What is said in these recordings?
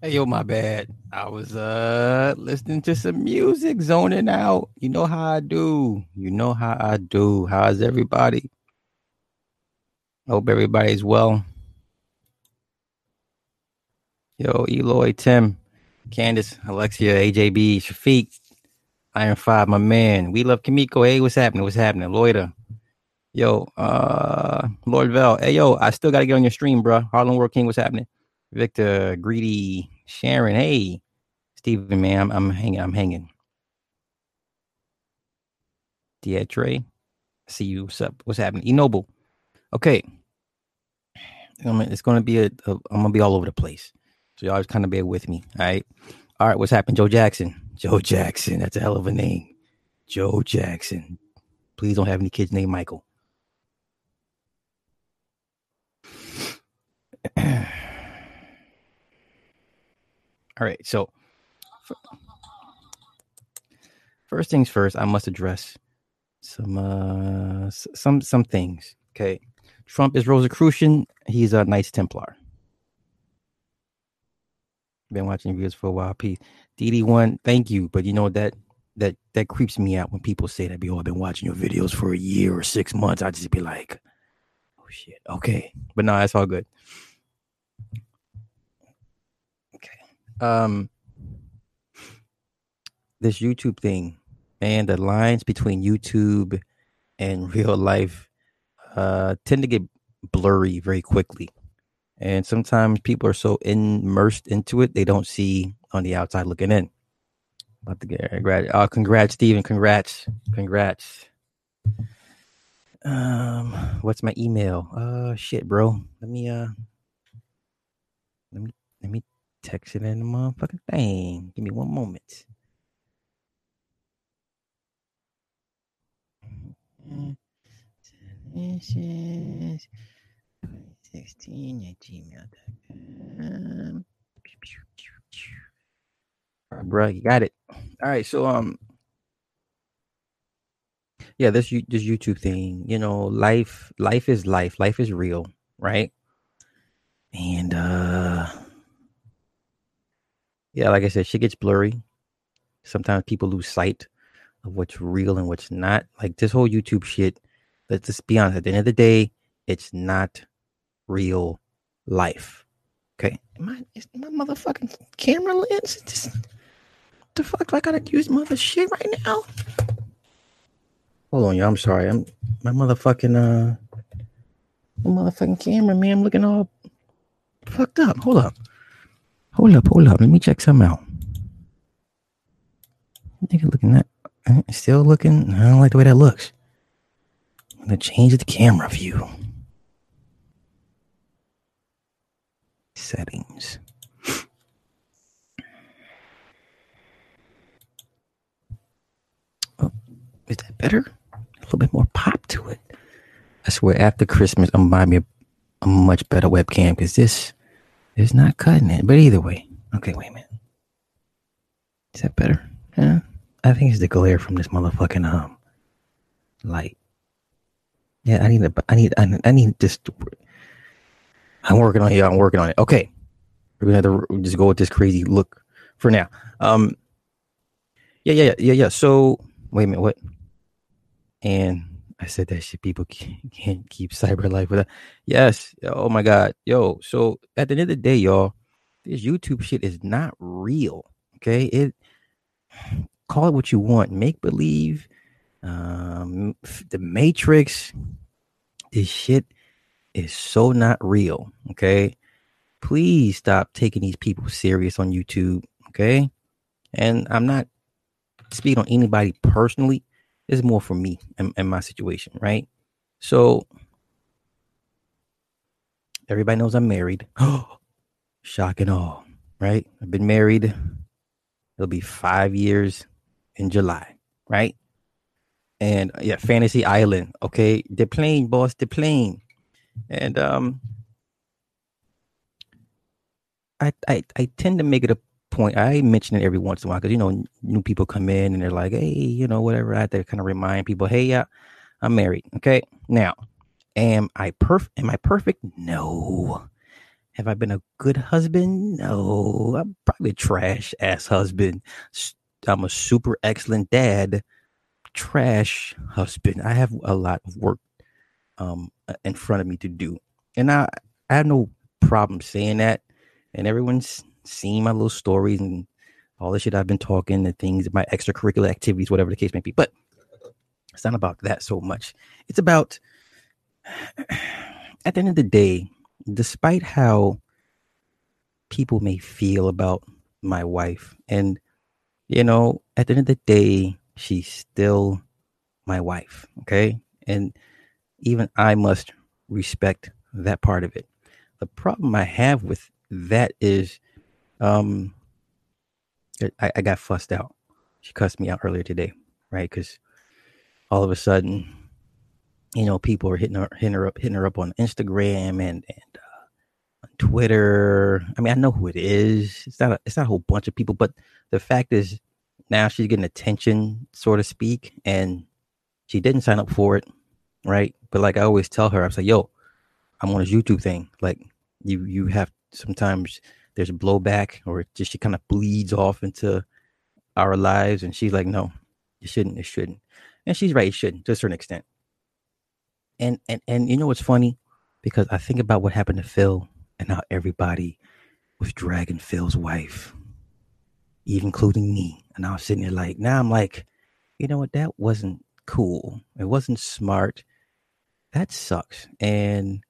Hey yo, my bad. I was uh listening to some music, zoning out. You know how I do. You know how I do. How's everybody? Hope everybody's well. Yo, Eloy, Tim, Candace, Alexia, AJB, Shafiq, Iron Five, my man. We love Kimiko. Hey, what's happening? What's happening? Loida. Yo, uh Lord Vel. Hey yo, I still gotta get on your stream, bro. Harlem World King, what's happening? Victor, Greedy, Sharon. Hey, Stephen, man, I'm, I'm hanging. I'm hanging. Dietre, see you. What's up? What's happening? Enoble. Okay. It's going to be a, a. I'm going to be all over the place. So y'all just kind of bear with me. All right. All right. What's happening? Joe Jackson. Joe Jackson. That's a hell of a name. Joe Jackson. Please don't have any kids named Michael. All right. So, first things first, I must address some uh some some things. Okay. Trump is Rosicrucian. He's a Knights Templar. Been watching your videos for a while. Peace. DD1, thank you. But you know that that that creeps me out when people say that, be oh, I've been watching your videos for a year or six months. I just be like, oh shit. Okay. But no, that's all good. Um this YouTube thing, and the lines between YouTube and real life uh tend to get blurry very quickly. And sometimes people are so immersed into it, they don't see on the outside looking in. About to get congrats, oh, congrats, Steven. Congrats, congrats. Um, what's my email? Uh, shit, bro. Let me uh, let me let me text it in the motherfucking thing. Give me one moment. 16 at gmail.com. All right, bro, you got it. All right, so um, yeah, this this YouTube thing, you know, life life is life, life is real, right? And uh yeah, like I said, shit gets blurry. Sometimes people lose sight of what's real and what's not. Like this whole YouTube shit, let's just be honest, at the end of the day, it's not real life. Okay. My my motherfucking camera lens just the fuck I gotta use mother shit right now? Hold on, y'all. I'm sorry. I'm my motherfucking uh my motherfucking camera, man. I'm looking all fucked up. Hold up. Hold up, hold up. Let me check something out. Think I'm looking at uh, still looking. I don't like the way that looks. I'm gonna change the camera view. Settings. Oh, is that better? A little bit more pop to it. I swear, after Christmas, I'm buying me a, a much better webcam because this it's not cutting it. But either way. Okay, wait a minute. Is that better? Yeah. I think it's the glare from this motherfucking um light. Yeah, I need to I need I need, I need this I'm working on it. I'm working on it. Okay. We're gonna have to just go with this crazy look for now. Um yeah, yeah, yeah, yeah. So wait a minute, what? And I said that shit. People can't, keep cyber life without. Yes. Oh my god, yo. So at the end of the day, y'all, this YouTube shit is not real. Okay, it call it what you want. Make believe. Um, the Matrix. This shit is so not real. Okay, please stop taking these people serious on YouTube. Okay, and I'm not speaking on anybody personally is more for me and, and my situation, right? So everybody knows I'm married. Shock and all, right? I've been married. It'll be five years in July, right? And yeah, Fantasy Island. Okay, the plane, boss, the plane. And um I I I tend to make it a point, I mention it every once in a while because you know new people come in and they're like, "Hey, you know, whatever." I have to kind of remind people, "Hey, yeah, I'm married." Okay, now, am I perfect? Am I perfect? No. Have I been a good husband? No, I'm probably a trash ass husband. I'm a super excellent dad, trash husband. I have a lot of work um, in front of me to do, and I, I have no problem saying that. And everyone's seen my little stories and all the shit I've been talking, the things, my extracurricular activities, whatever the case may be. But it's not about that so much. It's about at the end of the day, despite how people may feel about my wife, and you know, at the end of the day, she's still my wife. Okay. And even I must respect that part of it. The problem I have with that is um I, I got fussed out. She cussed me out earlier today, right? Because all of a sudden, you know, people are hitting her, hitting her up, hitting her up on Instagram and and uh, on Twitter. I mean, I know who it is. It's not a, it's not a whole bunch of people, but the fact is, now she's getting attention, so to speak, and she didn't sign up for it, right? But like I always tell her, I was like, "Yo, I'm on this YouTube thing. Like, you you have sometimes there's a blowback or just she kind of bleeds off into our lives. And she's like, no, it shouldn't. It shouldn't. And she's right. It shouldn't to a certain extent. And and and you know what's funny? Because I think about what happened to Phil and how everybody was dragging Phil's wife, even including me. And I was sitting there like, now I'm like, you know what? That wasn't cool. It wasn't smart. That sucks. And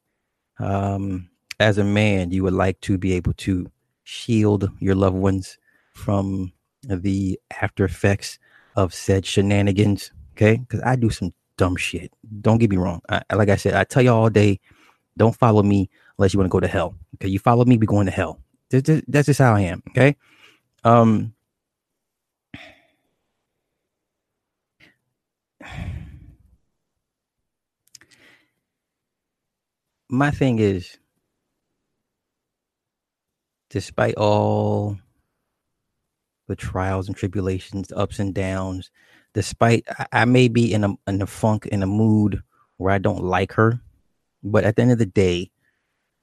um, as a man, you would like to be able to shield your loved ones from the after effects of said shenanigans. Okay, because I do some dumb shit. Don't get me wrong. I, like I said, I tell you all day, don't follow me unless you want to go to hell. Okay, you follow me, we going to hell. That's just how I am. Okay. Um. My thing is despite all the trials and tribulations, ups and downs, despite I, may be in a in a funk in a mood where I don't like her, but at the end of the day,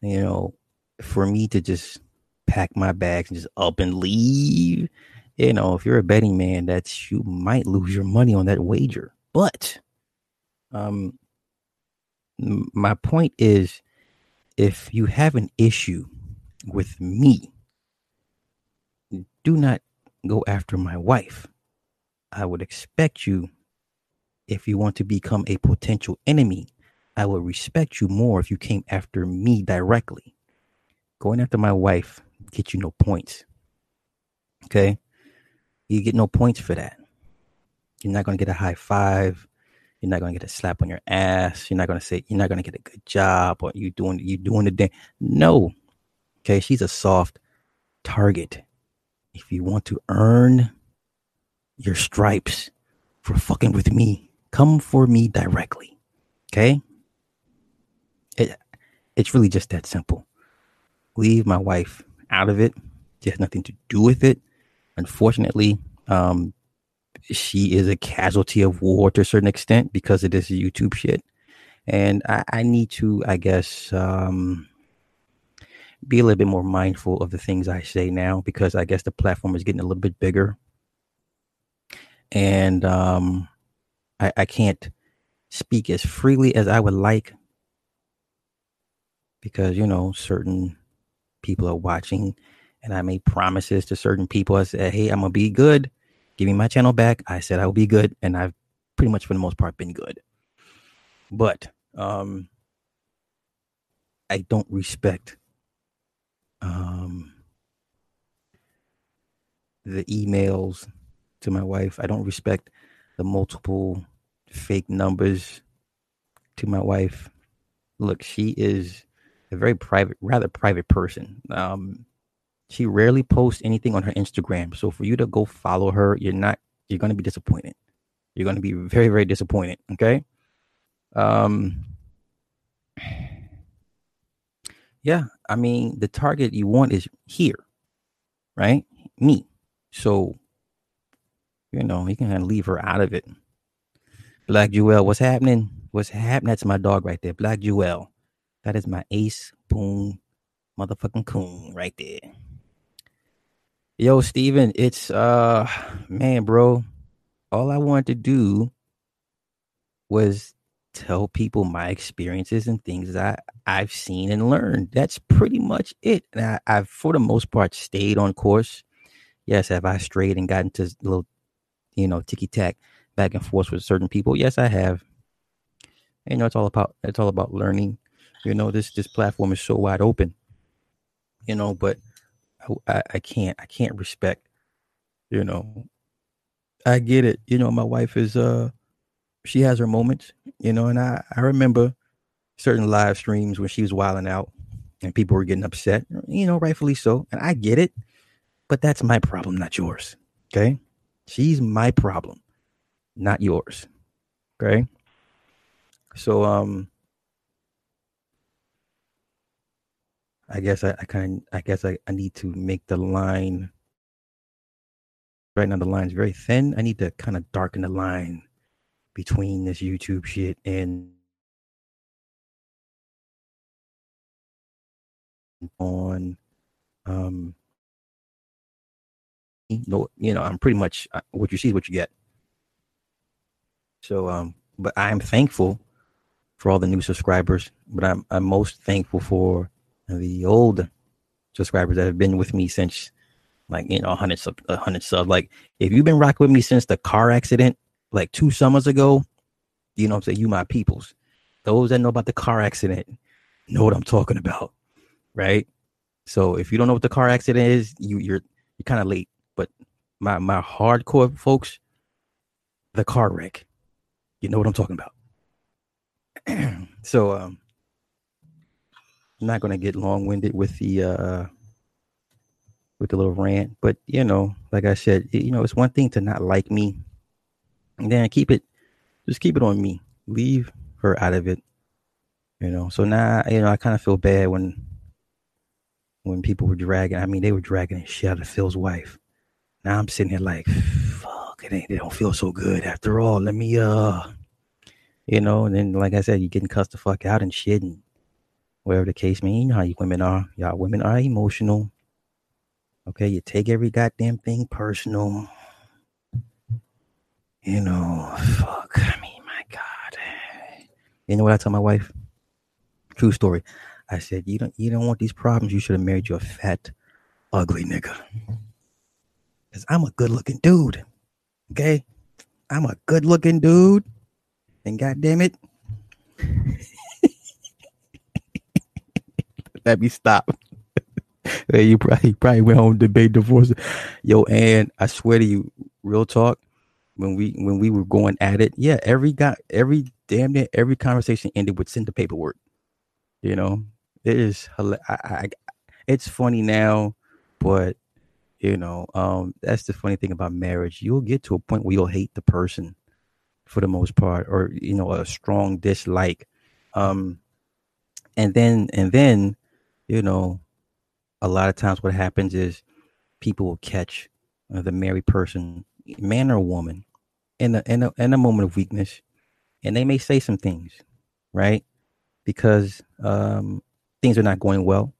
you know, for me to just pack my bags and just up and leave, you know, if you're a betting man, that's you might lose your money on that wager. But um my point is if you have an issue with me. Do not go after my wife. I would expect you, if you want to become a potential enemy, I would respect you more if you came after me directly. Going after my wife get you no points. Okay? You get no points for that. You're not going to get a high five. You're not going to get a slap on your ass. You're not going to say you're not going to get a good job or you doing you doing the thing. No, Okay, she's a soft target. If you want to earn your stripes for fucking with me, come for me directly. Okay? It, it's really just that simple. Leave my wife out of it. She has nothing to do with it. Unfortunately, um, she is a casualty of war to a certain extent because of this YouTube shit. And I, I need to, I guess, um, be a little bit more mindful of the things I say now because I guess the platform is getting a little bit bigger. And um, I, I can't speak as freely as I would like because, you know, certain people are watching and I made promises to certain people. I said, hey, I'm going to be good. Give me my channel back. I said I will be good. And I've pretty much, for the most part, been good. But um, I don't respect um, the emails to my wife. I don't respect the multiple fake numbers to my wife. Look, she is a very private, rather private person. Um, she rarely posts anything on her Instagram. So for you to go follow her, you're not, you're going to be disappointed. You're going to be very, very disappointed. Okay. Um, yeah, I mean, the target you want is here, right? Me. So, you know, you can leave her out of it. Black Jewel, what's happening? What's happening? That's my dog right there. Black Jewel. That is my ace boom Motherfucking coon right there. Yo, Steven, it's uh man, bro. All I wanted to do was tell people my experiences and things that I've seen and learned. That's pretty much it. And I, I've for the most part stayed on course. Yes, have I strayed and gotten to little, you know, ticky tack back and forth with certain people? Yes, I have. You know, it's all about it's all about learning. You know, this this platform is so wide open. You know, but I, I can't I can't respect. You know, I get it. You know, my wife is uh she has her moments, you know, and I, I remember certain live streams when she was wilding out and people were getting upset, you know, rightfully so. And I get it, but that's my problem, not yours. Okay. She's my problem, not yours. Okay. So, um, I guess I, I kind I guess I, I need to make the line right now the line's very thin. I need to kind of darken the line between this YouTube shit and on um you know, you know i'm pretty much uh, what you see is what you get. So um but i'm thankful for all the new subscribers but i'm i'm most thankful for the old subscribers that have been with me since like you know 100 sub 100 sub. Like if you've been rocking with me since the car accident like two summers ago, you know what I'm saying? You my peoples. Those that know about the car accident know what I'm talking about. Right? So if you don't know what the car accident is, you you're you're kind of late. But my my hardcore folks, the car wreck. You know what I'm talking about. so um I'm not gonna get long winded with the uh with the little rant, but you know, like I said, you know, it's one thing to not like me then keep it, just keep it on me. Leave her out of it. You know. So now, you know, I kind of feel bad when when people were dragging. I mean, they were dragging the shit out of Phil's wife. Now I'm sitting here like, fuck, it ain't. They don't feel so good after all. Let me, uh, you know. And then, like I said, you're getting cussed the fuck out and shit, and whatever the case may. You know how you women are. Y'all women are emotional. Okay, you take every goddamn thing personal you know, fuck. I mean, my God. You know what I tell my wife? True story. I said, you don't you don't want these problems. You should have married your fat, ugly nigga. Cause I'm a good looking dude. Okay? I'm a good looking dude. And god damn it. Let me stop. you probably probably went home debate divorce. Yo, and I swear to you, real talk when we when we were going at it, yeah, every got every damn near every conversation ended with send the paperwork. You know, it is I, I, it's funny now, but you know, um, that's the funny thing about marriage. You'll get to a point where you'll hate the person for the most part, or you know, a strong dislike. Um, and then and then, you know, a lot of times what happens is people will catch the married person man or woman in a, in a in a moment of weakness, and they may say some things, right? Because um, things are not going well,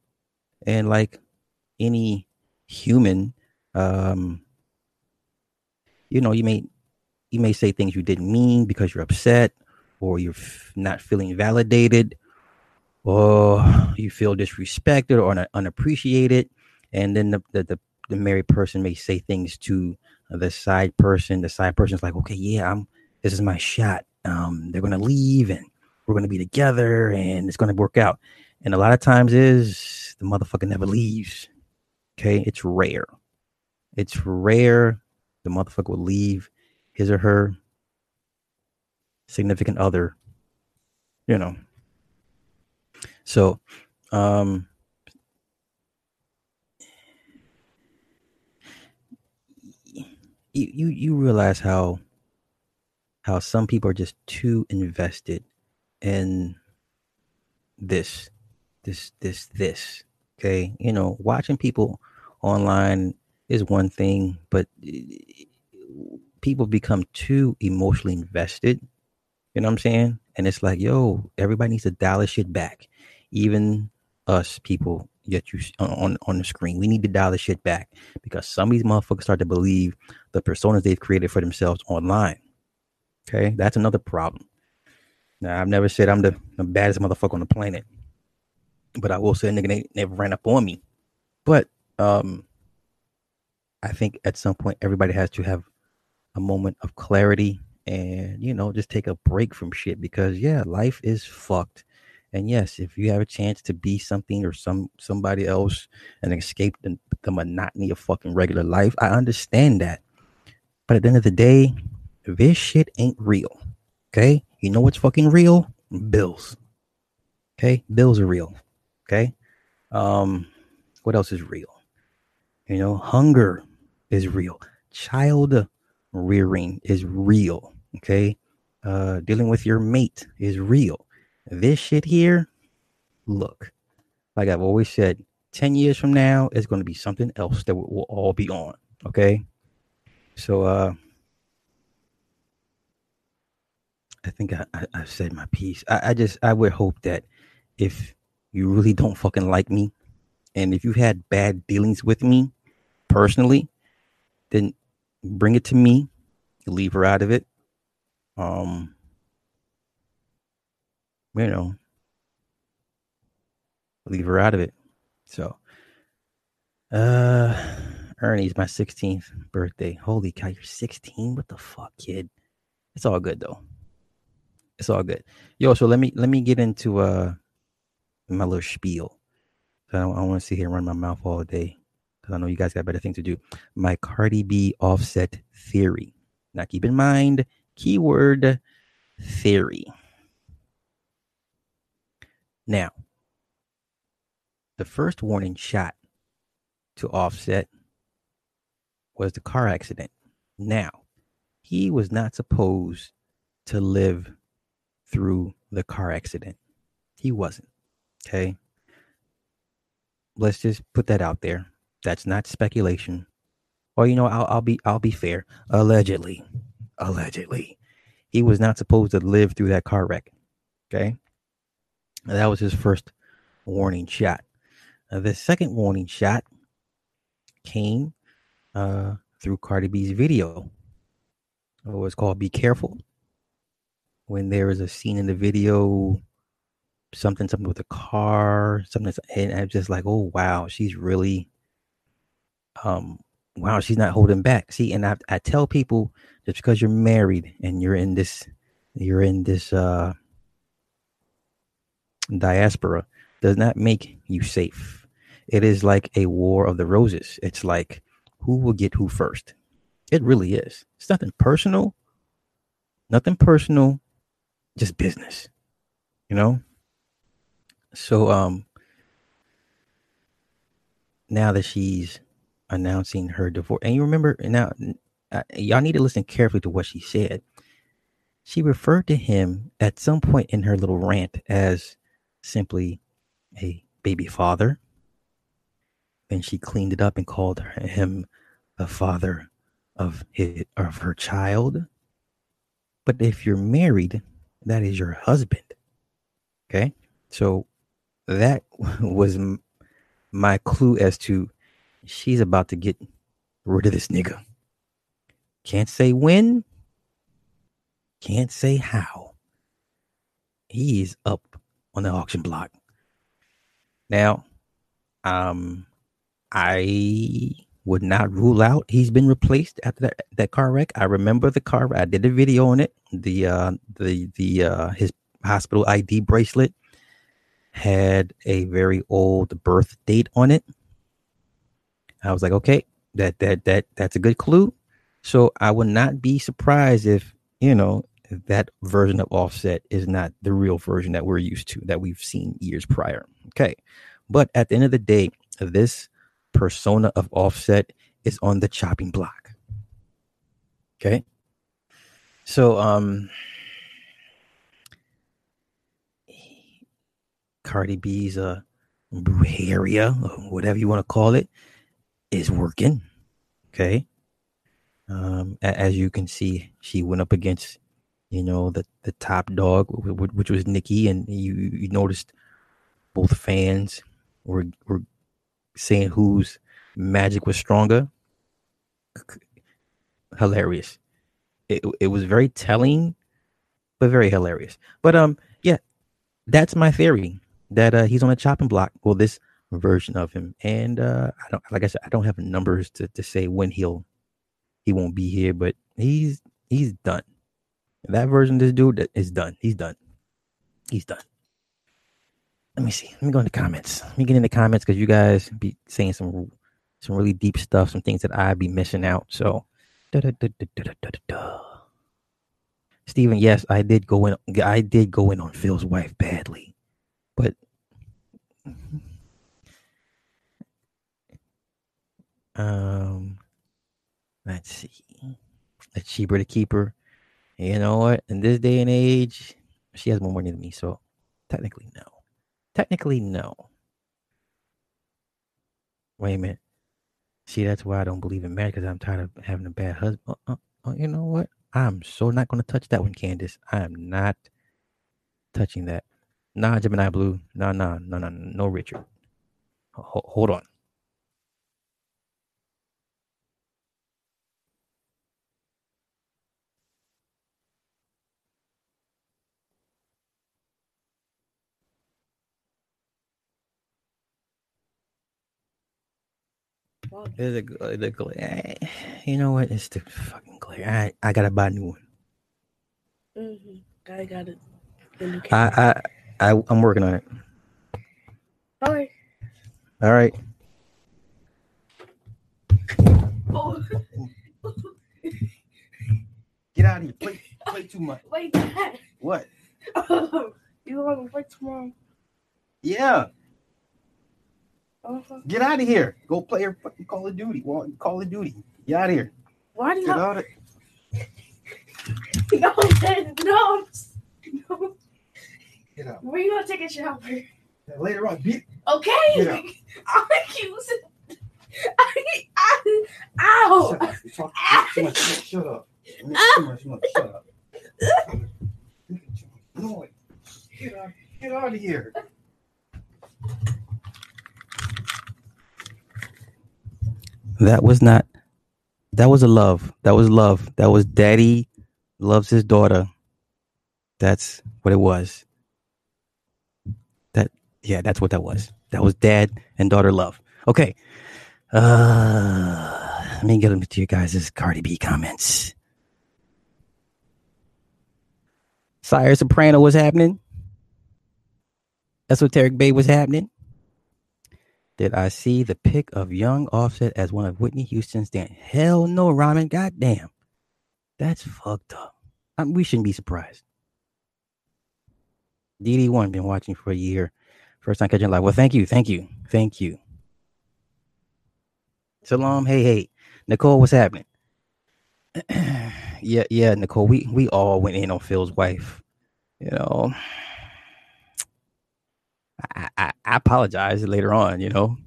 and like any human, um, you know, you may you may say things you didn't mean because you're upset, or you're f- not feeling validated, or you feel disrespected or un- unappreciated, and then the, the the the married person may say things to the side person. The side person's like, okay, yeah, I'm. This is my shot. Um, they're gonna leave, and we're gonna be together, and it's gonna work out. And a lot of times is the motherfucker never leaves. Okay, it's rare. It's rare the motherfucker will leave his or her significant other. You know. So, um, you, you you realize how how some people are just too invested in this this this this okay? You know watching people online is one thing but eh, people become too emotionally invested you know what i'm saying? And it's like yo everybody needs to dial this shit back even us people get you on on the screen. We need to dial the shit back because some of these motherfuckers start to believe the personas they've created for themselves online. Okay, that's another problem. Now, I've never said I'm the, the baddest motherfucker on the planet, but I will say nigga never ran up on me. But um, I think at some point everybody has to have a moment of clarity and you know just take a break from shit because yeah, life is fucked. And yes, if you have a chance to be something or some somebody else and escape the, the monotony of fucking regular life, I understand that. But at the end of the day, this shit ain't real. Okay? You know what's fucking real? Bills. Okay? Bills are real. Okay? Um, what else is real? You know, hunger is real. Child rearing is real. Okay? Uh, dealing with your mate is real. This shit here, look, like I've always said, 10 years from now, it's going to be something else that we'll all be on. Okay? So, uh, I think I, I, I said my piece. I, I just I would hope that if you really don't fucking like me, and if you had bad dealings with me personally, then bring it to me. Leave her out of it. Um, you know, leave her out of it. So, uh, Ernie's my 16th birthday. Holy cow, you're 16? What the fuck, kid? It's all good though it's all good. Yo, so let me let me get into uh my little spiel. I don't, don't want to sit here and run my mouth all day because I know you guys got better things to do. My Cardi B offset theory. Now keep in mind, keyword theory. Now, the first warning shot to offset was the car accident. Now, he was not supposed to live through the car accident. He wasn't. Okay. Let's just put that out there. That's not speculation. Or you know, I'll, I'll be I'll be fair. Allegedly, allegedly, he was not supposed to live through that car wreck. Okay, that was his first warning shot. Uh, the second warning shot came uh, through Cardi B's video. It was called "Be Careful." when there is a scene in the video, something something with a car, something, and I'm just like, oh wow, she's really, um, wow, she's not holding back. See, and I I tell people just because you're married and you're in this, you're in this uh diaspora does not make you safe. It is like a war of the roses. It's like who will get who first. It really is. It's nothing personal. Nothing personal just business, you know? So, um, now that she's announcing her divorce, and you remember now, uh, y'all need to listen carefully to what she said. She referred to him at some point in her little rant as simply a baby father. Then she cleaned it up and called him the father of his, of her child. But if you're married, that is your husband. Okay. So that was my clue as to she's about to get rid of this nigga. Can't say when, can't say how. He's up on the auction block. Now, um, I would not rule out he's been replaced after that, that car wreck. I remember the car. I did a video on it. The uh, the the uh, his hospital ID bracelet had a very old birth date on it. I was like, okay, that that that that's a good clue. So I would not be surprised if you know that version of Offset is not the real version that we're used to that we've seen years prior. Okay, but at the end of the day, this persona of Offset is on the chopping block. Okay. So, um, Cardi B's uh, area, whatever you want to call it, is working. Okay. Um, as you can see, she went up against, you know, the the top dog, which was Nicki, and you, you noticed both fans were were saying whose magic was stronger. Hilarious. It it was very telling, but very hilarious. But um, yeah, that's my theory that uh, he's on a chopping block. Well, this version of him, and uh, I don't like I said, I don't have numbers to to say when he'll he won't be here, but he's he's done. That version this dude is done. He's done. He's done. Let me see. Let me go in the comments. Let me get in the comments because you guys be saying some some really deep stuff, some things that I'd be missing out. So, Stephen, yes, I did go in. I did go in on Phil's wife badly, but um, let's see. A cheaper to keep her. You know what? In this day and age, she has more money than me, so technically no. Technically no. Wait a minute. See, that's why I don't believe in marriage because I'm tired of having a bad husband. Uh, uh, uh, you know what? I'm so not going to touch that one, Candace. I am not touching that. Nah, Gemini Blue. Nah, nah, nah, nah, no, Richard. H- hold on. There's a the glare. You know what? It's the fucking glare. I I gotta buy a new one. Mm-hmm. I got it. I I I I'm working on it. All right. All right. Oh. Get out of here. Play play too much. Wait, Dad. What? you want to play tomorrow? Yeah. Uh-huh. Get out of here. Go play your fucking Call of Duty. Well, Call of Duty. Get out of here. Why do you Get out of No, Dad, no. no. Get out. Where you gonna take a shower? Later on, beat. Okay. I'm accusing. I, I, ow! Shut up. Too much. Shut up. Make Too much. Shut up. Get out. Get out of here. That was not. That was a love. That was love. That was daddy loves his daughter. That's what it was. That yeah, that's what that was. That was dad and daughter love. Okay. Uh let me get into you guys' Cardi B comments. Sire Soprano was happening. Esoteric Bay was happening. Did I see the pic of young Offset as one of Whitney Houston's dance? Hell no, Ramen. Goddamn. That's fucked up. I mean, we shouldn't be surprised. DD1 been watching for a year. First time catching live. Well, thank you, thank you, thank you. Salam, hey, hey. Nicole, what's happening? yeah, yeah, Nicole. We we all went in on Phil's wife. You know. I, I, apologize later on, you know.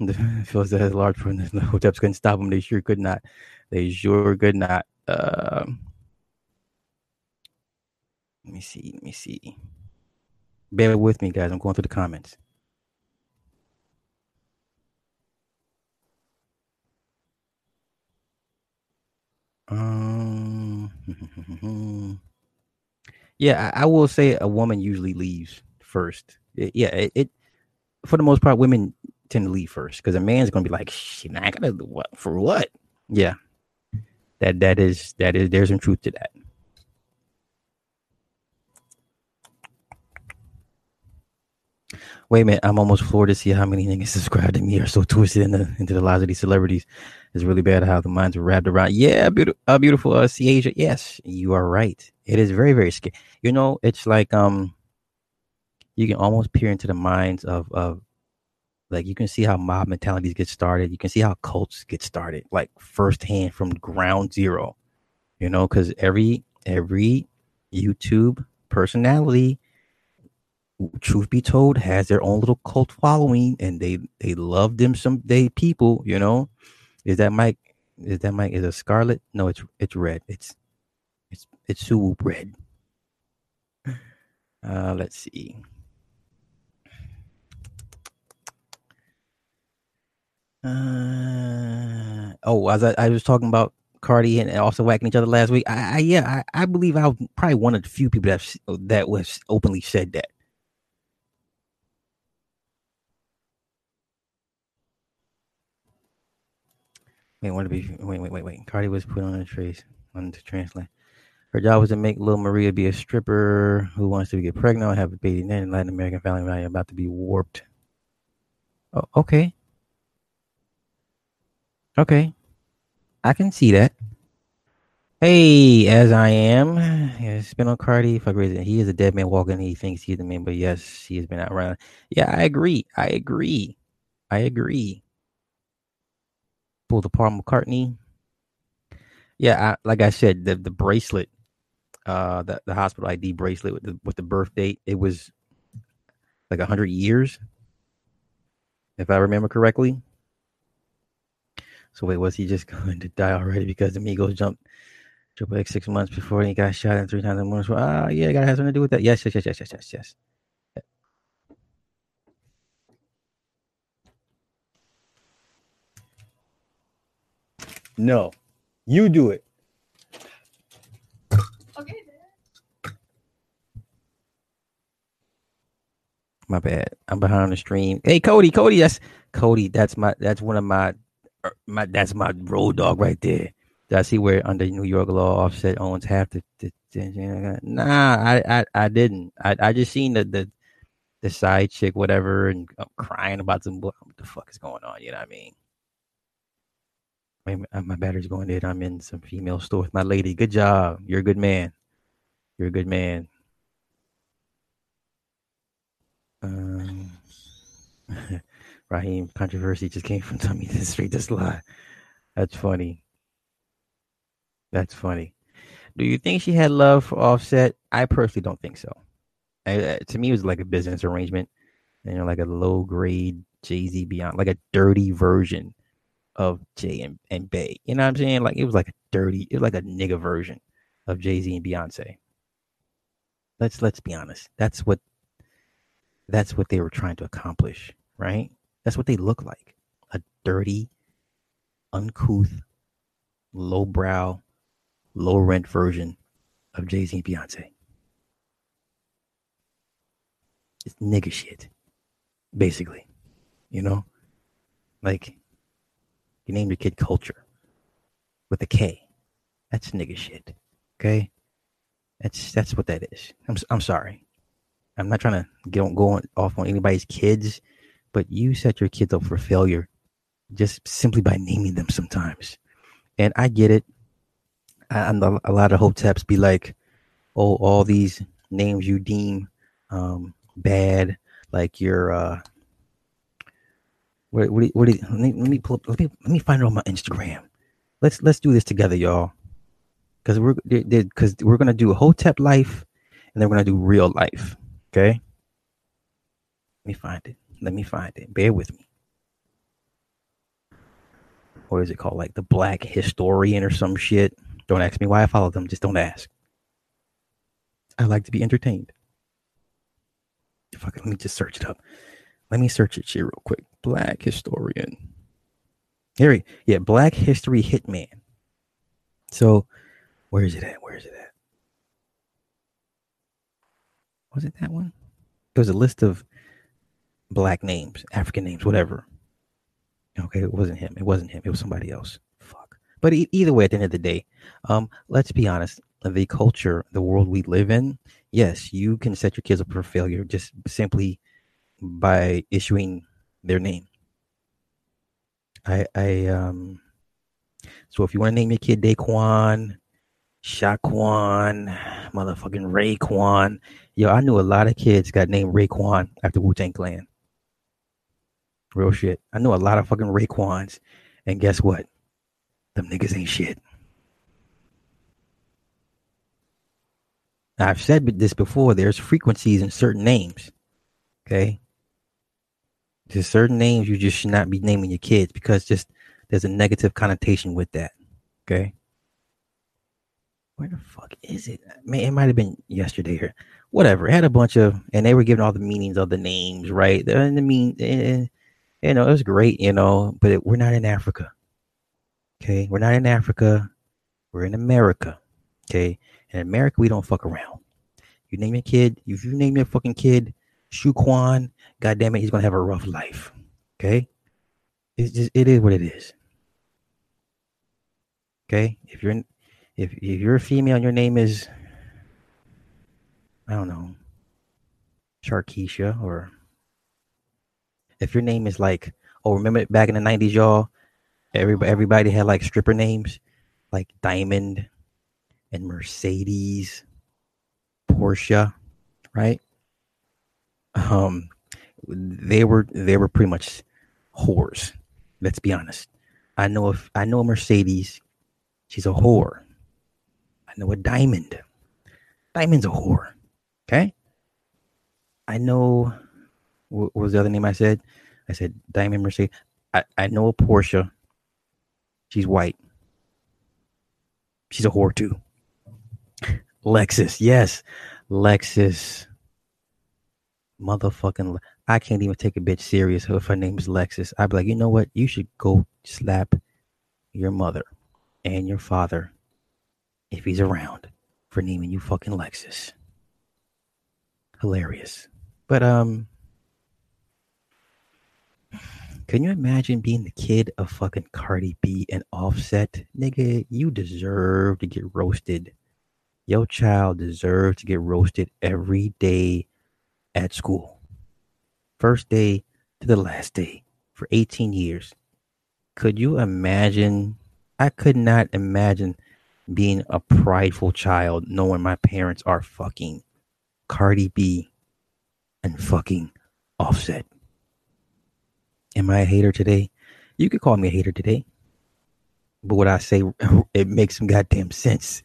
Phil says large for the hoteps couldn't stop them. They sure could not. They sure could not. Uh, let me see. Let me see. Bear with me, guys. I'm going through the comments. Um, yeah, I, I will say a woman usually leaves first. It, yeah, it, it, for the most part, women tend to leave first because a man's gonna be like, "Shit, I gotta do what for what?" Yeah, that that is that is there's some truth to that. Wait a minute, I'm almost floored to see how many niggas subscribe to me are so twisted in the, into the lives of these celebrities. It's really bad how the minds are wrapped around. Yeah, beautiful, uh, beautiful uh, Asia. Yes, you are right. It is very, very scary. You know, it's like um, you can almost peer into the minds of of like you can see how mob mentalities get started. You can see how cults get started, like firsthand from ground zero. You know, because every every YouTube personality truth be told, has their own little cult following, and they they love them some they people. You know, is that Mike? Is that Mike? Is it Scarlet? No, it's it's red. It's it's it's Suwu red. Uh, let's see. Uh, oh, as I, I was talking about Cardi and also whacking each other last week. I, I yeah, I, I believe I was probably one of the few people that that was openly said that. Wait, want to be wait, wait, wait, wait. Cardi was put on a trace on to translate. Her job was to make little Maria be a stripper who wants to get pregnant and have a baby. Then Latin American family value about to be warped. Oh, okay. Okay. I can see that. Hey, as I am, spin on Cardi. Fuck reason. He is a dead man walking. He thinks he's the man, but yes, he has been out around. Yeah, I agree. I agree. I agree. Pull the Paul McCartney. Yeah, I, like I said, the the bracelet, uh, the the hospital ID bracelet with the with the birth date, it was like a hundred years, if I remember correctly. So wait, was he just going to die already because the Migos jumped Triple X six months before he got shot and three times in one? Ah, yeah, I gotta have something to do with that. Yes, yes, yes, yes, yes, yes, yes. No, you do it. Okay. My bad. I'm behind the stream. Hey, Cody, Cody, that's Cody. That's my. That's one of my. Er, My. That's my road dog right there. Did I see where under New York law, Offset owns half the. the, the nah, I, I, I didn't. I, I just seen the the the side chick, whatever, and I'm crying about some. What the fuck is going on? You know what I mean? My battery's going dead. I'm in some female store with my lady. Good job. You're a good man. You're a good man. Um, Raheem controversy just came from Tommy the Street. Just lie. That's funny. That's funny. Do you think she had love for Offset? I personally don't think so. I, uh, to me, it was like a business arrangement, you know, like a low grade Jay Z Beyond, like a dirty version of Jay and, and Bay. You know what I'm saying? Like it was like a dirty, it was like a nigga version of Jay Z and Beyonce. Let's let's be honest. That's what that's what they were trying to accomplish, right? That's what they look like. A dirty, uncouth, lowbrow, low rent version of Jay Z and Beyonce. It's nigga shit, basically. You know? Like, you named your kid Culture with a K. That's nigga shit. Okay? That's that's what that is. I'm I'm sorry. I'm not trying to get on, go on, off on anybody's kids, but you set your kids up for failure just simply by naming them sometimes. And I get it. And a lot of hoteps be like, "Oh, all these names you deem um, bad, like you're uh, what what what let me let me pull up, let me let me find it on my Instagram. Let's let's do this together, y'all. Because we're because we're gonna do a hotep life, and then we're gonna do real life. Okay. Let me find it. Let me find it. Bear with me. What is it called? Like the Black Historian or some shit. Don't ask me why I follow them. Just don't ask. I like to be entertained. Fuck let me just search it up. Let me search it here real quick. Black Historian. Here, we- yeah, Black History Hitman. So, where is it at? Where is it at? Was it that one? It was a list of black names, African names, whatever. Okay, it wasn't him. It wasn't him. It was somebody else. Fuck. But e- either way, at the end of the day, um, let's be honest. The culture, the world we live in, yes, you can set your kids up for failure just simply by issuing their name. I, I, um, so if you want to name your kid Daquan, Shaquan, motherfucking Raequan, yo, I knew a lot of kids got named Raequan after Wu Tang Clan. Real shit. I know a lot of fucking Raekwons, and guess what? Them niggas ain't shit. I've said this before. There's frequencies in certain names. Okay. There's certain names you just should not be naming your kids because just there's a negative connotation with that. Okay. Where the fuck is it? Man, it might have been yesterday or whatever. It had a bunch of, and they were giving all the meanings of the names, right? And the mean, eh, you know, it was great, you know, but it, we're not in Africa. Okay, we're not in Africa. We're in America. Okay, in America, we don't fuck around. You name your kid, if you name your fucking kid Shu Quan, goddamn it, he's gonna have a rough life. Okay, it's just it is what it is. Okay, if you're in, if if you're a female and your name is I don't know Sharkeisha or if your name is like oh remember back in the 90s y'all? Everybody everybody had like stripper names like Diamond and Mercedes Porsche right? Um they were they were pretty much whores let's be honest. I know if I know a Mercedes she's a whore. I know a Diamond. Diamond's a whore okay? I know what was the other name I said? I said Diamond Mercedes. I, I know a Porsche. She's white. She's a whore too. Lexus, yes. Lexus. Motherfucking I can't even take a bitch serious if her name is Lexus. I'd be like, you know what? You should go slap your mother and your father if he's around for naming you fucking Lexus. Hilarious. But um can you imagine being the kid of fucking Cardi B and Offset? Nigga, you deserve to get roasted. Your child deserves to get roasted every day at school. First day to the last day for 18 years. Could you imagine? I could not imagine being a prideful child knowing my parents are fucking Cardi B and fucking Offset. Am I a hater today? You could call me a hater today. But what I say, it makes some goddamn sense.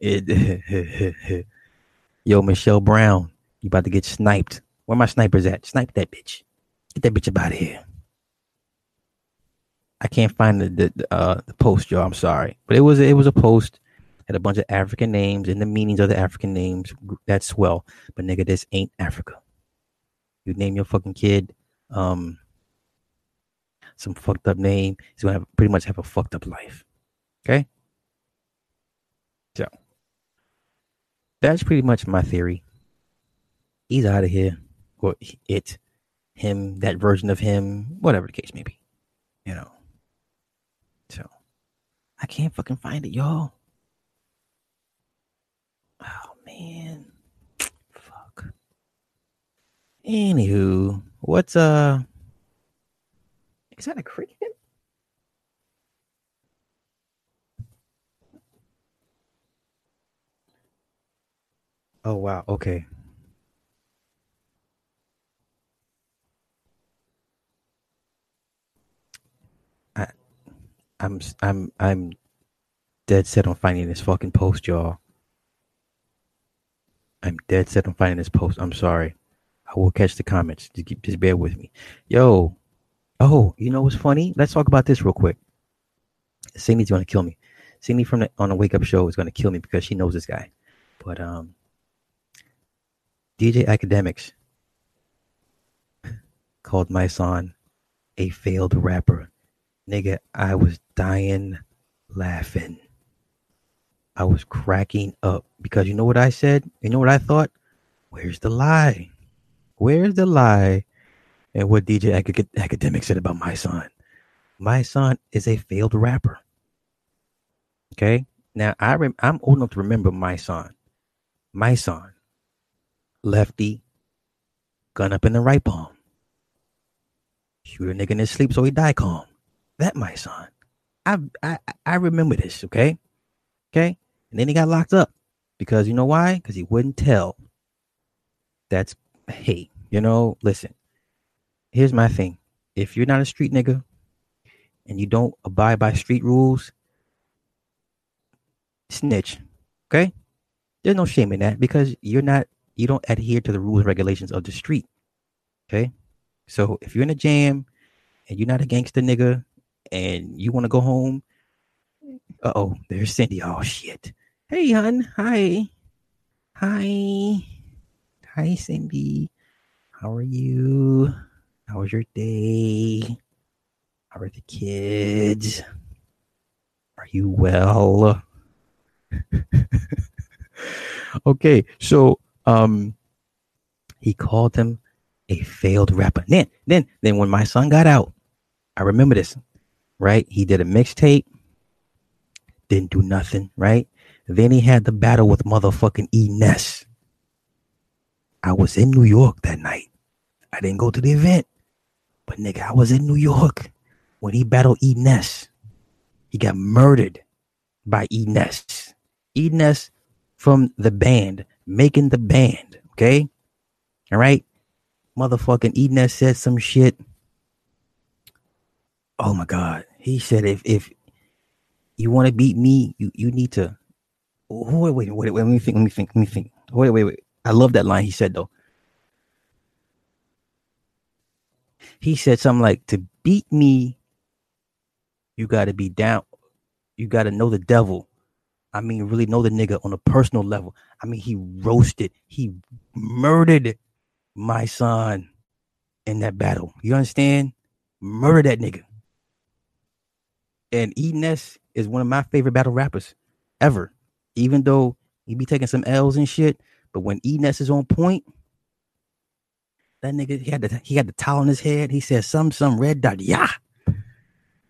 It, Yo, Michelle Brown, you about to get sniped. Where my snipers at? Snipe that bitch. Get that bitch up out of here. I can't find the the, uh, the post, y'all. I'm sorry, but it was it was a post had a bunch of African names and the meanings of the African names. That's swell, but nigga, this ain't Africa. You name your fucking kid, um, some fucked up name. He's gonna have, pretty much have a fucked up life. Okay. So that's pretty much my theory. He's out of here. Or it, him, that version of him, whatever the case may be. You know. So I can't fucking find it, y'all. Oh man. Fuck. Anywho, what's uh is that a cricket? Oh wow, okay. I I'm I'm I'm dead set on finding this fucking post, y'all. I'm dead set on finding this post. I'm sorry. I will catch the comments. Just, keep, just bear with me. Yo. Oh, you know what's funny? Let's talk about this real quick. Cindy's gonna kill me. Cindy from the on the Wake Up Show is gonna kill me because she knows this guy. But um, DJ Akademiks called my son a failed rapper. Nigga, I was dying laughing. I was cracking up because you know what I said? You know what I thought? Where's the lie? Where's the lie? And what DJ Acad- Academic said about my son. My son is a failed rapper. Okay? Now I rem- I'm old enough to remember my son. My son. Lefty. Gun up in the right palm. Shoot a nigga in his sleep so he die calm. That my son. I I I remember this, okay? Okay? And then he got locked up because you know why? Because he wouldn't tell. That's hey, you know, listen. Here's my thing. If you're not a street nigga and you don't abide by street rules, snitch. Okay? There's no shame in that because you're not you don't adhere to the rules and regulations of the street. Okay? So if you're in a jam and you're not a gangster nigga and you want to go home, uh oh, there's Cindy. Oh shit. Hey, hun. Hi. Hi. Hi, Cindy. How are you? How was your day? How are the kids? Are you well? okay, so um he called him a failed rapper. Then then then when my son got out, I remember this, right? He did a mixtape, didn't do nothing, right? Then he had the battle with motherfucking E Ness. I was in New York that night. I didn't go to the event. But nigga, I was in New York when he battled E Ness. He got murdered by E Ness. E Ness from the band, making the band. Okay. All right. Motherfucking E Ness said some shit. Oh my God. He said if if you want to beat me, you, you need to wait, wait, wait, wait, let me think, let me think, let me think. Wait, wait, wait. I love that line he said though. He said something like, "To beat me, you got to be down. You got to know the devil. I mean, really know the nigga on a personal level. I mean, he roasted, he murdered my son in that battle. You understand? Murder that nigga. And E is one of my favorite battle rappers ever. Even though he be taking some L's and shit, but when E is on point, that nigga he had the he had the towel on his head. He said some some red dot yeah,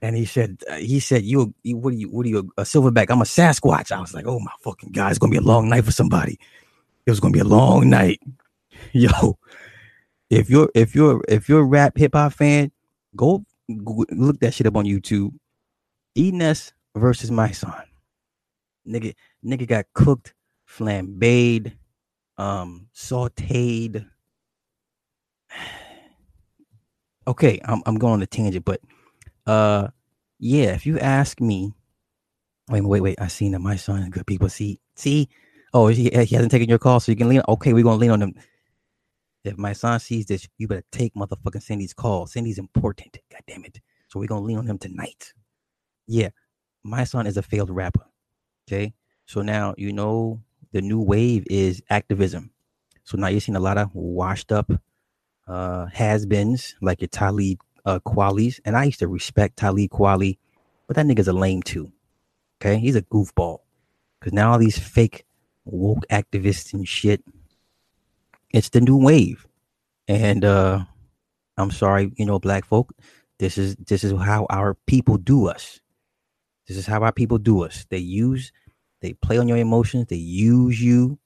and he said uh, he said you, you what are you what are you a silverback? I'm a Sasquatch. I was like oh my fucking god, it's gonna be a long night for somebody. It was gonna be a long night, yo. If you're if you're if you're a rap hip hop fan, go, go look that shit up on YouTube. E Ness versus my son. Nigga, nigga got cooked, flambéed, um, sauteed. Okay, I'm I'm going on a tangent, but uh yeah, if you ask me, wait, wait, wait, I seen that my son good people see see. Oh, he, he hasn't taken your call, so you can lean. Okay, we're gonna lean on him. If my son sees this, you better take motherfucking Cindy's call. Cindy's important. God damn it. So we're gonna lean on him tonight. Yeah, my son is a failed rapper. Okay. So now you know the new wave is activism. So now you're seeing a lot of washed up uh has-beens like your Talib uh Kweli's. And I used to respect Talib Kweli, but that nigga's a lame too. Okay, he's a goofball. Cause now all these fake woke activists and shit, it's the new wave. And uh I'm sorry, you know, black folk, this is this is how our people do us. This is how our people do us. They use, they play on your emotions, they use you,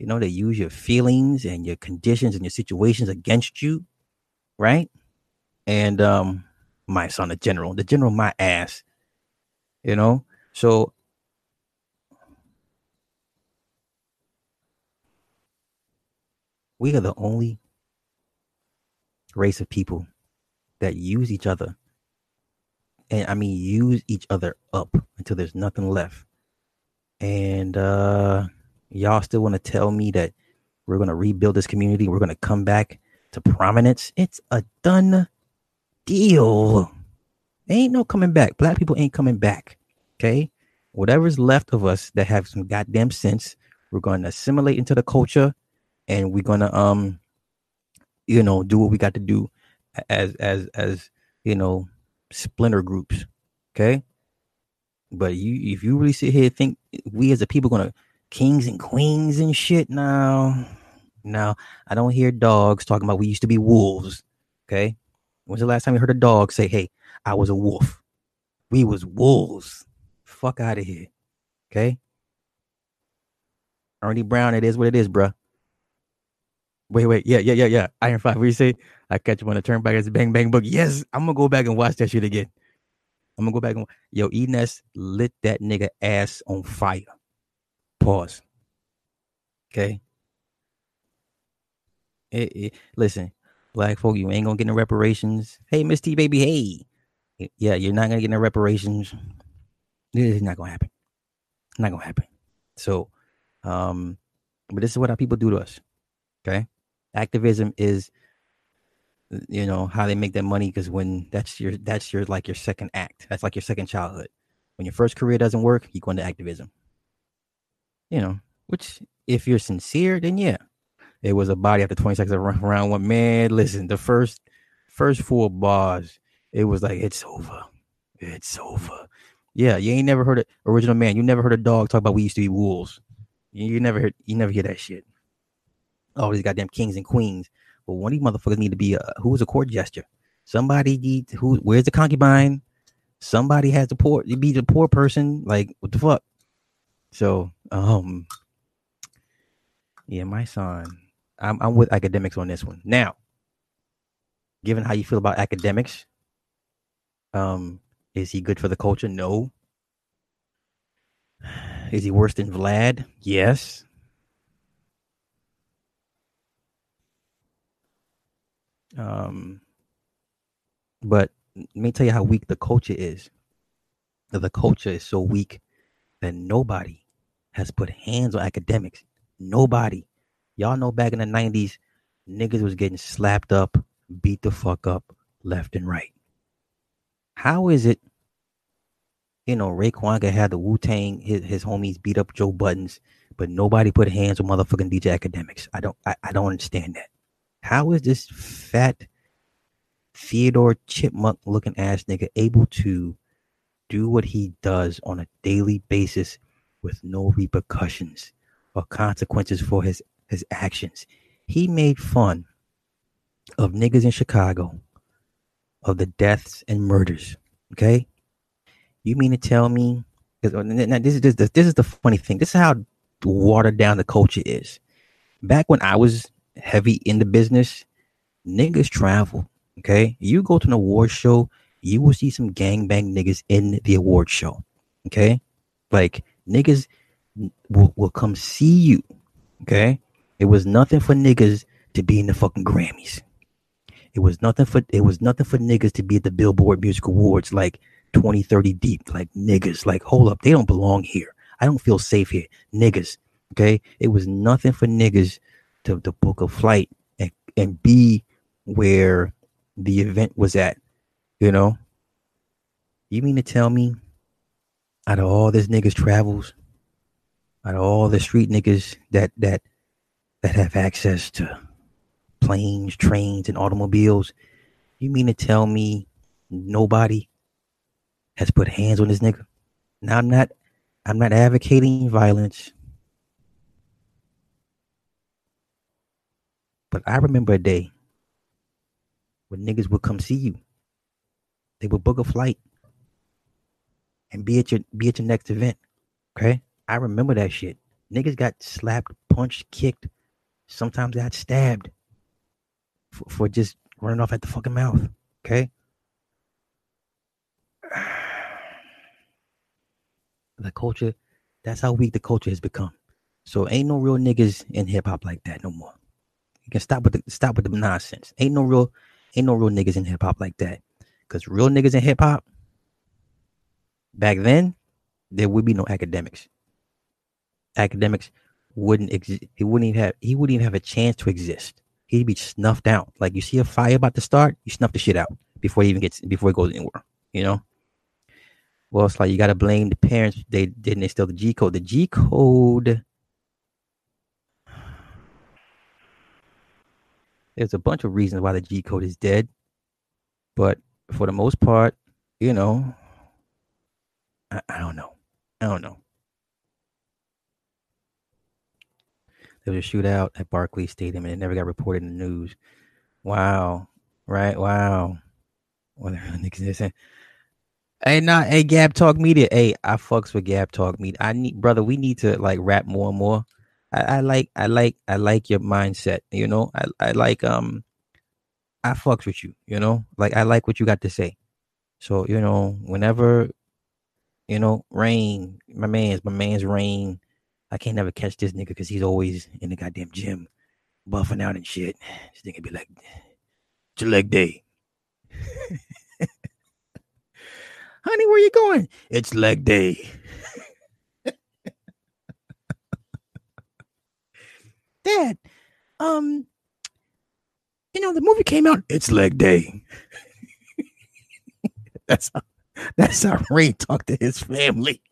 you know, they use your feelings and your conditions and your situations against you, right? And um, my son, the general, the general, my ass, you know. So we are the only race of people that use each other and I mean use each other up until there's nothing left. And uh y'all still want to tell me that we're gonna rebuild this community, we're gonna come back to prominence. It's a done deal. Ain't no coming back. Black people ain't coming back. Okay. Whatever's left of us that have some goddamn sense, we're gonna assimilate into the culture and we're gonna um you know do what we got to do as as as you know splinter groups. Okay. But you if you really sit here think we as a people gonna kings and queens and shit now. Now I don't hear dogs talking about we used to be wolves. Okay. When's the last time you heard a dog say, Hey, I was a wolf? We was wolves. Fuck out of here. Okay. Ernie Brown, it is what it is, bruh. Wait, wait, yeah, yeah, yeah, yeah. Iron Five. What you say? I catch him on the turnback a bang bang book. Yes, I'm gonna go back and watch that shit again. I'm gonna go back and yo, E Ness lit that nigga ass on fire. Pause. Okay. It, it, listen, black folk, you ain't gonna get no reparations. Hey, Miss T baby, hey. Yeah, you're not gonna get no reparations. This is not gonna happen. Not gonna happen. So, um, but this is what our people do to us. Okay. Activism is you know how they make that money because when that's your that's your like your second act that's like your second childhood when your first career doesn't work you go into activism you know which if you're sincere then yeah it was a body after 20 seconds of round one man listen the first first four bars, it was like it's over, it's over. Yeah, you ain't never heard of original man. You never heard a dog talk about we used to be wolves. You, you never heard, you never hear that shit. All these goddamn kings and queens. Well, one of these motherfuckers need to be a who was a court gesture. Somebody need who? Where's the concubine? Somebody has to poor be the poor person. Like what the fuck? So um, yeah, my son. I'm I'm with Akademiks on this one. Now, given how you feel about Akademiks, um, is he good for the culture? No. Is he worse than Vlad? Yes. Um, but let me tell you how weak the culture is. The culture is so weak that nobody has put hands on Akademiks. Nobody. Y'all know back in the 90s, niggas was getting slapped up, beat the fuck up left and right. How is it, you know, Raekwon had the Wu Tang, his, his homies beat up Joe Buttons, but nobody put hands on motherfucking DJ Akademiks. I don't, I, I don't understand that. How is this fat Theodore Chipmunk looking ass nigga able to do what he does on a daily basis with no repercussions or consequences for his, his actions? He made fun of niggas in Chicago of the deaths and murders. Okay, you mean to tell me? Uh, now this is this, this is the funny thing. This is how watered down the culture is. Back when I was heavy in the business, niggas travel. Okay, you go to an award show, you will see some gangbang niggas in the award show. Okay, like niggas will, will come see you. Okay, it was nothing for niggas to be in the fucking Grammys. It was nothing for it was nothing for niggas to be at the Billboard Music Awards like 20, 30 deep. Like niggas, like hold up, they don't belong here. I don't feel safe here. Niggas. Okay. It was nothing for niggas to, to book a flight and, and be where the event was at. You know? You mean to tell me out of all this niggas travels, out of all the street niggas that that that have access to planes, trains, and automobiles. You mean to tell me nobody has put hands on this nigga? Now I'm not I'm not advocating violence. But I remember a day when niggas would come see you. They would book a flight and be at your be at your next event. Okay? I remember that shit. Niggas got slapped, punched, kicked, sometimes got stabbed for, for just running off at the fucking mouth. Okay. The culture, that's how weak the culture has become. So ain't no real niggas in hip hop like that no more. You can stop with the stop with the nonsense. Ain't no real, ain't no real niggas in hip hop like that. Cause real niggas in hip hop, back then, there would be no Akademiks. Akademiks wouldn't exist. He wouldn't even have. He wouldn't even have a chance to exist he'd be snuffed out. Like you see a fire about to start, you snuff the shit out before it even gets before it goes anywhere. You know. Well, it's like you got to blame the parents. They didn't instill the G code. The G code. There's a bunch of reasons why the G code is dead, but for the most part, you know, I, I don't know. I don't know. There was a shootout at Barclays Stadium and it never got reported in the news. Wow. Right? Wow. Is. Hey, not nah, hey Gab Talk Media. Hey, I fucks with Gab Talk Media. I need brother, we need to like rap more and more. I, I like I like I like your mindset, you know. I, I like um I fucks with you, you know, like I like what you got to say. So, you know, whenever, you know, rain, my man's my man's rain I can't never catch this nigga because he's always in the goddamn gym, buffing out and shit. This nigga be like, it's your leg day. Honey, where you going? It's leg day. Dad, um, you know, the movie came out. It's leg day. that's how, that's how Ray talked to his family.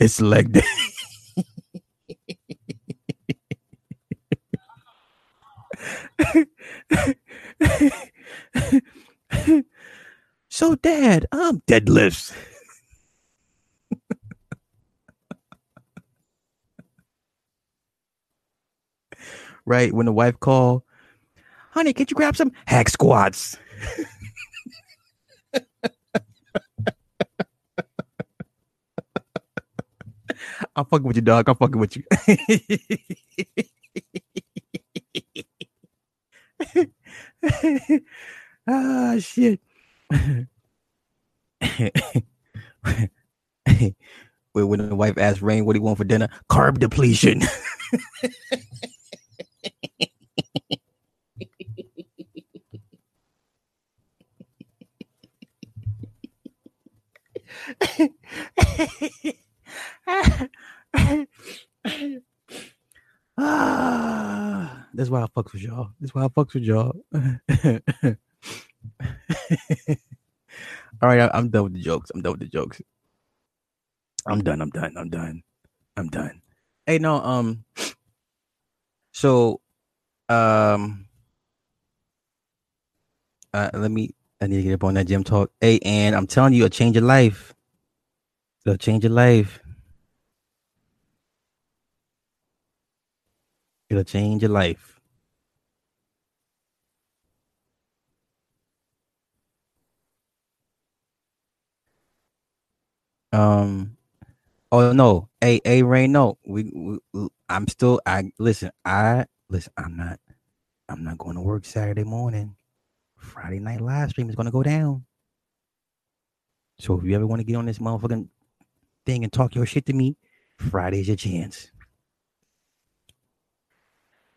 It's leg day. so, Dad, I'm deadlifts. Right when the wife call, honey, could you grab some hack squats? I'm fucking with you, dog. I'm fucking with you. ah, shit. when the wife asked Rain what he want for dinner, carb depletion. Ah, that's why I fucks with y'all. That's why I fucks with y'all. All right, I, I'm done with the jokes. I'm done with the jokes. I'm done. I'm done. I'm done. I'm done. Hey, no, um, so, um, uh, let me. I need to get up on that gym talk. Hey, and I'm telling you, it'll change your life. It'll change your life. It'll change your life. Um. Oh no. Hey, hey, Rain. No, we, we. I'm still. I listen. I listen. I'm not. I'm not going to work Saturday morning. Friday night live stream is going to go down. So if you ever want to get on this motherfucking thing and talk your shit to me, Friday's your chance.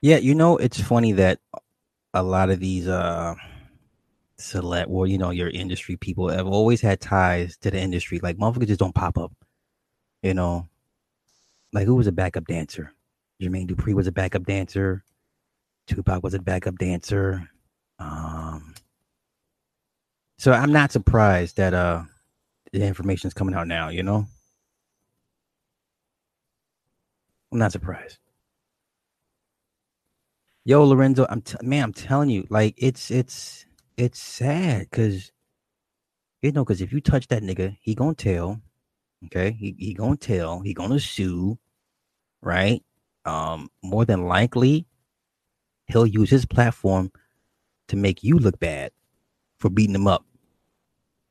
Yeah, you know, it's funny that a lot of these uh select well, you know, your industry people have always had ties to the industry. Like motherfuckers just don't pop up. You know. Like who was a backup dancer? Jermaine Dupri was a backup dancer. Tupac was a backup dancer. Um so I'm not surprised that uh the information is coming out now, you know? I'm not surprised. Yo, Lorenzo, I'm t- man, I'm telling you, like it's it's it's sad because you know, because if you touch that nigga, he gonna tell. Okay, he he gonna tell. He gonna sue, right? Um, more than likely, he'll use his platform to make you look bad for beating him up,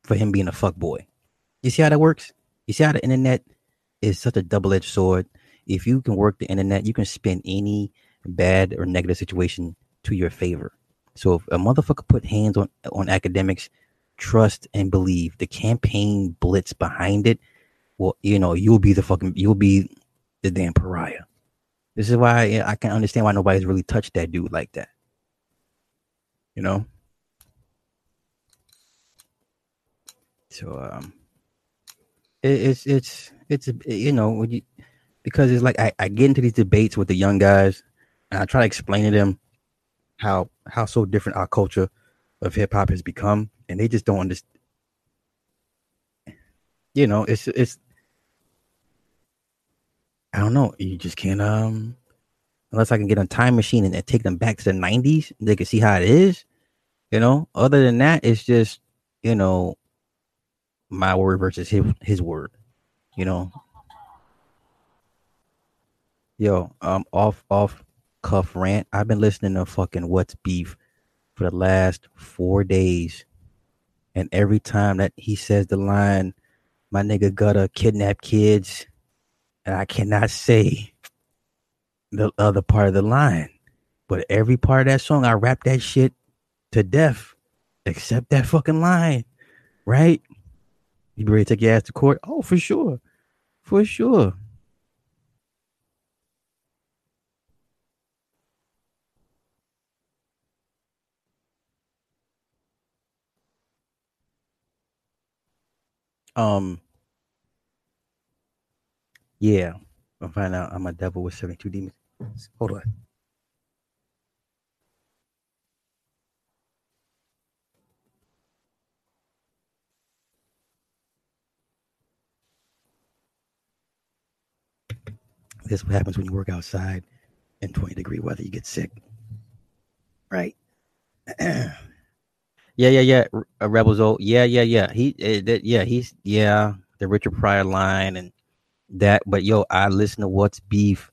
for him being a fuck boy. You see how that works? You see how the internet is such a double edged sword. If you can work the internet, you can spin any bad or negative situation to your favor. So if a motherfucker put hands on on Akademiks, trust and believe the campaign blitz behind it. Well, you know you'll be the fucking you'll be the damn pariah. This is why I can understand why nobody's really touched that dude like that. You know. So um, it, it's it's it's you know you because it's like I, I get into these debates with the young guys and I try to explain to them how how so different our culture of hip hop has become, and they just don't understand. You know, it's it's. I don't know. You just can't um, unless I can get a time machine and, and take them back to the '90s, they can see how it is. You know. Other than that, it's just you know, my word versus his his word. You know. Yo, um, off off cuff rant. I've been listening to fucking What's Beef for the last four days. And every time that he says the line, my nigga gotta kidnap kids, and I cannot say the other part of the line. But every part of that song, I rap that shit to death, except that fucking line, right? You ready to take your ass to court? Oh, for sure. For sure. Um, yeah, I'll find out I'm a devil with 72 demons. Hold on. This is what happens when you work outside in 20 degree weather. You get sick, right? yeah, yeah, yeah. R- uh, Rebels old. Yeah, yeah, yeah. He, uh, that, yeah, he's yeah. The Richard Pryor line and that. But yo, I listen to What's Beef.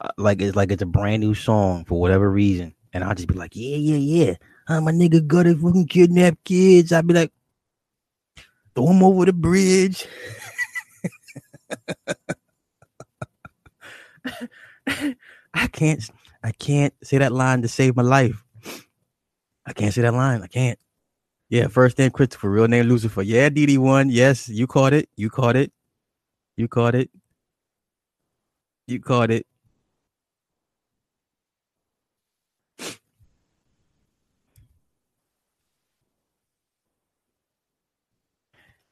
uh, Like it's like it's a brand new song for whatever reason, and I'll just be like, yeah, yeah, yeah. Uh, my nigga got to fucking kidnap kids. I'd be like, throw him over the bridge. I can't I can't say that line to save my life. I can't say that line. I can't. Yeah, first name Christopher, real name Lucifer. Yeah, DD one. Yes, you caught it. You caught it. You caught it. You caught it.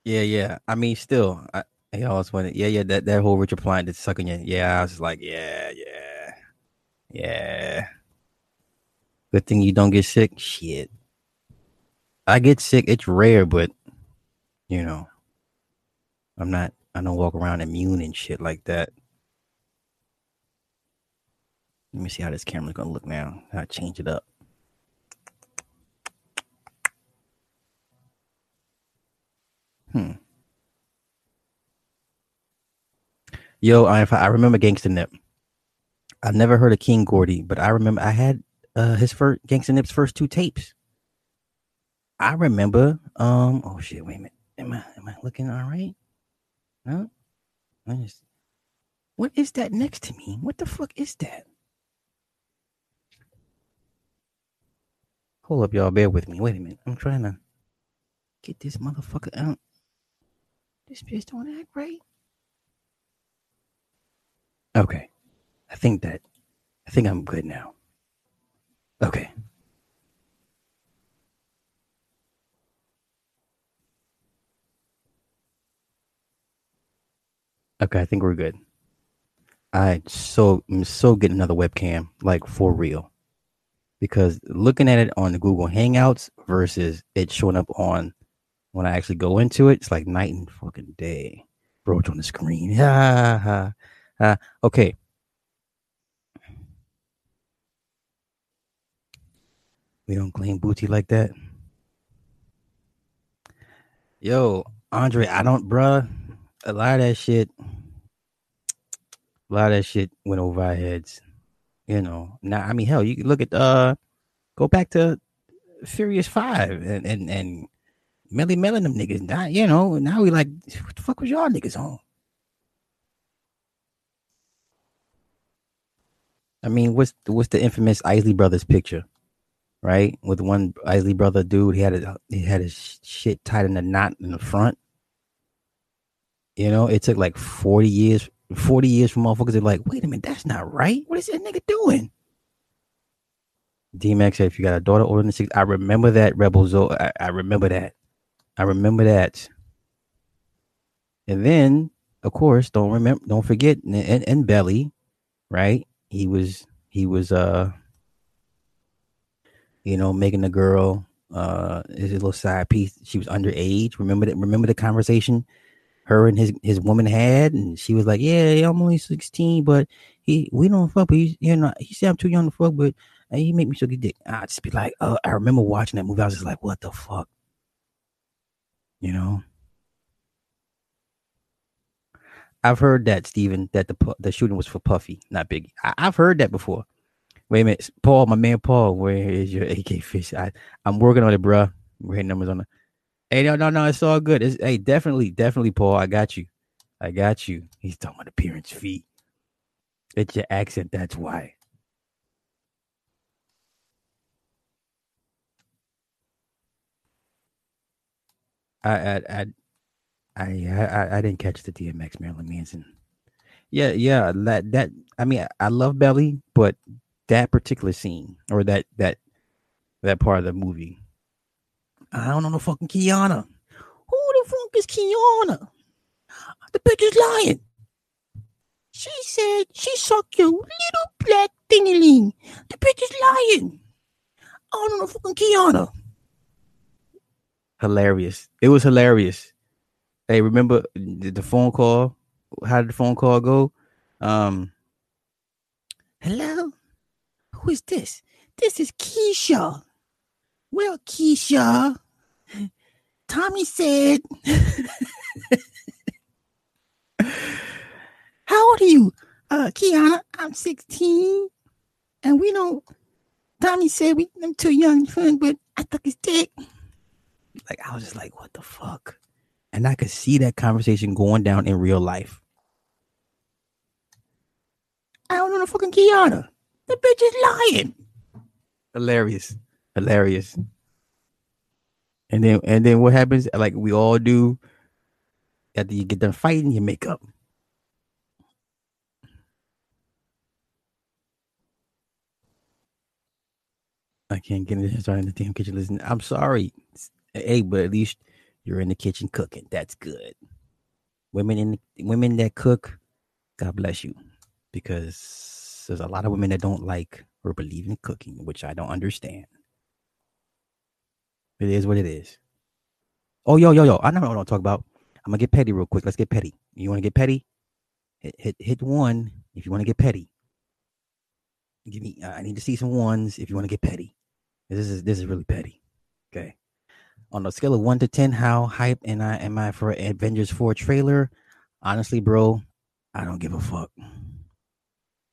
Yeah, yeah. I mean, still, I, I always wanted. Yeah, yeah. That that whole Richard Plant that's sucking you. Yeah, I was like, yeah, yeah, yeah. Good thing you don't get sick. Shit. I get sick. It's rare, but you know, I'm not. I don't walk around immune and shit like that. Let me see how this camera's gonna look now. I change it up. Hmm. Yo, I I remember Gangsta Nip. I never heard of King Gordy, but I remember I had uh his first Gangsta Nip's first two tapes. I remember. Um. Oh shit! Wait a minute. Am I am I looking all right? I just. What is that next to me? What the fuck is that? Hold up, y'all. Bear with me. Wait a minute. I'm trying to get this motherfucker out. This bitch don't act right. Okay. I think that. I think I'm good now. Okay. Okay, I think we're good. I so I'm so getting another webcam, like for real. Because looking at it on the Google Hangouts versus it showing up on when I actually go into it, it's like night and fucking day. Broach on the screen. Ha ha ha. Okay. We don't claim booty like that. Yo, Andre, I don't, bruh. A lot of that shit, a lot of that shit went over our heads. You know, now I mean, hell, you look at uh, go back to Furious Five and and and Melle Mel them niggas. Now, you know, now we like, what the fuck was y'all niggas on? I mean, what's what's the infamous Isley Brothers picture, right? With one Isley brother dude, he had a, he had his shit tied in a knot in the front. You know, it took like forty years, forty years for motherfuckers to like, wait a minute, that's not right. What is that nigga doing? DMX said, if you got a daughter older than six, I remember that Rebel Zo. I, I remember that. I remember that. And then, of course, don't remember, don't forget, and, and Belly, right? He was, he was, uh, you know, making the girl, uh, his little side piece. She was underage. Remember that? Remember the conversation her and his his woman had, and she was like, "Yeah, I'm only 16, but he we don't fuck, but he's you know he said I'm too young to fuck, but uh, he make me suck his dick." I just be like, "Oh, I remember watching that movie. I was just like, what the fuck." You know, I've heard that Stephen that the the shooting was for Puffy, not Biggie. I, I've heard that before. Wait a minute, Paul, my man Paul, where is your AK fish? I I'm working on it, bruh. We're hitting numbers on it. Hey, no, no, no, it's all good. It's, hey, definitely, definitely, Paul. I got you. I got you. He's talking about appearance fee. It's your accent. That's why. I I I I I, didn't catch the DMX Marilyn Manson. Yeah, yeah. That that I mean, I, I love Belly, but that particular scene or that that that part of the movie, I don't know no fucking Kiana. Who the fuck is Kiana? The bitch is lying. She said she sucked your little black dingaling. The bitch is lying. I don't know the fucking Kiana. Hilarious. It was hilarious. Hey, remember the the phone call? How did the phone call go? Um, hello, who is this? this is Keisha. Well, Keisha, Tommy said, How old are you? Uh, Kiana, I'm 16. And we don't, Tommy said we, I'm too young, but I took his dick. Like, I was just like, what the fuck? And I could see that conversation going down in real life. I don't know the fucking Kiana. The bitch is lying. Hilarious. Hilarious. And then and then what happens? Like we all do after you get done fighting, you make up. I can't get inside in the damn kitchen. Listen, I'm sorry. Hey, but at least you're in the kitchen cooking. That's good. Women in women that cook, God bless you. Because there's a lot of women that don't like or believe in cooking, which I don't understand. It is what it is. Oh, yo, yo, yo. I know what I'm talk about. I'm gonna get petty real quick. Let's get petty. You want to get petty? Hit, hit, hit one if you want to get petty. Give me. I need to see some ones if you want to get petty. This is this is really petty. Okay. On a scale of one to ten, how hype and I am I for Avengers Four trailer? Honestly, bro, I don't give a fuck.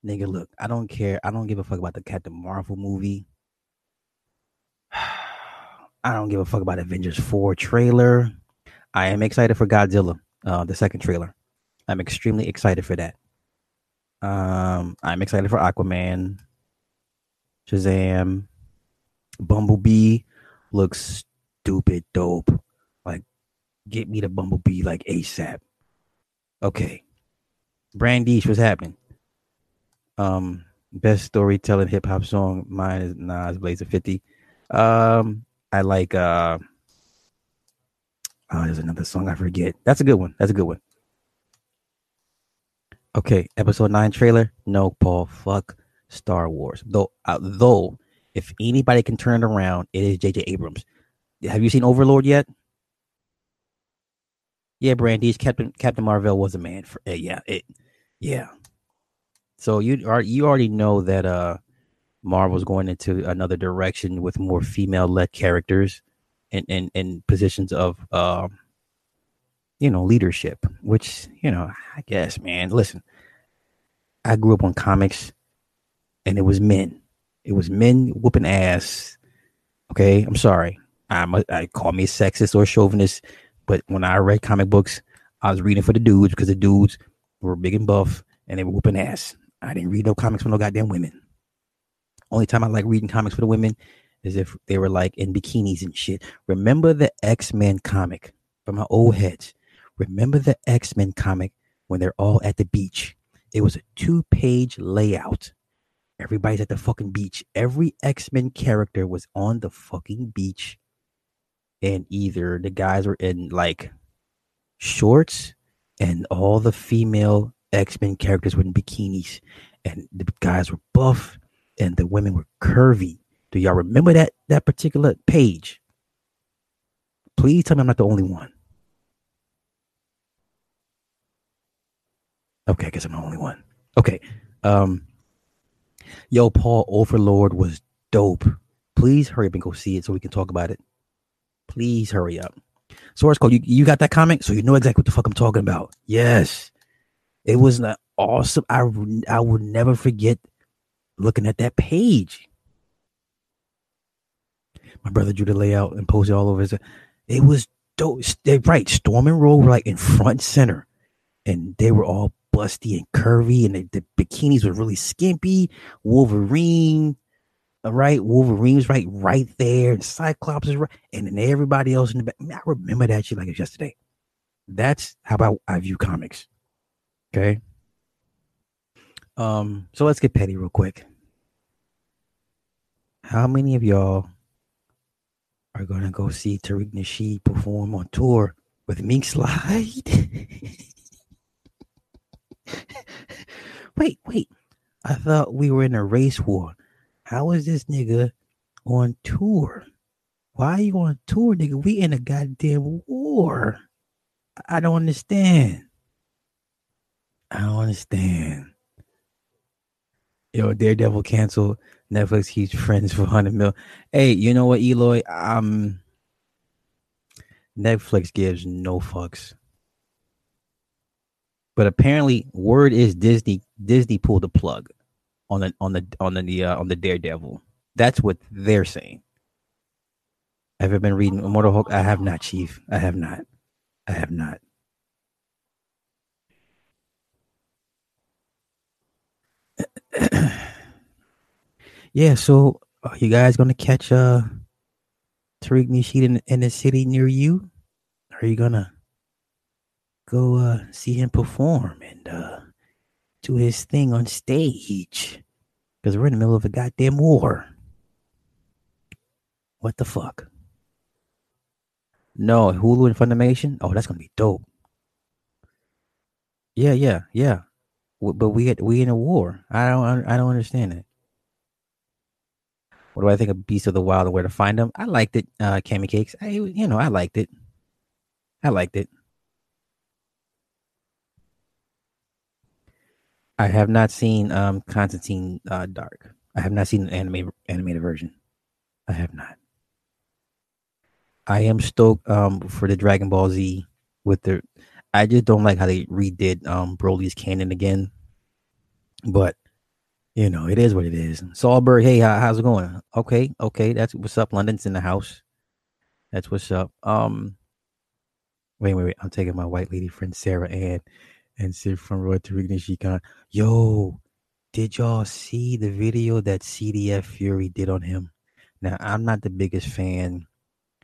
Nigga, look, I don't care. I don't give a fuck about the Captain Marvel movie. I don't give a fuck about Avengers 4 trailer. I am excited for Godzilla, uh, the second trailer. I'm extremely excited for that. Um, I'm excited for Aquaman, Shazam, Bumblebee looks stupid dope. Like, get me the Bumblebee like ASAP. Okay. Brandish, what's happening? Um, best storytelling hip hop song. Mine is Nas Blaze a 50. Um, I like uh oh, there's another song I forget. That's a good one. That's a good one. Okay, episode nine trailer. No, Paul. Fuck Star Wars. Though, uh, though, if anybody can turn it around, it is J.J. Abrams. Have you seen Overlord yet? Yeah, Brandy's Captain Captain Marvel was a man for. Uh, yeah, it. Yeah. So you are you already know that uh Marvel's going into another direction with more female led characters and in, in, positions of uh, you know leadership which you know i guess man listen i grew up on comics and it was men. It was men whooping ass. Okay? I'm sorry. I'm a, i call me a sexist or chauvinist but when i read comic books i was reading for the dudes because the dudes were big and buff and they were whooping ass. I didn't read no comics for no goddamn women only time I like reading comics for the women is if they were like in bikinis and shit. Remember the X Men comic from my old mm-hmm. heads. Remember the X Men comic when they're all at the beach. It was a two page layout. Everybody's at the fucking beach. Every X Men character was on the fucking beach. And either the guys were in like shorts and all the female X Men characters were in bikinis. And the guys were buff and the women were curvy. Do y'all remember that that particular page? Please tell me I'm not the only one. Okay, I guess I'm the only one. Okay. Um Yo, Paul Overlord was dope. Please hurry up and go see it so we can talk about it. Please hurry up. Source code, you, you got that comment? So you know exactly what the fuck I'm talking about. Yes. It was an awesome. I I will never forget looking at that page. My brother drew the layout and posted all over his. It was dope. They right, Storm and were like in front center, and they were all busty and curvy, and the bikinis were really skimpy. Wolverine, all right, Wolverine was right, right there, and Cyclops is right, and then everybody else in the back. I, mean, I remember that shit like it's yesterday. That's how about I view comics. Okay. Um, so let's get petty real quick. How many of y'all are gonna go see Tariq Nasheed perform on tour with Mink Slide? wait, wait. I thought we were in a race war. How is this nigga on tour? Why are you on tour, nigga? We in a goddamn war. I don't understand. I don't understand. Yo, Daredevil canceled. Netflix keeps friends for hundred mil. Hey, you know what, Eloy? Um, Netflix gives no fucks. But apparently, word is Disney. Disney pulled the plug on the on the on the uh, on the Daredevil. That's what they're saying. Have been reading Immortal Hulk? I have not, Chief. I have not. I have not. yeah, so are you guys gonna catch uh Tariq Nasheed in, in city near you? Are you gonna go uh see him perform and uh do his thing on stage? Because we're in the middle of a goddamn war. What the fuck? No, Hulu and Funimation. Oh, that's gonna be dope. Yeah, yeah, yeah. But we we in a war. I don't I don't understand it. What do I think of Beast of the Wild and where to find them? I liked it, uh, Cammy Cakes. I you know I liked it. I liked it. I have not seen um Constantine uh, Dark. I have not seen the anime animated version. I have not. I am stoked um for the Dragon Ball Z with the I just don't like how they redid um Broly's canon again. But you know, it is what it is. Saulberg, hey, how, how's it going? Okay, okay, that's what's up. London's in the house. That's what's up. Um wait, wait, wait. I'm taking my white lady friend Sarah Ann and sit from Roy Tariq kind yo, did y'all see the video that CDF Fury did on him? Now I'm not the biggest fan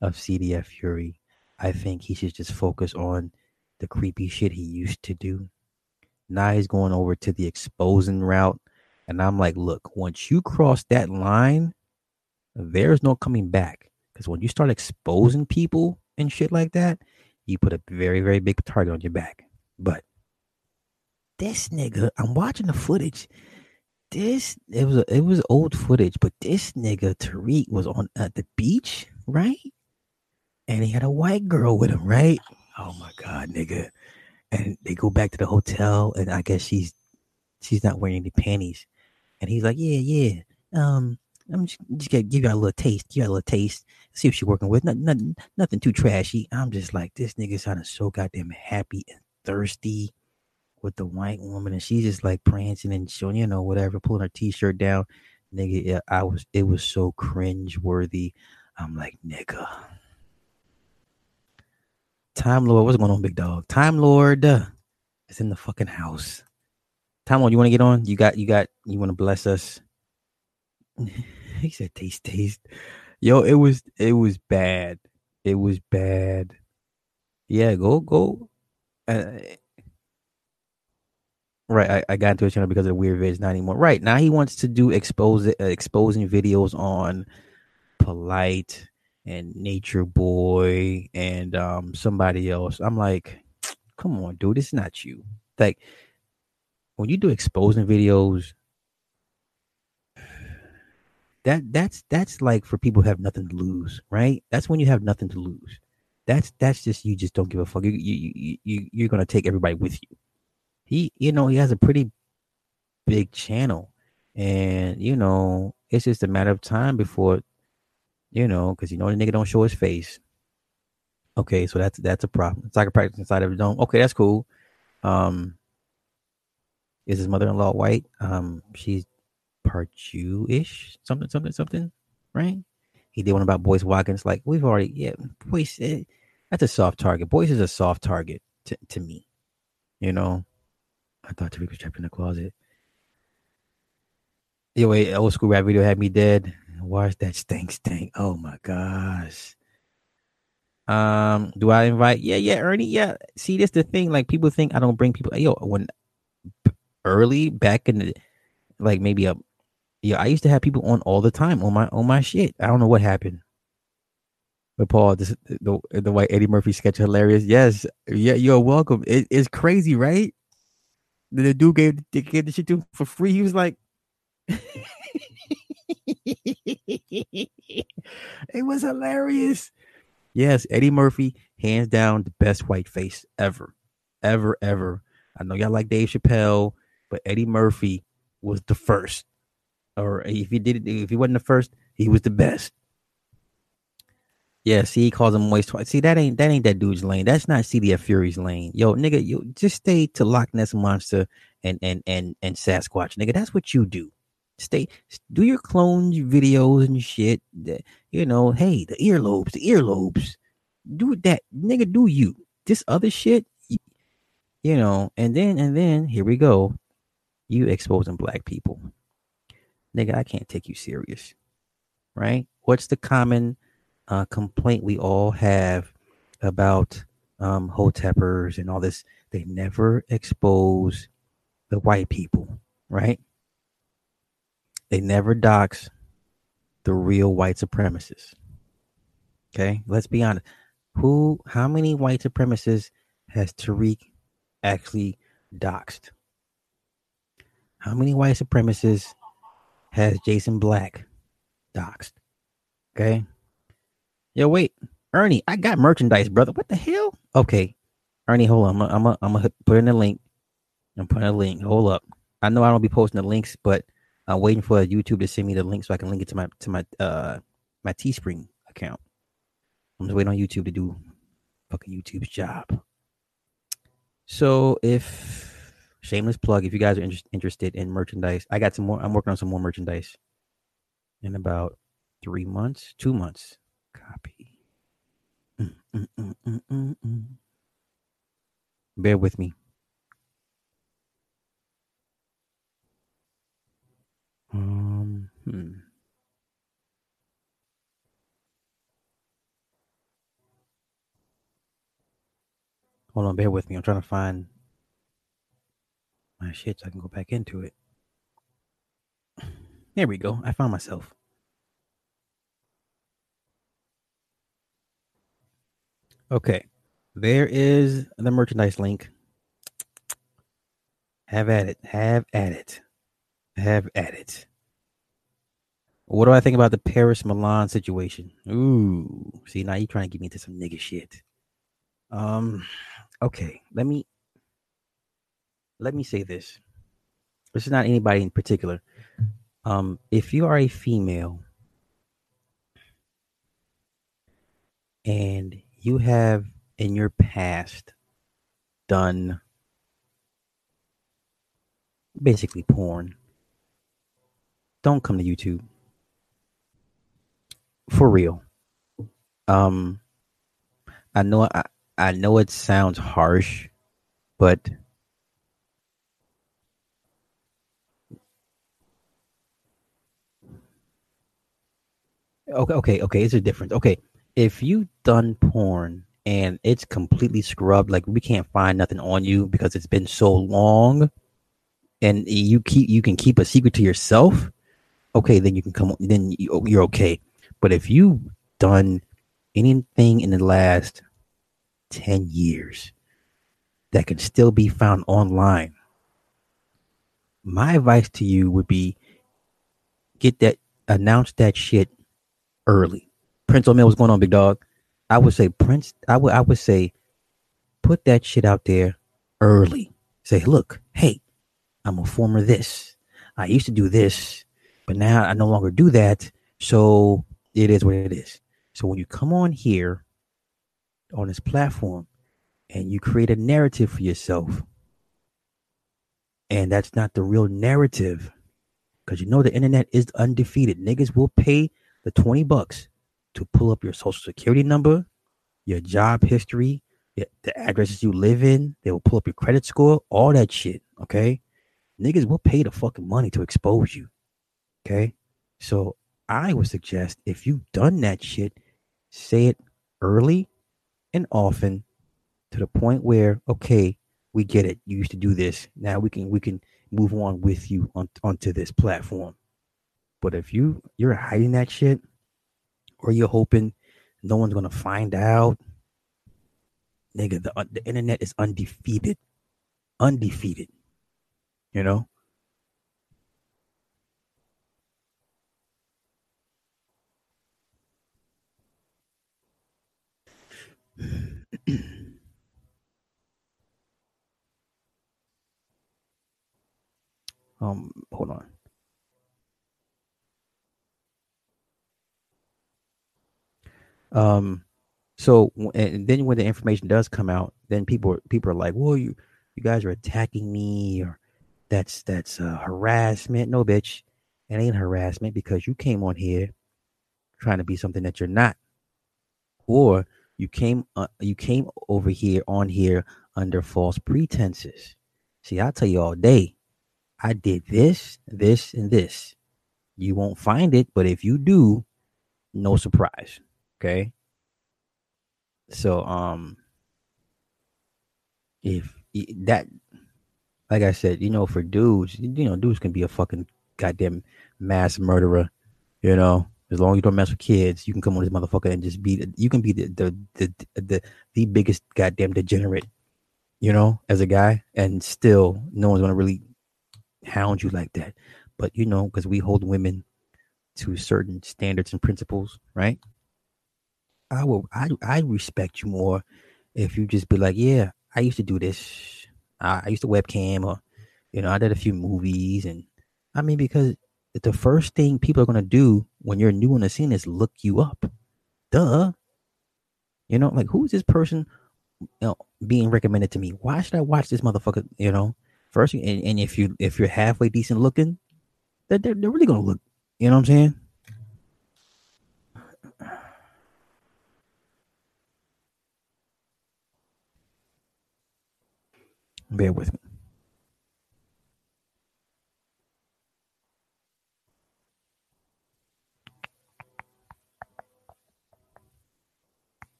of CDF Fury. I think he should just focus on the creepy shit he used to do. Now he's going over to the exposing route. And I'm like, look, once you cross that line, there's no coming back. Because when you start exposing people and shit like that, you put a very, very big target on your back. But this nigga, I'm watching the footage. This it was it was old footage, but this nigga Tariq was on at the beach, right? And he had a white girl with him, right? Oh my god, nigga. And they go back to the hotel, and I guess she's she's not wearing any panties. And he's like, Yeah, yeah. Um, I'm just, just gonna give you a little taste. Give you a little taste. See if she's working with nothing, nothing, nothing too trashy. I'm just like, this nigga sounded so goddamn happy and thirsty with the white woman, and she's just like prancing and showing, you know, whatever, pulling her t-shirt down. Nigga, yeah, I was it was so cringe worthy. I'm like, nigga. Time Lord, what's going on, big dog? Time Lord uh, is in the fucking house. Time Lord, you want to get on? You got, you got, you want to bless us? he said, taste, taste. Yo, it was, it was bad. It was bad. Yeah, go, go. Uh, right, I, I got into his channel because of the weird vids, not anymore. Right now, he wants to do expose uh, exposing videos on polite and Nature Boy and um somebody else. I'm like, come on, dude, it's not you. Like when you do exposing videos, that that's that's like for people who have nothing to lose, right? That's when you have nothing to lose. That's that's just you just don't give a fuck. You you you, you you're gonna take everybody with you. He you know he has a pretty big channel, and you know it's just a matter of time before you know, because you know the nigga don't show his face. Okay, so that's that's a problem. Practice inside of the dome. Okay, that's cool. Um, is his mother-in-law white? Um, she's part Jewish, something, something, something, right? He did one about Boyce Watkins. Like we've already, yeah, Boyce. Eh, that's a soft target. Boyce is a soft target to, to me. You know, I thought Tariq was trapped in the closet. Wait, old school rap video had me dead. Watch that stink stink. Oh my gosh. Um, do I invite? Yeah, yeah, Ernie. Yeah. See, that's the thing. Like people think I don't bring people. Yo, when early back in the like maybe a yeah, I used to have people on all the time on my on my shit. I don't know what happened. But Paul, this the the white Eddie Murphy sketch hilarious. Yes, yeah, you're welcome. It, it's crazy, right? The, dude gave, gave the shit to him for free. He was like, it was hilarious. Yes, Eddie Murphy, hands down, the best white face ever, ever, ever. I know y'all like Dave Chappelle, but Eddie Murphy was the first. or if he did it, if he wasn't the first, he was the best. Yeah, see, he calls him moist. See, that ain't that ain't that dude's lane. That's not CDF Fury's lane. Yo, nigga, you just stay to Loch Ness monster and and and and Sasquatch, nigga. That's what you do. Stay, do your clone videos and shit. that You know, hey, the earlobes, the earlobes. Do that, nigga. Do you? This other shit, you know. And then and then here we go. You exposing black people, nigga. I can't take you serious, right? What's the common uh, complaint we all have about um, hoteppers and all this. They never expose the white people, right? They never dox the real white supremacists. Okay, let's be honest. Who, how many white supremacists has Tariq actually doxed? How many white supremacists has Jason Black doxed? Okay, Yo, wait, Ernie, I got merchandise, brother. What the hell? Okay, Ernie, hold on. I'm gonna I'm I'm put in a link. I'm putting a link. Hold up. I know I don't be posting the links, but I'm waiting for YouTube to send me the link so I can link it to my to my uh my Teespring account. I'm just waiting on YouTube to do fucking YouTube's job. So if shameless plug, if you guys are inter- interested in merchandise, I got some more. I'm working on some more merchandise in about three months, two months. Copy. Mm, mm, mm, Bear with me. Um, hmm. Hold on, bear with me. I'm trying to find my shit so I can go back into it. There we go. I found myself. Okay. There is the merchandise link. Have at it. Have at it. Have at it. What do I think about the Paris Milan situation? Ooh, see now you're trying to get me into some nigga shit. Um, okay, let me let me say this. This is not anybody in particular. Um, if you are a female and you have in your past done basically porn, don't come to YouTube. For real. Um I know I, I know it sounds harsh, but Okay, okay, okay. It's a difference. Okay, if you done porn and it's completely scrubbed, like we can't find nothing on you because it's been so long, and you keep you can keep a secret to yourself, okay, then you can come. Then oh, you're okay. But if you've done anything in the last ten years that can still be found online, my advice to you would be get that announce that shit early Prince O'Mill, what's going on, big dog? I would say Prince. I would I would say put that shit out there early. Say, look, hey, I'm a former this. I used to do this, but now I no longer do that. So it is what it is. So when you come on here on this platform and you create a narrative for yourself, and that's not the real narrative, because you know the internet is undefeated. Niggas will pay the 20 bucks to pull up your social security number, your job history, the addresses you live in. They will pull up your credit score, all that shit. Okay. Niggas will pay the fucking money to expose you. Okay. So I would suggest if you've done that shit, say it early and often to the point where, okay, we get it. You used to do this. Now we can we can move on with you on, onto this platform. But if you you're hiding that shit, or you're hoping no one's gonna find out. Nigga, the the internet is undefeated, undefeated. You know. um, hold on. Um, so and then when the information does come out, then people people are like, "Well, you you guys are attacking me, or that's that's uh, harassment." No, bitch, it ain't harassment because you came on here trying to be something that you're not, or you came uh, you came over here on here under false pretenses. See, I tell you all day, I did this, this, and this. You won't find it, but if you do, no surprise. Okay. So um if that like I said, you know, for dudes, you know, dudes can be a fucking goddamn mass murderer, you know. As long as you don't mess with kids, you can come on this motherfucker and just be you can be the the the the, the biggest goddamn degenerate, you know, as a guy, and still no one's gonna really hound you like that. But you know, because we hold women to certain standards and principles, right? I will I I respect you more if you just be like, yeah, I used to do this. I, I used to webcam or you know, I did a few movies and I mean because the first thing people are gonna do when you're new on the scene is look you up. Duh. You know, like who's this person you know, being recommended to me? Why should I watch this motherfucker? You know, first and, and if you if you're halfway decent looking, they're, they're, they're really gonna look. You know what I'm saying? Bear with me.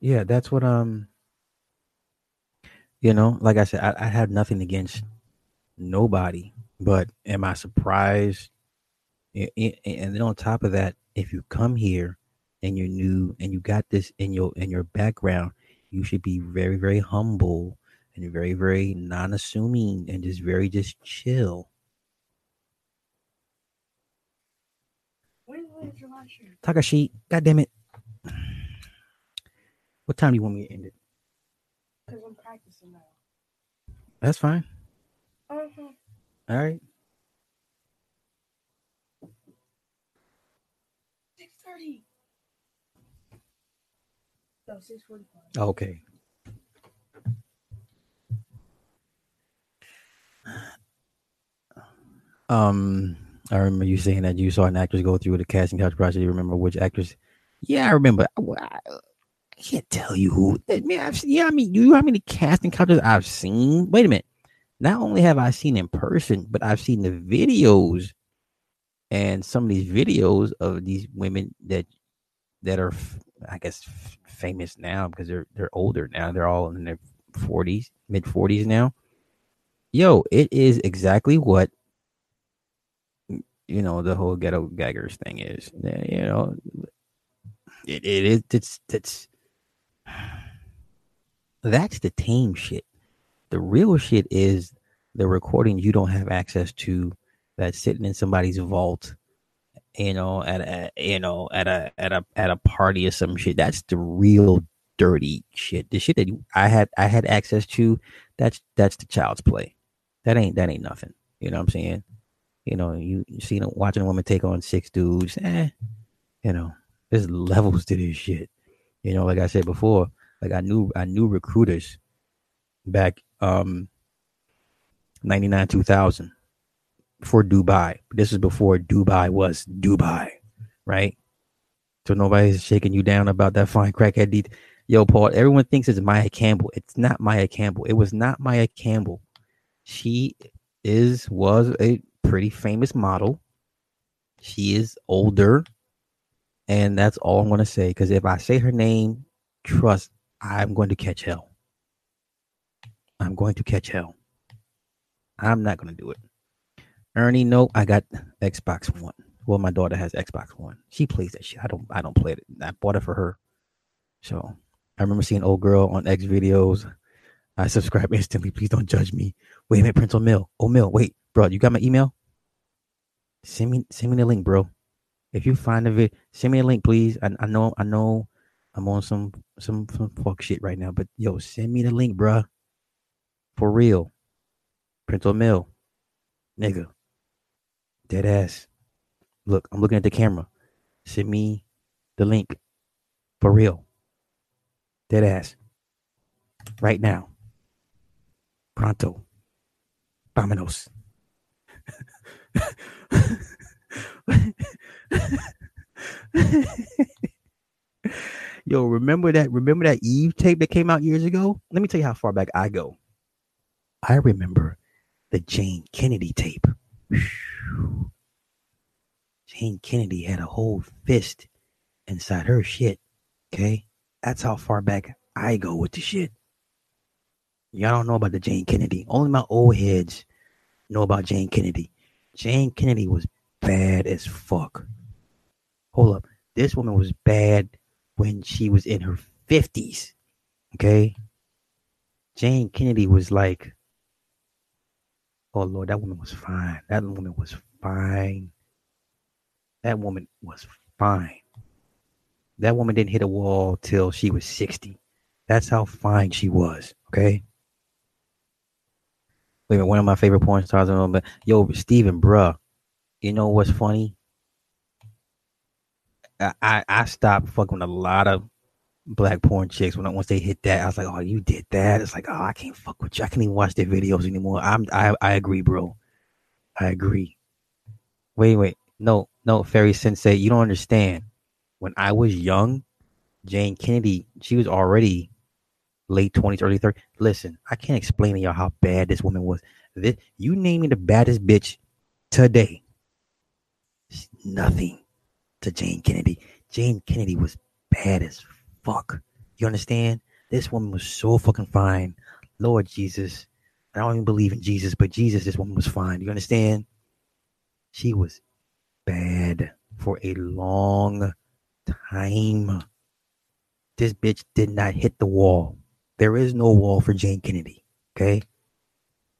Yeah, that's what um you know, like I said, I, I have nothing against nobody, but am I surprised? And then on top of that, if you come here and you're new and you got this in your in your background, you should be very very humble and very very non-assuming and just very just chill. When was your last year? Takashi, God damn it! What time do you want me to end it? Because I'm practicing now. That's fine. Uh-huh. All right. 6.30. No, 6.45. Okay. Um, I remember you saying that you saw an actress go through the casting couch process. Do you remember which actress? Yeah, I remember. I, I- can't tell you who. Man, I've, yeah, I mean, you know how many casting couches I've seen? Wait a minute. Not only have I seen in person, but I've seen the videos, and some of these videos of these women that that are, I guess, famous now because they're they're older now. They're all in their forties, mid forties now. Yo, it is exactly what you know the whole ghetto gaggers thing is. You know, it, it is. It's it's that's the tame shit. The real shit is the recording you don't have access to that's sitting in somebody's vault. You know, at a you know at a at a at a party or some shit. That's the real dirty shit. The shit that I had I had access to. That's that's the child's play. That ain't that ain't nothing. You know what I'm saying? You know, you, you see watching a woman take on six dudes. Eh, you know, there's levels to this shit. You know, like I said before, like I knew I knew recruiters back um 99 2000 for Dubai. This is before Dubai was Dubai, right? So nobody's shaking you down about that fine crackhead deed. Yo, Paul, everyone thinks it's Maya Campbell. It's not Maya Campbell. It was not Maya Campbell. She is was a pretty famous model. She is older, and that's all I'm going to say. Because if I say her name, trust I'm going to catch hell. I'm going to catch hell. I'm not going to do it. Ernie, no, I got Xbox One. Well, my daughter has Xbox One. She plays that shit. I don't. I don't play it. I bought it for her. So I remember seeing old girl on X videos. I subscribe instantly. Please don't judge me. Wait a minute, Prince O'Mill. O'Mill, wait, bro, you got my email? Send me send me the link, bro. If you find the vid, send me a link, please. I, I know I know I'm on some some some fuck shit right now, but yo, send me the link, bruh. For real. Prince Mill, nigga, dead ass. Look, I'm looking at the camera. Send me the link for real. Dead ass. Right now. Pronto. Vámonos. Yo, remember that? Remember that Eve tape that came out years ago? Let me tell you how far back I go. I remember the Jayne Kennedy tape. Jayne Kennedy had a whole fist inside her shit. Okay, that's how far back I go with the shit. Y'all don't know about the Jayne Kennedy. Only my old heads know about Jayne Kennedy. Jayne Kennedy was bad as fuck. Hold up. This woman was bad when she was in her 50s. Okay? Jayne Kennedy was like, oh Lord, that woman was fine. That woman was fine. That woman was fine. That woman didn't hit a wall till she was 60. That's how fine she was. Okay? Wait a minute, one of my favorite porn stars. But yo, Steven, bruh, you know what's funny? I, I, stopped fucking a lot of black porn chicks when once they hit that. I was like, oh, you did that. It's like, oh, I can't fuck with you. I can't even watch their videos anymore. I'm I I agree, bro. I agree. Wait, wait. No, no, Fairy Sensei, you don't understand. When I was young, Jayne Kennedy, she was already late 20s, early 30s. Listen, I can't explain to y'all how bad this woman was. This, you name me the baddest bitch today. Nothing to Jayne Kennedy. Jayne Kennedy was bad as fuck. You understand? This woman was so fucking fine. Lord Jesus. I don't even believe in Jesus, but Jesus, this woman was fine. You understand? She was bad for a long time. This bitch did not hit the wall. There is no wall for Jayne Kennedy. Okay.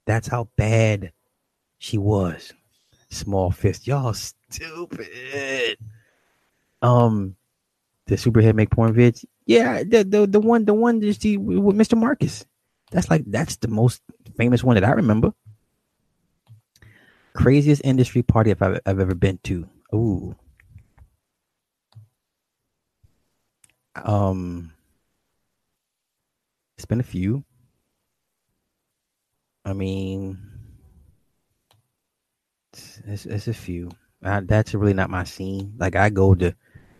That's how bad she was. Small fist. Y'all stupid. Um, the superhead make porn vids. Yeah, the the the one the one is the with Mr. Marcus. That's like that's the most famous one that I remember. Craziest industry party I've, I've ever been to. Ooh. Um, it's been a few. I mean, it's, it's, it's a few. I, that's really not my scene. Like I go to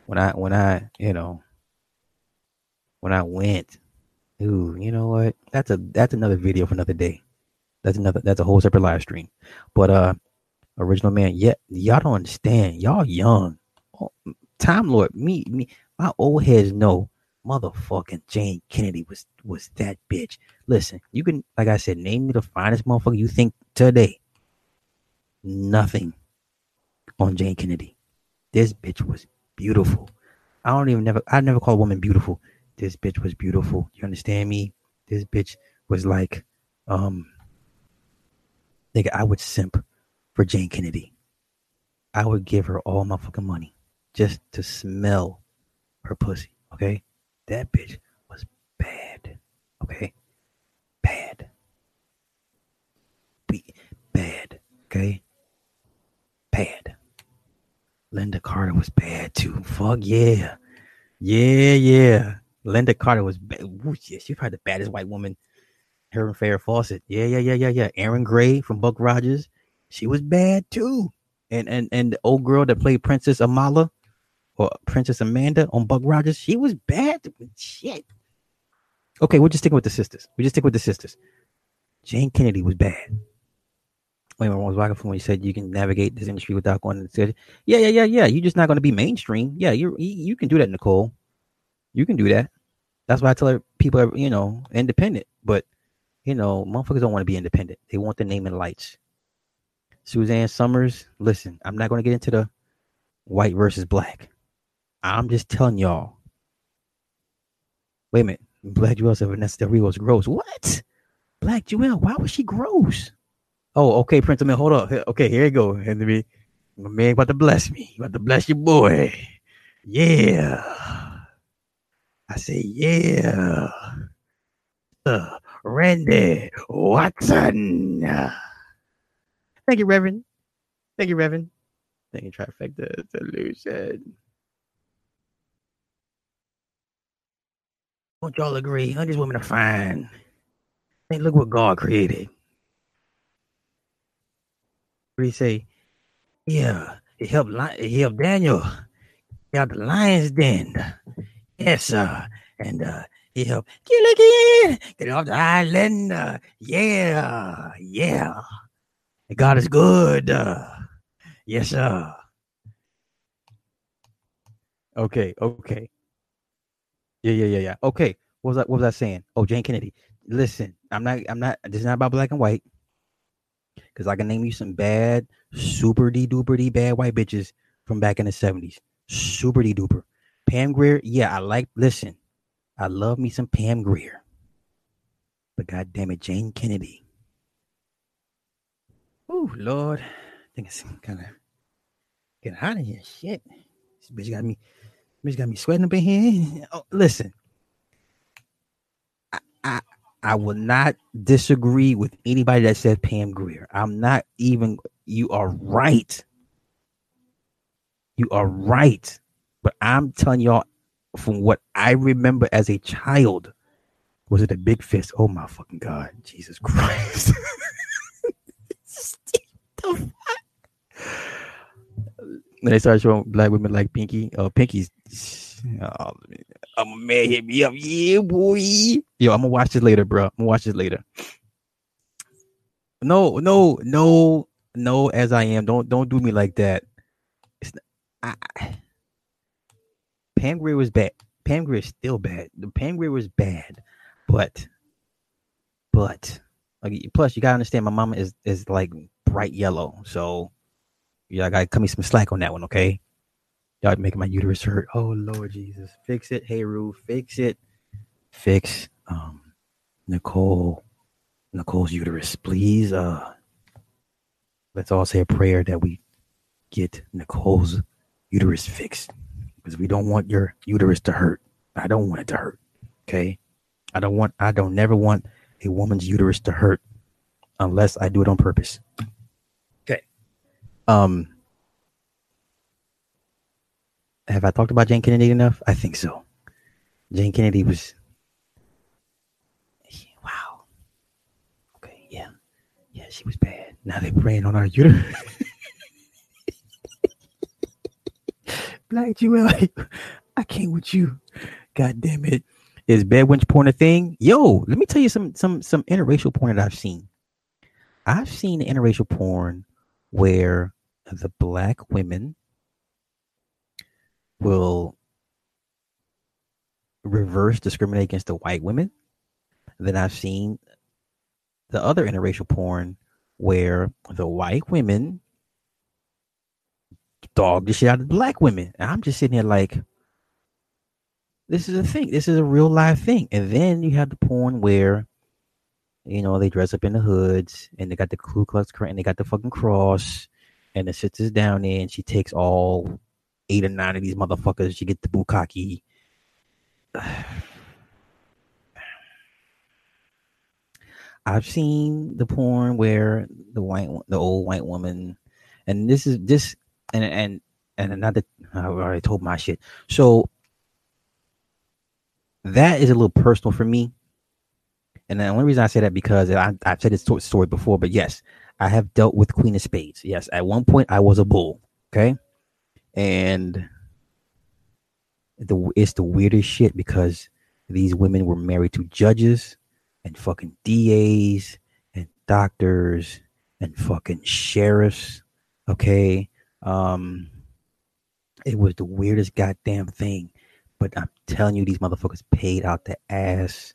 when I when I you know when I went. Ooh, you know what? That's a that's another video for another day. That's another that's a whole separate live stream. But uh, original man, yeah, y'all don't understand. Y'all young. Oh, Time Lord, me me, my old heads know motherfucking Jayne Kennedy was was that bitch. Listen, you can like I said, name me the finest motherfucker you think today. Nothing on Jayne Kennedy. This bitch was beautiful. I don't even never I never call a woman beautiful. This bitch was beautiful. You understand me? This bitch was like, um nigga, I would simp for Jayne Kennedy. I would give her all my fucking money just to smell her pussy. Okay? That bitch was bad. Okay? Bad. Be bad. Okay? Bad. Lynda Carter was bad too. Fuck yeah. Yeah, yeah. Lynda Carter was bad. Ooh, yeah, she's probably the baddest white woman. Her and Farrah Fawcett. Yeah, yeah, yeah, yeah, yeah. Erin Gray from Buck Rogers. She was bad too. And and and the old girl that played Princess Amala or Princess Amanda on Buck Rogers, she was bad. Shit. Okay, we're just sticking with the sisters. We just stick with the sisters. Jayne Kennedy was bad. Wait, I was walking from when you said you can navigate this industry without going to the Yeah, yeah, yeah, yeah. You're just not going to be mainstream. Yeah, you you can do that, Nicole. You can do that. That's why I tell people, you know, independent. But you know, motherfuckers don't want to be independent. They want the name and lights. Suzanne Somers, listen, I'm not going to get into the white versus black. I'm just telling y'all. Wait a minute. Black Jewel said Vanessa Del Rio was gross. What? Black Jewel? Why was she gross? Oh, okay, Prince. I mean, hold up. Okay, here you go, Henry. My man about to bless me. About to bless your boy. Yeah. I say, yeah. Uh, Randy Watson. Thank you, Reverend. Thank you, Reverend. Thank you, Trifecta Solution. Don't y'all agree? These women are fine. Hey, look what God created. You say? Yeah, it helped. It helped Daniel out the lion's den. Yes, sir. And uh, he helped kill. Get off the island. Uh, yeah, yeah. God is good. Uh, yes, sir. Okay, okay. Yeah, yeah, yeah, yeah. Okay. What was I what was I saying? Oh, Jayne Kennedy. Listen, I'm not I'm not this is not about black and white. Cause I can name you some bad, super de duper bad white bitches from back in the 70s. Super de duper. Pam Grier, yeah, I like listen. I love me some Pam Grier. But god damn it, Jayne Kennedy. Oh Lord. I think it's kind of getting hot in here. Shit. This bitch got me bitch got me sweating up in here. Oh, listen. I, will not disagree with anybody that said Pam Grier. I'm not even you are right. You are right. But I'm telling y'all from what I remember as a child, was it a big fist? Oh my fucking god, Jesus Christ. the fuck? When they started showing black women like Pinky, uh Pinky's oh, I'm a man hit me up. Yeah, boy. Yo, I'm gonna watch this later, bro. I'm gonna watch this later. No, no, no, no, as I am. Don't don't do me like that. It's I, I- Pam Grier was bad. Pam Grier is still bad. The Pam Grier was bad, but but like plus you gotta understand my mama is is like bright yellow. So yeah, I gotta cut me some slack on that one, okay? Y'all making my uterus hurt. Oh Lord Jesus. Fix it. Hey Rue, fix it. Fix um Nicole Nicole's uterus. Please uh let's all say a prayer that we get Nicole's uterus fixed. Because we don't want your uterus to hurt. I don't want it to hurt. Okay. I don't want I don't never want a woman's uterus to hurt unless I do it on purpose. Okay. Um have I talked about Jayne Kennedy enough? I think so. Jayne Kennedy was wow. Okay, yeah. Yeah, she was bad. Now they're preying on our uterus. Black Jewel, I can't with you. God damn it. Is bad wench porn a thing? Yo, let me tell you some some some interracial porn that I've seen. I've seen interracial porn where the black women will reverse discriminate against the white women. Then I've seen the other interracial porn where the white women dog the shit out of black women. And I'm just sitting here like, this is a thing. This is a real life thing. And then you have the porn where, you know, they dress up in the hoods and they got the Ku Klux Klan and they got the fucking cross and the sits is down there and she takes all eight or nine of these motherfuckers. You get the bukkake. I've seen the porn where the white, the old white woman, and this is this, and and and another. I already told my shit. So that is a little personal for me. And the only reason I say that because I, I've said this story before, but yes, I have dealt with Queen of Spades. Yes, at one point I was a bull. Okay, and the it's the weirdest shit because these women were married to judges and fucking DAs and doctors and fucking sheriffs. Okay, um, it was the weirdest goddamn thing. But I'm telling you, these motherfuckers paid out the ass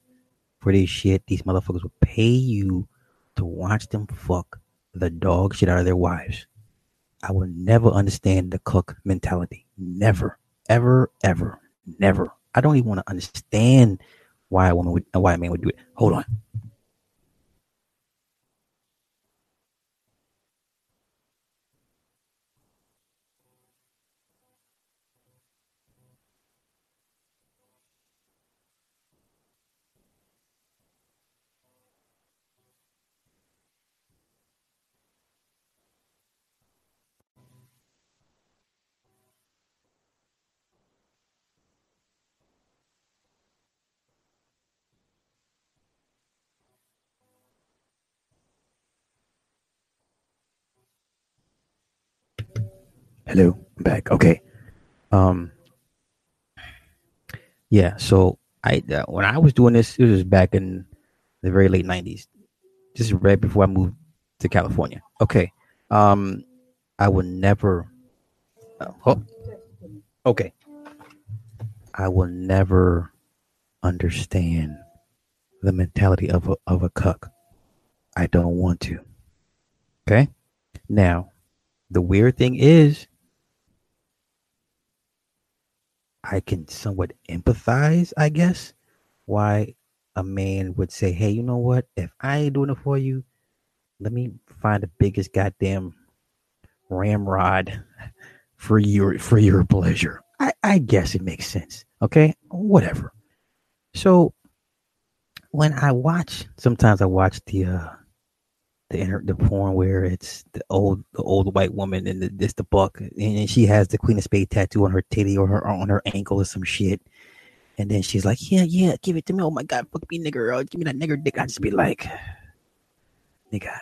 for this shit. These motherfuckers will pay you to watch them fuck the dog shit out of their wives. I will never understand the cuck mentality. Never, ever, ever, never. I don't even want to understand why a woman would, why a man would do it. Hold on. Hello, I'm back. Okay. Um. Yeah. So I uh, when I was doing this, it was back in the very late '90s, just right before I moved to California. Okay. Um. I will never. Uh, oh, okay. I will never understand the mentality of a, of a cuck. I don't want to. Okay. Now, the weird thing is, I can somewhat empathize, I guess, why a man would say, Hey, you know what? If I ain't doing it for you, let me find the biggest goddamn ramrod for your for your pleasure. I, I guess it makes sense. Okay, whatever. So when I watch, sometimes I watch the uh the inter- the porn where it's the old the old white woman and the, it's the buck and she has the Queen of Spades tattoo on her titty or her on her ankle or some shit. And then she's like, "Yeah, yeah, give it to me. Oh my god, fuck me, nigger. Oh, give me that nigger dick." I just be like, "Nigga,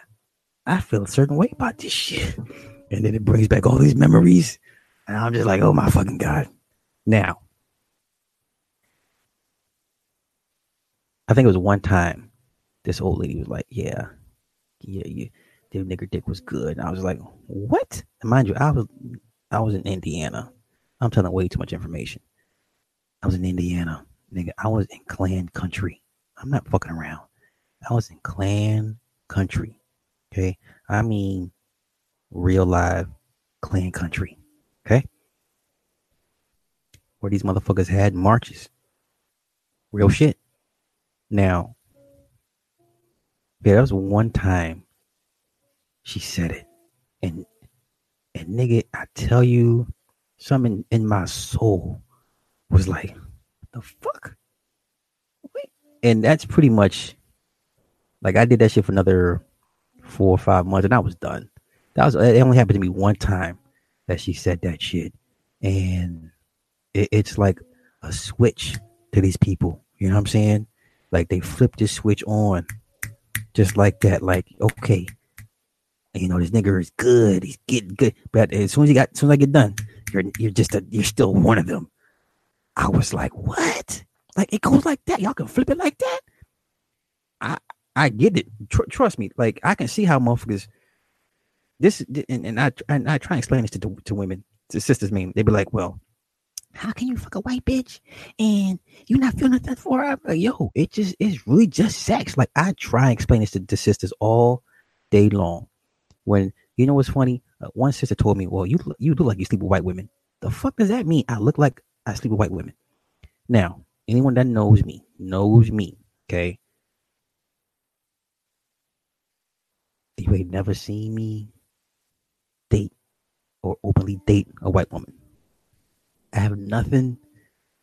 I feel a certain way about this shit." And then it brings back all these memories, and I'm just like, "Oh my fucking god!" Now, I think it was one time this old lady was like, "Yeah, yeah, yeah, the nigger dick was good." And I was like, "What?" And mind you, I was I was in Indiana. I'm telling way too much information. I was in Indiana, nigga. I was in Klan country. I'm not fucking around. I was in Klan country. Okay, I mean real live Klan country. Okay, where these motherfuckers had marches. Real shit. Now, yeah, that was one time she said it. And and nigga, I tell you, something in my soul was like, the fuck? Wait. And that's pretty much like I did that shit for another four or five months and I was done. That was it only happened to me one time that she said that shit. And it, it's like a switch to these people. You know what I'm saying? Like they flip this switch on just like that. Like, okay, you know, this nigga is good. He's getting good. But as soon as you got, as soon as I get done, you're you're just a, you're still one of them. I was like, what? Like it goes like that. Y'all can flip it like that. I I get it. Tr- trust me. Like I can see how motherfuckers. This and, and I and I try and explain this to to women, to sisters. Mean they be like, well, how can you fuck a white bitch and you're not feeling nothing for her? Yo, it just it's really just sex. Like I try and explain this to, the sisters all day long. When you know what's funny? Uh, one sister told me, "Well, you you look like you sleep with white women." The fuck does that mean? I look like I sleep with white women. Now, anyone that knows me knows me. Okay, you ain't never seen me date or openly date a white woman. I have nothing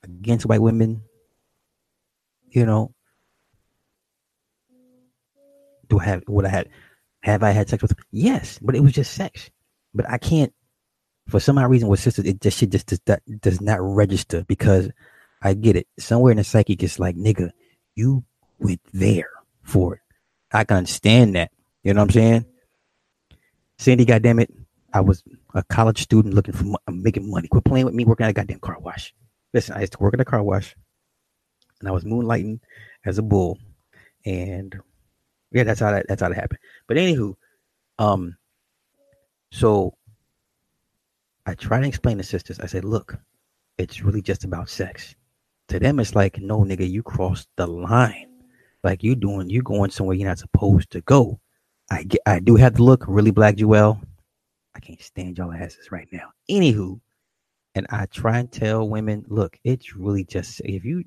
against white women. You know, do I have what I had? Have I had sex with? Yes, but it was just sex. But I can't, for some odd reason, with sisters, it just shit just does, that does not register because I get it somewhere in the psyche. It's like nigga, you went there for it. I can understand that. You know what I'm saying? Sandy, goddamn it, I was a college student looking for mo- making money. Quit playing with me working at a goddamn car wash. Listen, I used to work at a car wash, and I was moonlighting as a bull, and yeah, that's how that that's how that happened. But anywho, um, so I try to explain to sisters. I said, look, it's really just about sex. To them, it's like, no, nigga, you crossed the line. Like you doing, you going somewhere you're not supposed to go. I get, I do have to look really black, Joel. Can't stand y'all asses right now. Anywho, and I try and tell women, look, it's really just if you,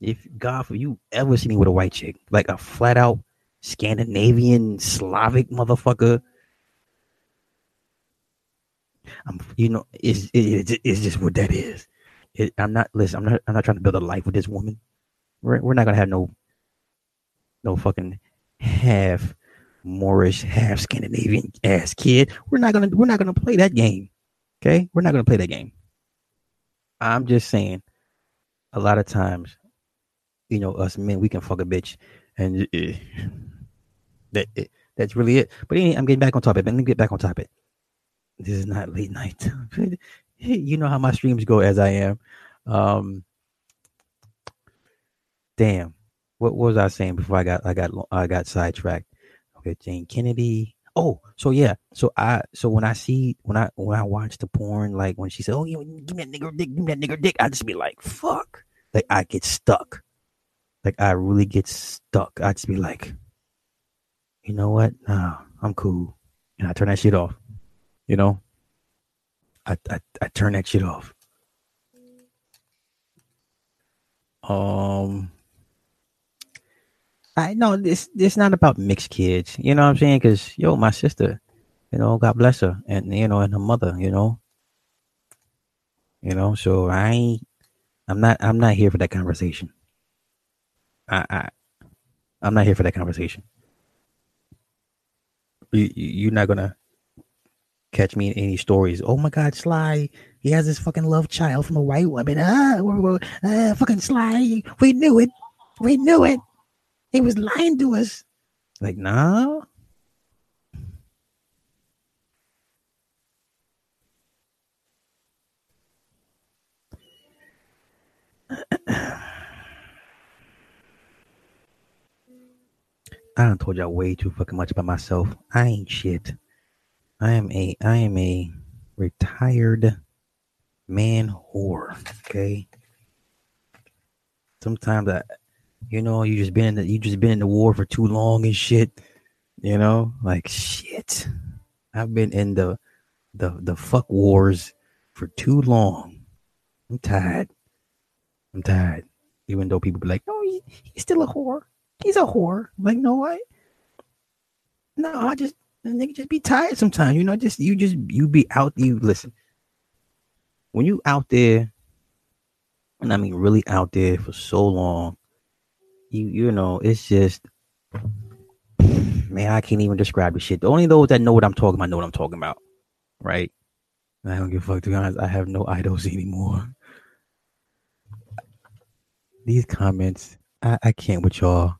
if God, if you ever see me with a white chick, like a flat out Scandinavian Slavic motherfucker, I'm, you know, it's it, it's just what that is. It, I'm not listen. I'm not. I'm not trying to build a life with this woman. We're we're not gonna have no, no fucking half Moorish, half Scandinavian ass kid. We're not gonna we're not gonna play that game. Okay, we're not gonna play that game. I'm just saying, a lot of times, you know, us men we can fuck a bitch, and uh, that it, that's really it. But anyway, I'm getting back on topic. Let me get back on topic. this is not late night. you know how my streams go as I am. Um, damn, what was I saying before I got I got I got sidetracked? Okay, Jayne Kennedy. Oh, so yeah, so I so when I see when I when I watch the porn, like when she said, "Oh, give me that nigger dick, give me that nigger dick," I just be like, "Fuck!" Like I get stuck. Like I really get stuck. I just be like, you know what? Nah, I'm cool, and I turn that shit off. You know, I I, I turn that shit off. Um, I know this. This not about mixed kids. You know what I'm saying? Because yo, my sister, you know, God bless her, and you know, and her mother. You know, you know. So I. I'm not. I'm not here for that conversation. I. I I'm not here for that conversation. You, you're not gonna catch me in any stories. Oh my God, Sly, he has this fucking love child from a white woman. Ah, uh, fucking Sly, we knew it. We knew it. He was lying to us. Like, no. I done told y'all way too fucking much about myself. I ain't shit. I am a I am a retired man whore. Okay. Sometimes I you know, you just been in the you just been in the war for too long and shit. You know, like shit. I've been in the the the fuck wars for too long. I'm tired. I'm tired. Even though people be like, "No, he, he's still a whore. He's a whore." I'm like, no, I. No, I just the nigga just be tired sometimes. You know, just you just you be out. You listen. When you out there, and I mean really out there for so long, you you know, it's just man, I can't even describe the shit. The only those that know what I'm talking about know what I'm talking about. Right? I don't give a fuck to be honest. I have no idols anymore. These comments, I, I can't with y'all.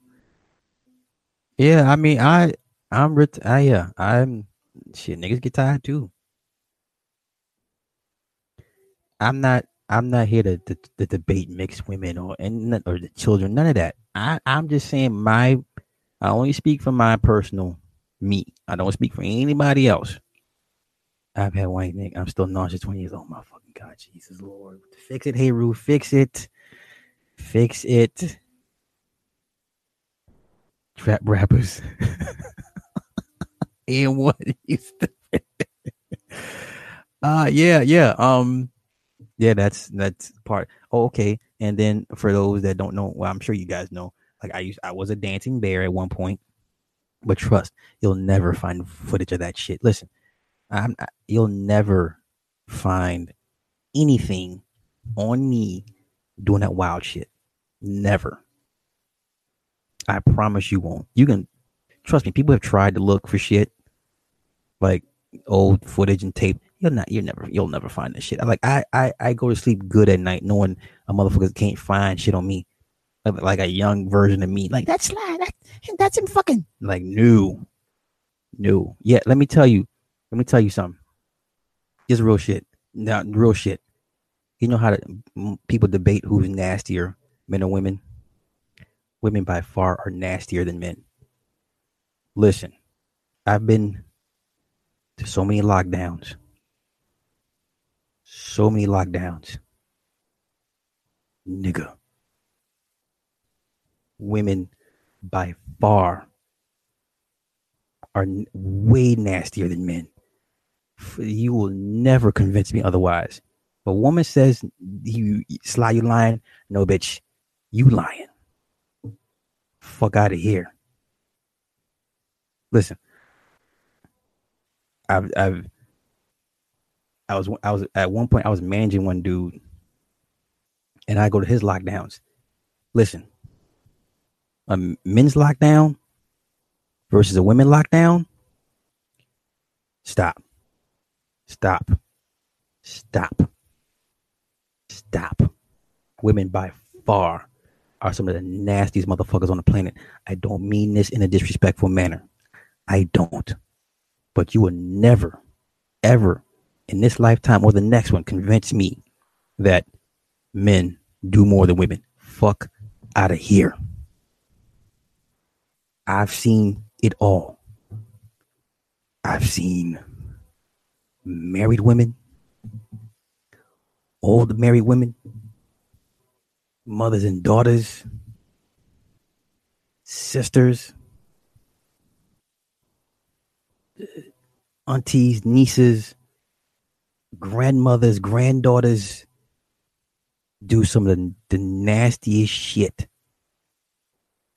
Yeah, I mean, I I'm ret- I, yeah, I'm shit. Niggas get tired too. I'm not. I'm not here to, to, to debate mixed women or and or the children. None of that. I I'm just saying my. I only speak for my personal me. I don't speak for anybody else. I've had white nigga. I'm still nauseous. Twenty years old. My fucking god, Jesus Lord, fix it. Hey, Rue, fix it. Fix it. Trap rappers. and what used to uh yeah yeah um yeah that's that's part oh, okay and then for those that don't know well i'm sure you guys know like i used i was a dancing bear at one point but trust you'll never find footage of that shit. Listen i'm I, you'll never find anything on me doing that wild shit. Never. I promise you won't. You can trust me people have tried to look for shit like old footage and tape, you'll not you'll never you'll never find this shit. Like I I I go to sleep good at night knowing a motherfucker can't find shit on me. Like, like a young version of me. Like that's that, that's him fucking like new. New. Yeah, let me tell you. Let me tell you something. Just real shit. Now real shit. You know how to, people debate who's nastier, men or women? Women by far are nastier than men. Listen, I've been to so many lockdowns. So many lockdowns. Nigga. Women by far are way nastier than men. You will never convince me otherwise. A woman says you sly you lying, no bitch, you lying. Fuck out of here. Listen, I've, I've, I was, I was at one point, I was managing one dude, and I go to his lockdowns. Listen, a men's lockdown versus a women lockdown. Stop. Stop. Stop. Stop. Women by far are some of the nastiest motherfuckers on the planet. I don't mean this in a disrespectful manner. I don't but you will never, ever in this lifetime or the next one convince me that men do more than women. Fuck out of here. I've seen it all. I've seen married women, old married women, mothers and daughters, sisters, aunties, nieces, grandmothers, granddaughters do some of the, the nastiest shit.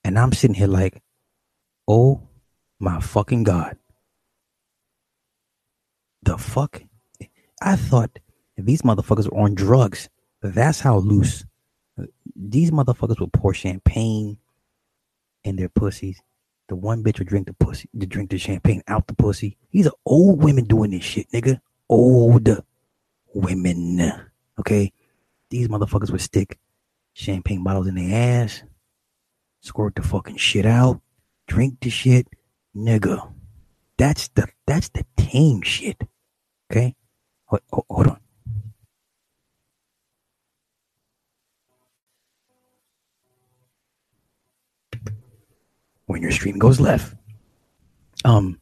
And I'm sitting here like, oh my fucking God. The fuck? I thought these motherfuckers were on drugs. That's how loose. These motherfuckers will pour champagne in their pussies. The one bitch will drink the pussy, to drink the champagne out the pussy. These are old women doing this shit, nigga. Old women. Okay? These motherfuckers would stick champagne bottles in their ass, squirt the fucking shit out, drink the shit, nigga. That's the that's the tame shit. Okay, hold, hold on. When your stream goes left, um,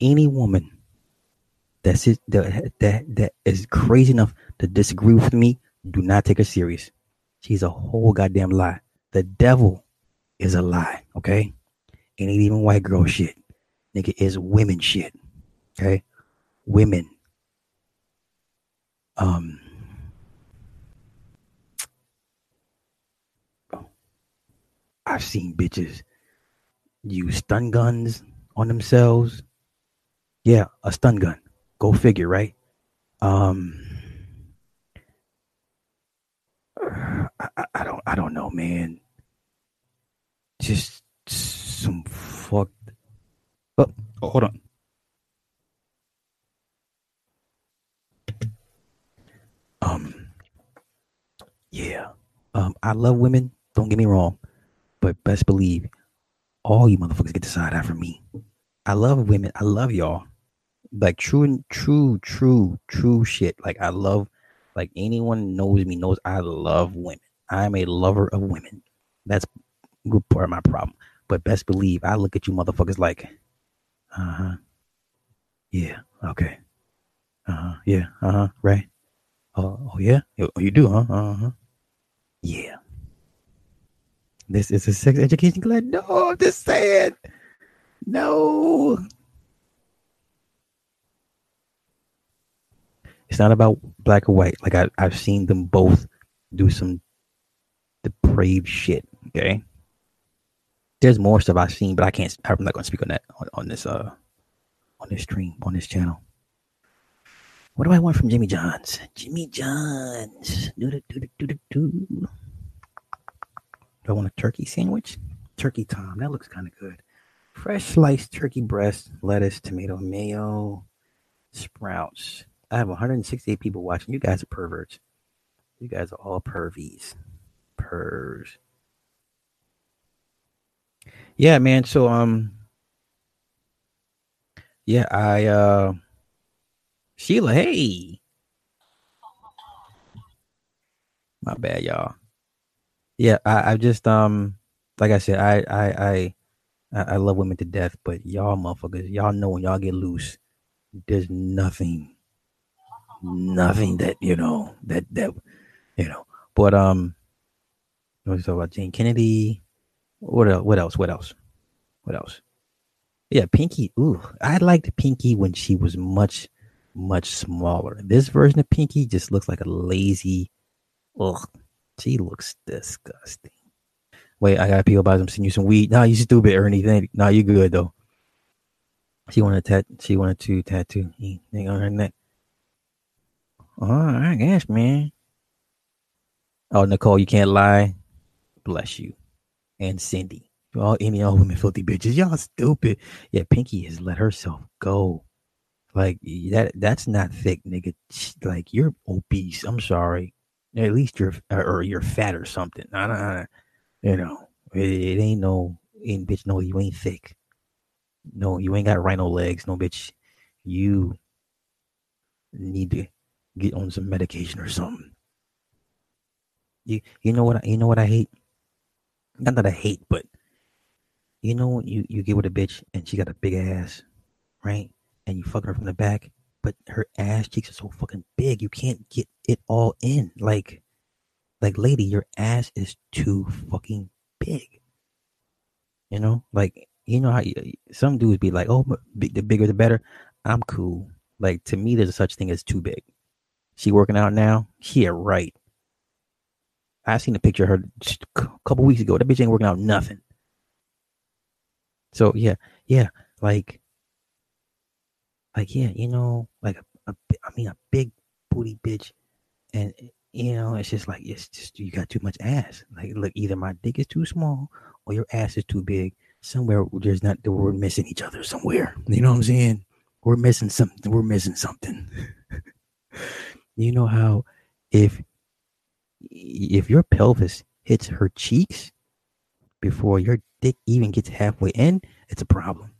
any woman that's it that that that is crazy enough to disagree with me, do not take her serious. She's a whole goddamn lie. The devil is a lie, okay? Ain't even white girl shit. Nigga is women shit. Okay? Women. Um I've seen bitches use stun guns on themselves. Yeah, a stun gun. Go figure, right? Um I, I don't I don't know, man. Just some fuck. Oh, hold on. Um, yeah. Um, I love women. Don't get me wrong, but best believe all you motherfuckers get to side eye me. I love women. I love y'all. Like true true, true, true shit. Like I love. Like anyone knows me knows I love women. I'm a lover of women. That's good part of my problem. But best believe I look at you motherfuckers like, uh huh, yeah, okay, uh huh, yeah, uh huh, right. Uh, oh yeah, oh, you do, huh? Uh huh. Yeah. This is a sex education class. No, I'm just saying. No. It's not about black or white. Like I, I've seen them both do some depraved shit. Okay. There's more stuff I've seen, but I can't. I'm not going to speak on that on, on this uh on this stream on this channel. What do I want from Jimmy John's? Jimmy John's. Do do do do do do. Do I want a turkey sandwich? Turkey Tom. That looks kind of good. Fresh sliced turkey breast, lettuce, tomato, mayo, sprouts. I have 168 people watching. You guys are perverts. You guys are all pervies. Pervs. Yeah, man. So um yeah, I uh Sheila, hey. My bad, y'all. Yeah, I, I just um like I said, I I I I love women to death, but y'all motherfuckers, y'all know when y'all get loose, there's nothing, nothing that you know that that you know. But um, we talk about Jayne Kennedy. What else? What else? What else? What else? Yeah, Pinky. Ooh, I liked Pinky when she was much much smaller. This version of Pinky just looks like a lazy. Ugh, she looks disgusting. Wait, I got people about them send you some weed. Nah, you stupid, or anything. nah, you good though. She wanted to tat. She wanted to tattoo on her neck. Oh, I guess, man. Oh, Nicole, you can't lie. Bless you. And Cindy. All any all women filthy bitches. Y'all stupid. Yeah, Pinky has let herself go. Like that that's not thick, nigga. Like you're obese. I'm sorry. At least you're or you're fat or something. I don't, you know, it, it ain't no ain't bitch. No, you ain't thick. No, you ain't got rhino legs. No bitch. you need to get on some medication or something. You you know what I, you know what I hate? Not that I hate, but you know you you get with a bitch and she got a big ass, right? And you fuck her from the back, but her ass cheeks are so fucking big you can't get it all in. Like like lady, your ass is too fucking big. You know, like you know how you, some dudes be like, "Oh, the bigger the better." I'm cool. Like to me, there's such thing as too big. She working out now? Yeah, right. I seen a picture of her a couple weeks ago. That bitch ain't working out nothing. So yeah, yeah, like, like yeah, you know, like a, a I mean a big booty bitch, and you know, it's just like it's just you got too much ass. Like, look, either my dick is too small or your ass is too big. Somewhere there's not we're missing each other somewhere. You know what I'm saying? We're missing something. We're missing something. you know how if if your pelvis hits her cheeks before your dick even gets halfway in, it's a problem.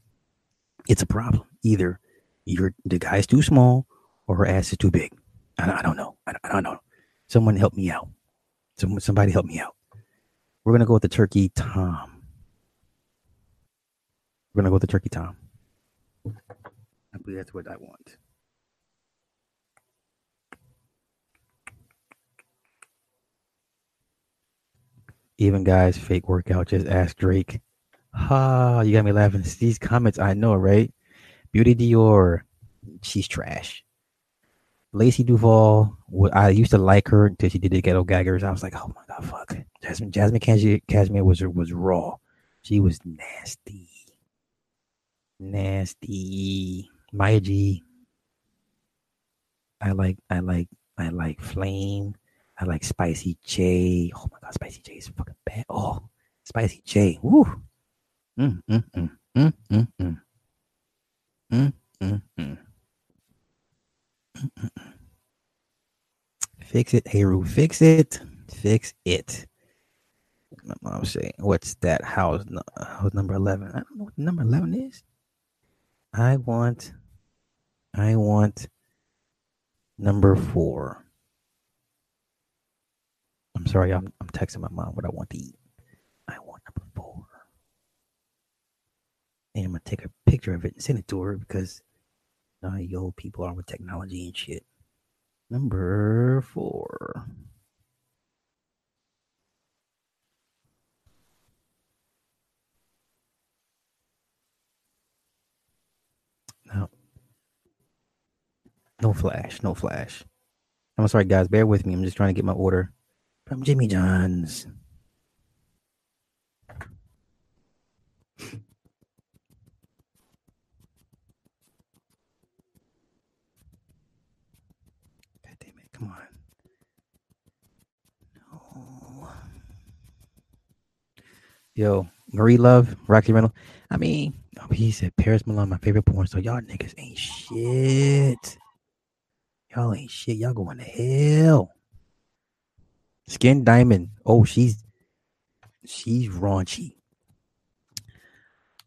It's a problem. Either your the guy's too small or her ass is too big. I, I don't know. I, I don't know. Someone help me out. Someone, somebody help me out. We're gonna go with the turkey Tom. We're gonna go with the turkey Tom. I believe that's what I want. Even guys fake workout. Just ask Drake. Ha! You got me laughing. These comments, I know, right? Beauty Dior, she's trash. Lacey Duval, I used to like her until she did the ghetto gaggers. I was like, oh my god, fuck. Jasmine, Jasmine Cashmere, Cashmere was was raw. She was nasty, nasty. Maya G. I like, I like, I like Flame. I like Spicy J. Oh my god, Spicy J is fucking bad. Oh, Spicy J. Woo. Mm, mm, mm, mm, mm, mm. Mm, mm, mm. Fix it, Heru. Fix it. Fix it. My mom saying, "What's that house? House number eleven? I don't know what number eleven is. I want, I want number four. I'm sorry, I'm I'm texting my mom what I want to eat. I want number four, and I'm gonna take a picture of it and send it to her because uh, you old people are with technology and shit. Number four. No. No flash. No flash. I'm sorry, guys. Bear with me. I'm just trying to get my order from Jimmy John's. God damn it, come on. No. Yo, Marie Love, Rocky Reynolds. I mean, oh, he said Paris Milan, my favorite porn star. Y'all niggas ain't shit. Y'all ain't shit. Y'all going to hell. Skin Diamond. Oh, she's she's raunchy.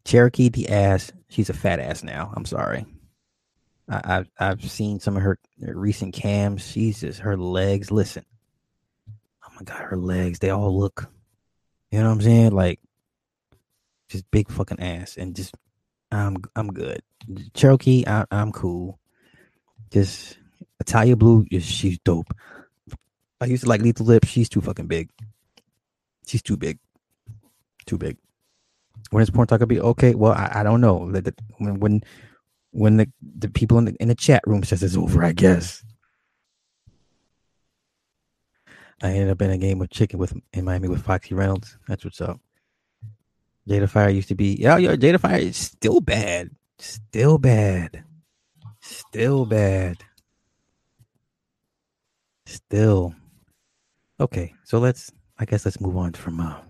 Cherokee D'Ass. She's a fat ass now. I'm sorry. I, have I've seen some of her, recent cams. She's just her legs. Listen, oh my god, her legs. They all look. You know what I'm saying? Like just big fucking ass, and just I'm I'm good. Cherokee, I, I'm cool. Just Italia Blue she's dope. I used to like Lethal Lips. She's too fucking big. She's too big. Too big. When is porn talk be okay? Well, I, I don't know. When when when the, the people in the, in the chat room says it's over, I guess. I ended up in a game of chicken with in Miami with Foxy Reynolds. That's what's up. Jada Fire used to be yeah, yeah. Jada Fire is still bad, still bad, still bad, still. Okay, so let's. I guess let's move on from. Uh,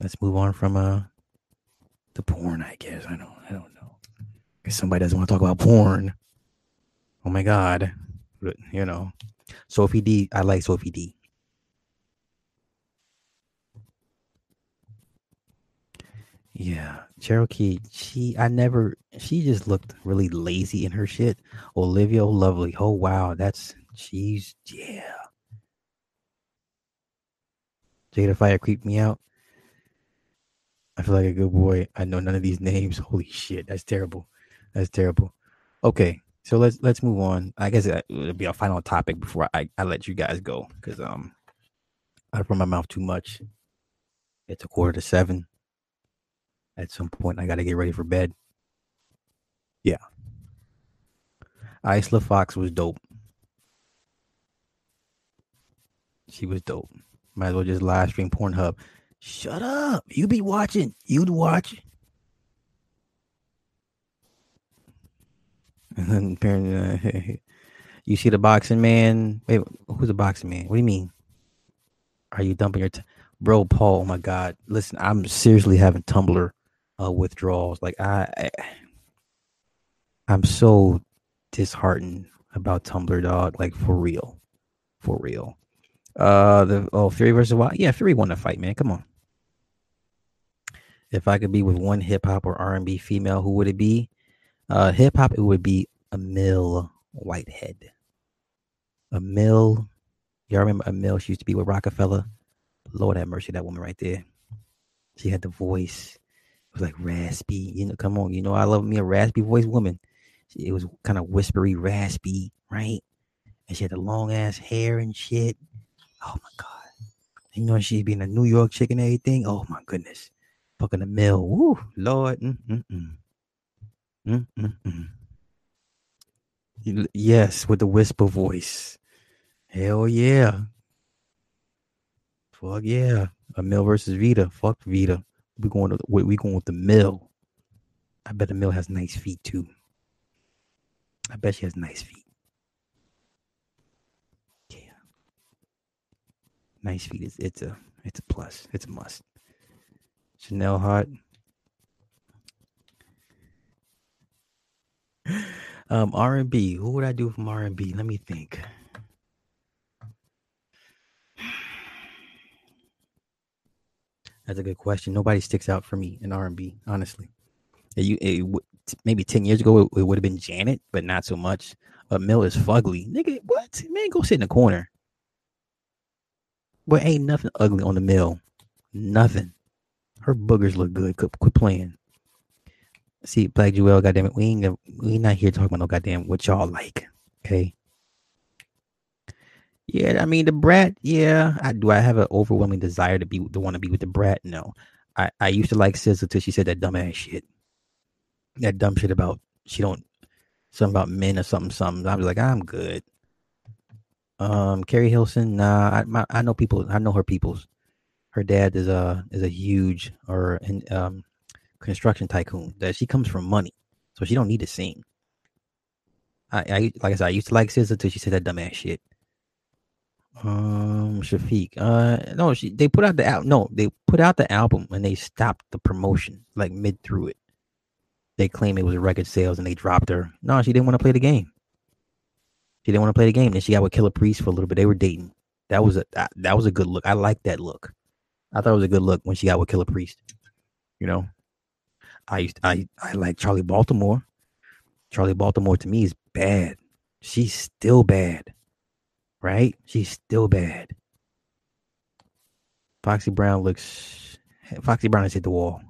let's move on from uh, the porn. I guess I don't. I don't know somebody doesn't want to talk about porn. Oh my god. But, you know. Sophie Dee. I like Sophie Dee. Yeah. Cherokee, she I never she just looked really lazy in her shit. Olivia Lovely. Oh wow, that's she's yeah. Jada Fire creeped me out. I feel like a good boy. I know none of these names. Holy shit, that's terrible. That's terrible. Okay, so let's let's move on. I guess it'll be our final topic before I, I let you guys go because um I run my mouth too much. It's a quarter to seven. At some point, I got to get ready for bed. Yeah. Isla Fox was dope. She was dope. Might as well just live stream Pornhub. Shut up. You be watching. You'd watch. And then uh, you see the boxing man. Wait, who's the boxing man? What do you mean? Are you dumping your t- bro, Paul? Oh my God! Listen, I'm seriously having Tumblr uh, withdrawals. Like I, I, I'm so disheartened about Tumblr, dog. Like for real, for real. Uh, the oh Fury versus Wild. Yeah, Fury won the fight, man. Come on. If I could be with one hip hop or R and B female, who would it be? Uh, hip hop, it would be Amil Whitehead. Amil, y'all remember Amil? She used to be with Roc-A-Fella. Lord have mercy, that woman right there. She had the voice. It was like raspy. You know, come on. You know, I love me a raspy voice woman. It was kind of whispery, raspy, right? And she had the long ass hair and shit. Oh my god. You know, she being a New York chick and everything. Oh my goodness. Fucking Amil. Woo, Lord. Mm-mm-mm. Mm-mm-mm. Yes, with the whisper voice. Hell yeah. Fuck yeah. Amil versus Vita. Fuck Vita. We going to we going with the mill. I bet the mill has nice feet too. I bet she has nice feet. Nice feet it's a it's a plus. It's a must. Chanel Hart. Um, R and B. Who would I do from R and B? Let me think. That's a good question. Nobody sticks out for me in R and B, honestly. You it, maybe ten years ago it, it would have been Janet, but not so much. Uh, Mill is fugly, nigga. What man? Go sit in the corner. But ain't nothing ugly on the mill. Nothing. Her boogers look good. Quit, quit playing. See, Black Jewel, goddamn it, we ain't we not here talking about no goddamn what y'all like. Okay. Yeah, I mean the brat. Yeah, I do. I have an overwhelming desire to be the one to be with the brat. No, I I used to like SZA till she said that dumbass shit. That dumb shit about she don't something about men or something something. I was like, I'm good. Um, Keri Hilson. Nah, I my, I know people. I know her people's. Her dad is a is a huge or an um construction tycoon. That she comes from money, so she don't need to sing. I, I like I said, I used to like SZA till she said that dumbass shit. Um, Shafiq. Uh, no, she they put out the album. No, they put out the album and they stopped the promotion like mid through it. They claim it was record sales and they dropped her. No, she didn't want to play the game. She didn't want to play the game. Then she got with Killah Priest for a little bit. They were dating. That was a that, was a good look. I like that look. I thought it was a good look when she got with Killah Priest. You know, I used I I like Charli Baltimore. Charli Baltimore to me is bad. She's still bad right? She's still bad. Foxy Brown looks. Foxy Brown has hit the wall.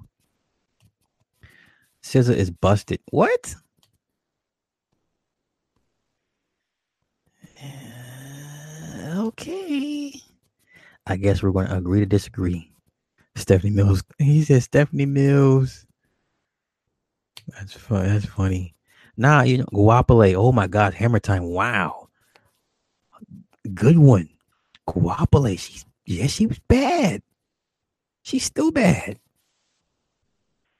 SZA is busted. What? Okay. I guess we're going to agree to disagree. Stephanie Mills. He said Stephanie Mills. That's fun. That's funny. Nah, you know, Guapale. Oh my God, Hammer Time. Wow good one. Guapale. She's yeah, she was bad. She's still bad.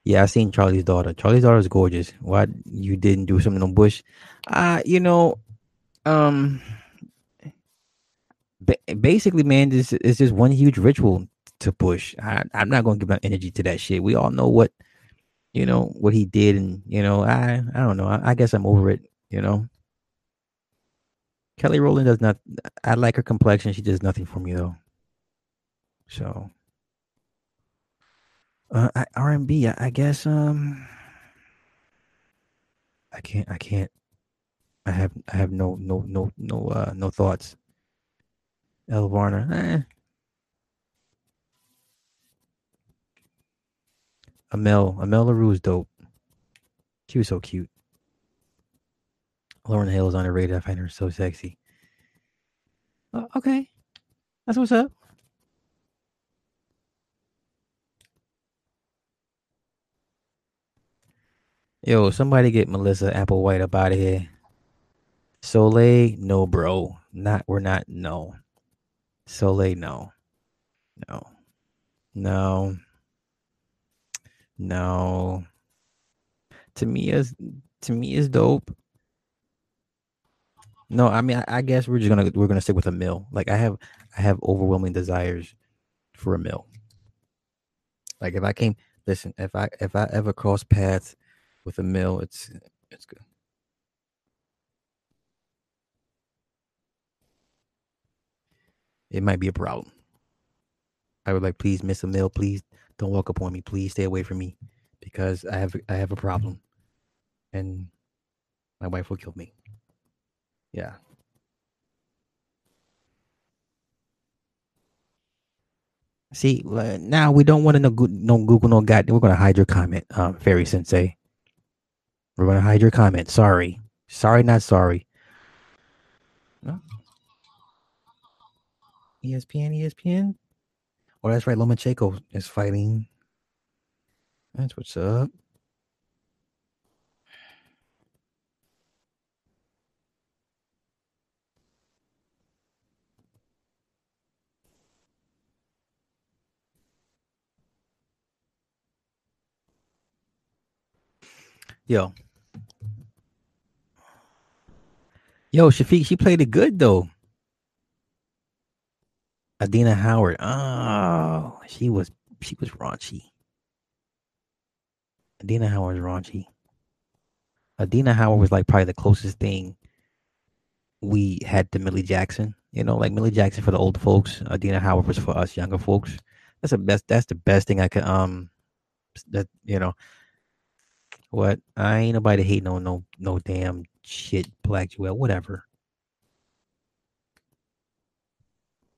Yeah, I seen Charli's daughter. Charli's daughter is gorgeous. Why you didn't do something on Bush? Uh, you know, um, basically, man, this is just one huge ritual to Bush. I, I'm not going to give my energy to that shit. We all know what, you know, what he did, and you know, I, I don't know. I, I guess I'm over it. You know, Kelly Rowland does not. I like her complexion. She does nothing for me though. So, Uh, I- R&B, I, I guess. Um, I can't. I can't. I have. I have no. No. No. No. Uh, no thoughts. Elle Varner. Eh. Amel. Amel Larrieux is dope. She was so cute. Lauryn Hill is underrated. I find her so sexy. Oh, okay, that's what's up. Yo, somebody get Melissa Applewhite up out of here. Soleil, no, bro. Not, we're not, no. Soleil, no. No. No. No. To me is to me is dope. No, I mean I, I guess we're just gonna we're gonna stick with Amil. Like I have I have overwhelming desires for Amil. Like if I came listen, if I if I ever cross paths with Amil, it's it's good. It might be a problem. I would like please miss Amil, please don't walk up on me, please stay away from me because I have I have a problem and my wife will kill me. Yeah. See, now we don't want to know no Google no God. We're gonna hide your comment, um, Fairy Sensei. We're gonna hide your comment. Sorry, sorry, not sorry. ESPN, ESPN. Oh, that's right. Lomachenko is fighting. That's what's up. Yo, yo, Shafiq, she played it good though. Adina Howard. Oh, she was she was raunchy. Adina Howard was raunchy. Adina Howard was like probably the closest thing we had to Millie Jackson. You know, like Millie Jackson for the old folks. Adina Howard was for us younger folks. That's the best. That's the best thing I could um. That you know. What I ain't nobody hate no no no damn shit Black Jewel whatever.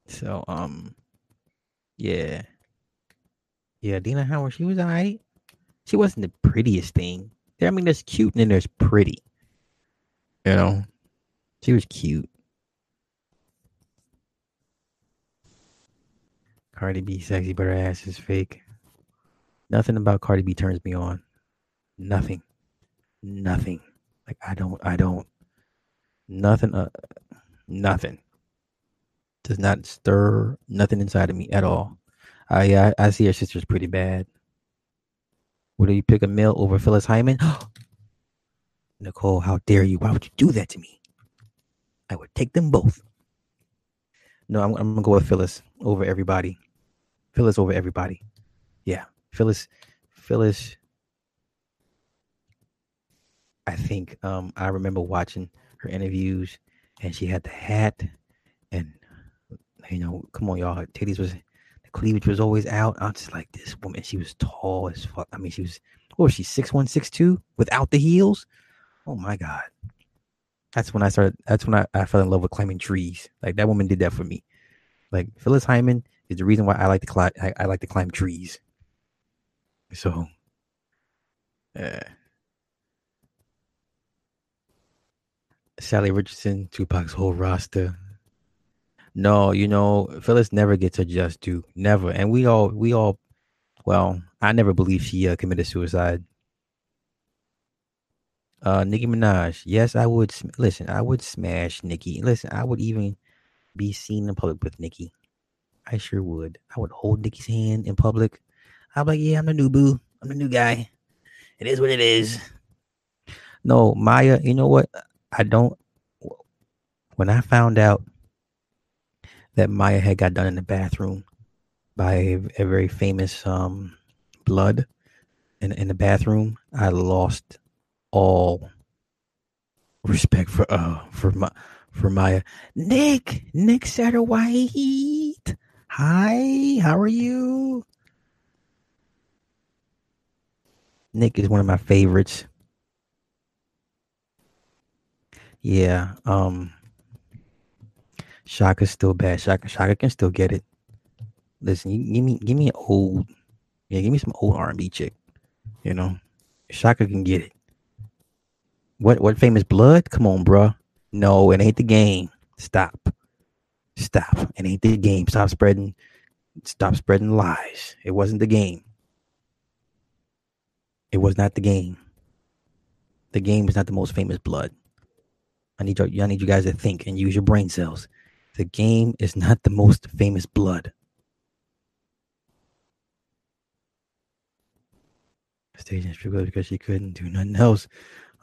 So um, yeah, yeah. Dina Howard, she was alright. She wasn't the prettiest thing. I mean, there's cute and then there's pretty. You know, she was cute. Cardi B sexy, but her ass is fake. Nothing about Cardi B turns me on. Nothing. Nothing. Like I don't. I don't. Nothing. Uh, nothing. Does not stir nothing inside of me at all. I I, I see her sister's pretty bad. Would you pick a male over Phyllis Hyman? Nicole, how dare you? Why would you do that to me? I would take them both. No, I'm, I'm gonna go with Phyllis over everybody. Phyllis over everybody. Yeah, Phyllis. Phyllis. I think um, I remember watching her interviews, and she had the hat, you know, come on, y'all, her titties was the cleavage was always out. I was just like this woman. She was tall as fuck. I mean, she was what was she six one, six two without the heels? Oh my god. That's when I started. That's when I, I fell in love with climbing trees. Like that woman did that for me. Like Phyllis Hyman is the reason why I like to climb. I, I like to climb trees. So, yeah. Sally Richardson, Tupac's whole roster. No, you know, Phyllis never gets her just due. Never. And we all, we all, well, I never believe she uh, committed suicide. Uh, Nicki Minaj. Yes, I would. sm- Listen, I would smash Nicki. Listen, I would even be seen in public with Nicki. I sure would. I would hold Nicki's hand in public. I'm like, yeah, I'm the new boo. I'm the new guy. It is what it is. No, Maya, you know what? I don't. When I found out that Maya had got done in the bathroom by a, a very famous um blood in in the bathroom, I lost all respect for uh for my for Maya. Nick, Nick Satterwhite. Hi, how are you? Nick is one of my favorites. Yeah. Um Chaka's still bad. Chaka Chaka can still get it. Listen, you, give me give me an old yeah, give me some old R and B chick. You know, Chaka can get it. What what famous blood? Come on, bruh. No, it ain't the game. Stop. Stop. It ain't the game. Stop spreading stop spreading lies. It wasn't the game. It was not the game. The game is not the most famous blood. I need you I need you guys to think and use your brain cells. The game is not the most famous blood. Stage and struggled because she couldn't do nothing else.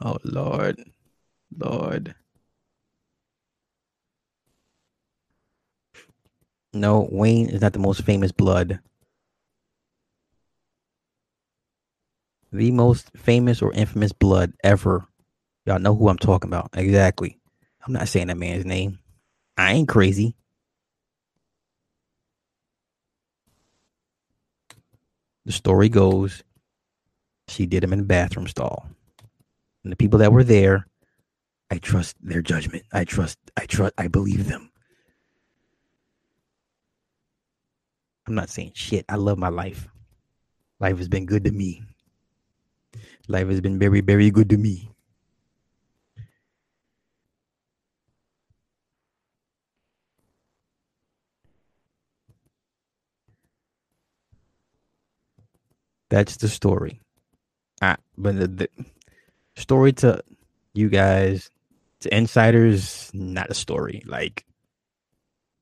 Oh Lord. Lord. No, Wayne is not the most famous blood. The most famous or infamous blood ever. Y'all know who I'm talking about. Exactly. I'm not saying that man's name. I ain't crazy. The story goes she did him in the bathroom stall. And the people that were there, I trust their judgment. I trust, I trust, I believe them. I'm not saying shit. I love my life. Life has been good to me. Life has been very, very good to me. That's the story. I, but the, the story to you guys, to insiders, not a story. Like,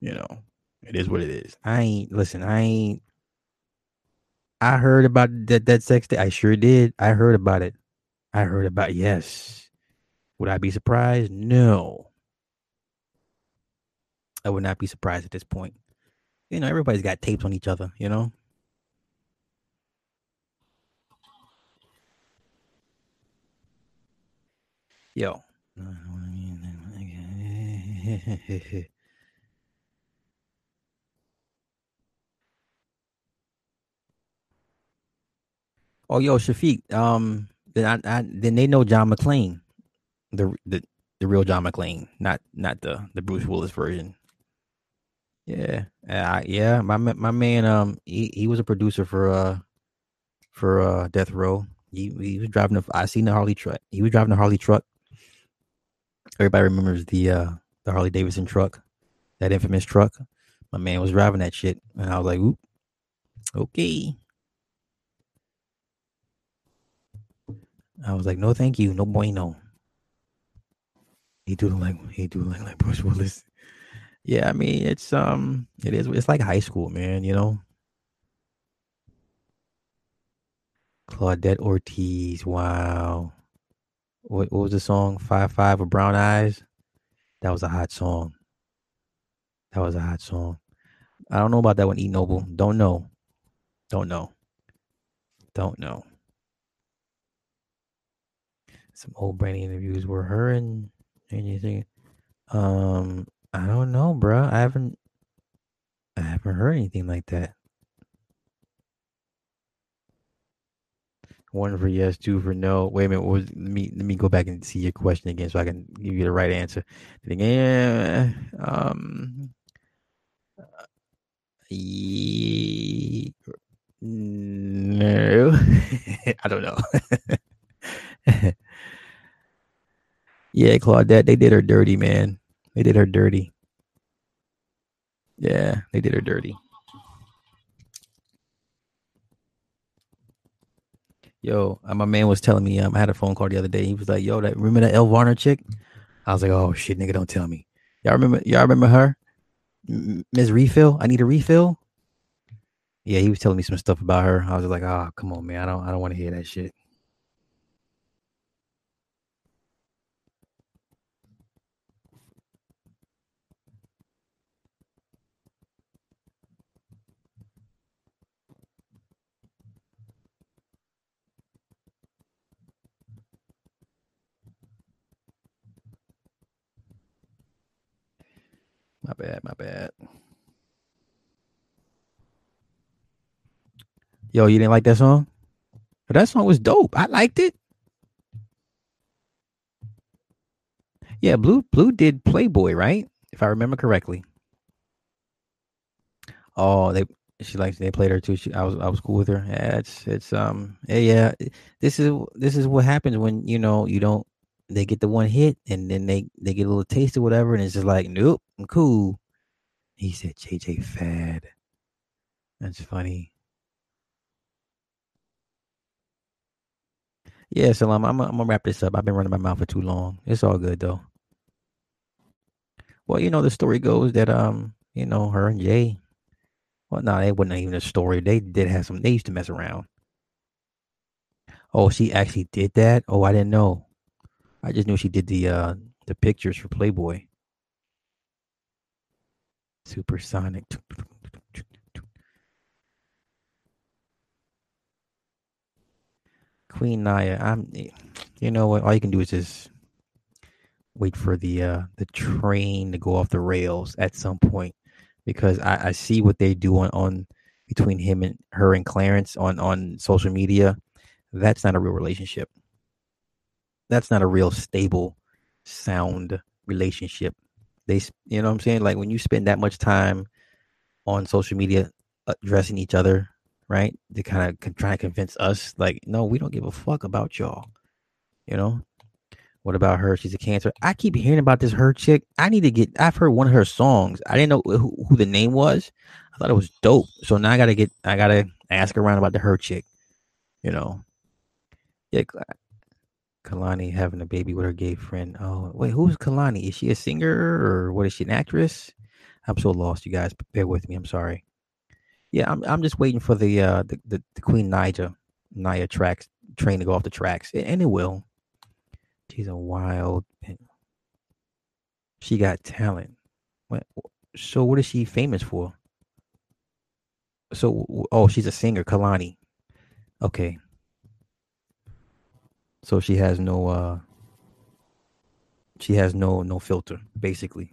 you know, it is what it is. I ain't listen. I ain't. I heard about that that sex day. I sure did. I heard about it. I heard about yes. Would I be surprised? No. I would not be surprised at this point. You know, everybody's got tapes on each other. You know. Yo. Oh, yo, Shafiq. Um, then I, I, then they know John McClane, the the the real John McClane, not not the the Bruce Willis version. Yeah, uh, yeah. My my man, um, he, he was a producer for uh for uh Death Row. He he was driving a. I seen the Harley truck. He was driving a Harley truck. Everybody remembers the uh the Harley Davidson truck, that infamous truck. My man was driving that shit, and I was like, "Oop, okay." I was like, no, thank you, no bueno. He do like he do like like Bruce Willis. Yeah, I mean it's um it is it's like high school, man. You know. Claudette Ortiz, wow. What, what was the song? Five Five with Brown Eyes. That was a hot song. That was a hot song. I don't know about that one. E Noble. Don't know. Don't know. Don't know some old Brandy interviews were her and anything. Um, I don't know, bro. I haven't, I haven't heard anything like that. One for yes, two for no. Wait a minute. Was, let me let me go back and see your question again, so I can give you the right answer. Yeah, um, no, I don't know. Yeah, Claudette, they did her dirty, man. They did her dirty. Yeah, they did her dirty. Yo, uh, my man was telling me, um, I had a phone call the other day. He was like, "Yo, that remember that Elle Varner chick?" I was like, "Oh shit, nigga, don't tell me." Y'all remember? Y'all remember her? Ms. Refill. I need a refill. Yeah, he was telling me some stuff about her. I was like, "Oh, come on, man. I don't, I don't want to hear that shit." My bad, my bad. Yo, you didn't like that song? But that song was dope. I liked it. Yeah, Blue Blue did Playboy, right? If I remember correctly. Oh, they she likes they played her too. She, I was I was cool with her. Yeah, it's it's um yeah, yeah. This is this is what happens when you know you don't they get the one hit and then they they get a little taste or whatever and it's just like nope I'm cool. He said JJ Fad. That's funny. Yeah, so I'm, I'm, I'm gonna wrap this up. I've been running my mouth for too long. It's all good though. Well, you know the story goes that um, you know, her and Jay. Well, no, it wasn't even a story. They did have some. They used to mess around. Oh, she actually did that. Oh, I didn't know. I just knew she did the uh the pictures for Playboy. Supersonic. Queen Naya. I'm. You know what? All you can do is just wait for the uh the train to go off the rails at some point because I, I see what they do on, on between him and her and Clarence on on social media. That's not a real relationship. That's not a real stable, sound relationship. They, you know, what I'm saying, like when you spend that much time on social media addressing each other, right? They kind of try to convince us, like, no, we don't give a fuck about y'all. You know, what about her? She's a cancer. I keep hearing about this her chick. I need to get. I've heard one of her songs. I didn't know who, who the name was. I thought it was dope. So now I gotta get. I gotta ask around about the her chick. You know. Yeah. Kehlani having a baby with her gay friend. Oh wait, who's Kehlani? Is she a singer or what is she? An actress? I'm so lost, you guys. Bear with me. I'm sorry. Yeah, I'm. I'm just waiting for the uh the the, the Queen Naija Naya tracks train to go off the tracks, and it will. She's a wild. She got talent. What? So what is she famous for? So oh, she's a singer, Kehlani. Okay. So she has no uh she has no no filter, basically.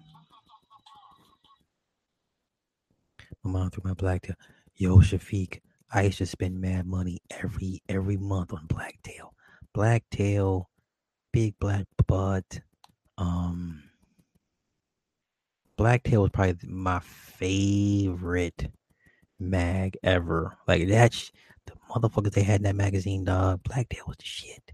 My mom threw my blacktail. Yo, Shafiq, I used to spend mad money every every month on blacktail. Blacktail Big Black Butt. Um, Blacktail was probably my favorite mag ever. Like that's the motherfuckers they had in that magazine, dog. Blacktail was the shit.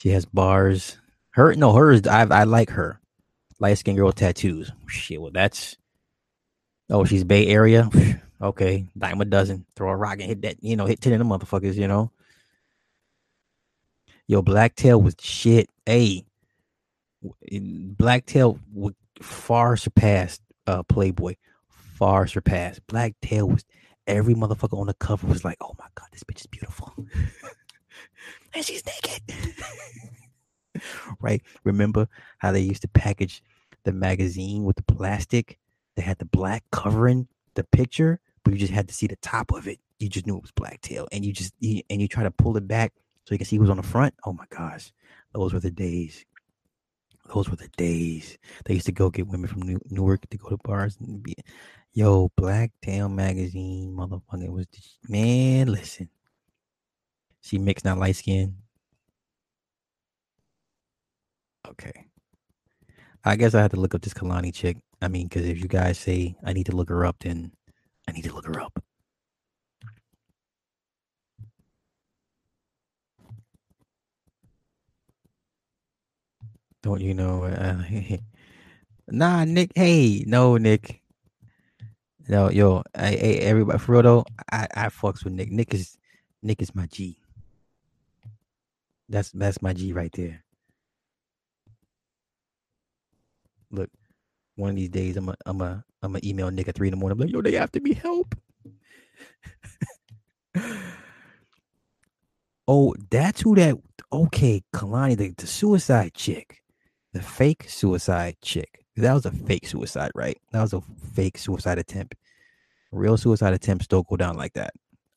She has bars. Her no, hers. I I like her. Light skin girl tattoos. Shit, well that's. Oh, she's Bay Area. Okay, dime a dozen. Throw a rock and hit that. You know, hit ten of the motherfuckers. You know. Yo, Blacktail was shit. Hey, Blacktail would far surpass uh, Playboy. Far surpassed. Blacktail was every motherfucker on the cover was like, "Oh my god, this bitch is beautiful," and she's naked. right? Remember how they used to package the magazine with the plastic? They had the black covering the picture, but you just had to see the top of it. You just knew it was Blacktail, and you just you, and you try to pull it back so you can see who's on the front. Oh my gosh, those were the days. Those were the days. They used to go get women from New- Newark to go to bars and be, yo, Blacktail magazine, motherfucker. Was man. Listen, she mixed not light skin. Okay, I guess I have to look up this Kehlani chick. I mean, because if you guys say I need to look her up, then I need to look her up. Don't you know? Uh, nah, Nick. Hey, no, Nick. No, yo, hey, everybody, for real though, I, I fucks with Nick. Nick is, Nick is my G. That's that's my G right there. Look, one of these days, I'm a, I'm a, I'm a email nigga three in the morning. I'm like, yo, they after me, help. oh, that's who that. Okay, Kehlani, the, the suicide chick the fake suicide chick. That was a fake suicide, right? That was a fake suicide attempt. Real suicide attempts don't go down like that.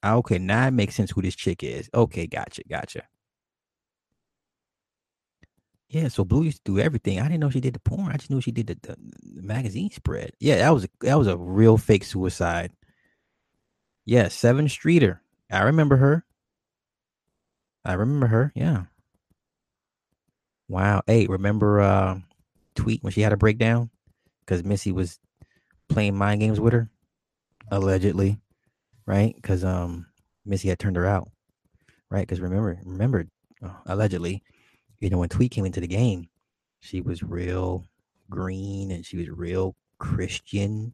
Okay, now it makes sense who this chick is. Okay, gotcha, gotcha. Yeah, so Blue used to do everything. I didn't know she did the porn. I just knew she did the, the, the magazine spread. Yeah, that was a, that was a real fake suicide. Yeah, Sevyn Streeter. I remember her. I remember her. Yeah. Wow. Hey, remember uh tweet when she had a breakdown because Missy was playing mind games with her, allegedly, right? Because um Missy had turned her out, right? Because remember, remember, uh, allegedly, you know, when Tweet came into the game, she was real green and she was real Christian.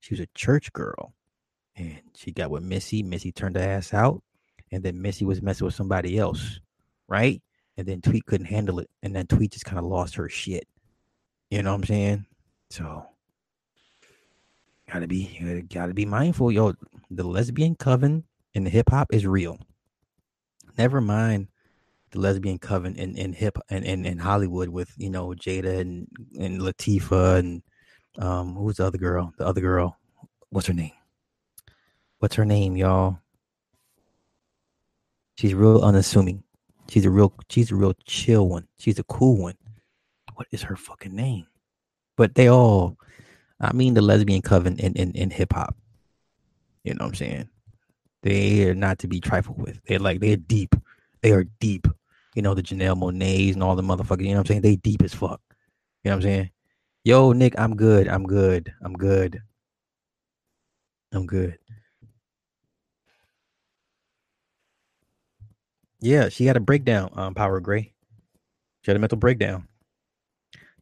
She was a church girl, and she got with Missy. Missy turned her ass out, and then Missy was messing with somebody else, right? And then Tweet couldn't handle it, and then Tweet just kind of lost her shit. You know what I'm saying? So gotta be gotta, be mindful, yo. The lesbian coven in the hip hop is real. Never mind lesbian coven in, in hip and in, in, Hollywood with you know Jada and and Latifah and um who's the other girl? The other girl, what's her name? What's her name, y'all? She's real unassuming. She's a real she's a real chill one. She's a cool one. What is her fucking name? But they all I mean the lesbian coven in, in, in hip hop. You know what I'm saying? They are not to be trifled with. They're like they're deep. They are deep. You know, the Janelle Monáes and all the motherfuckers, you know what I'm saying? They deep as fuck. You know what I'm saying? Yo, Nick, I'm good. I'm good. I'm good. I'm good. Yeah, she had a breakdown, um, Power Gray. She had a mental breakdown.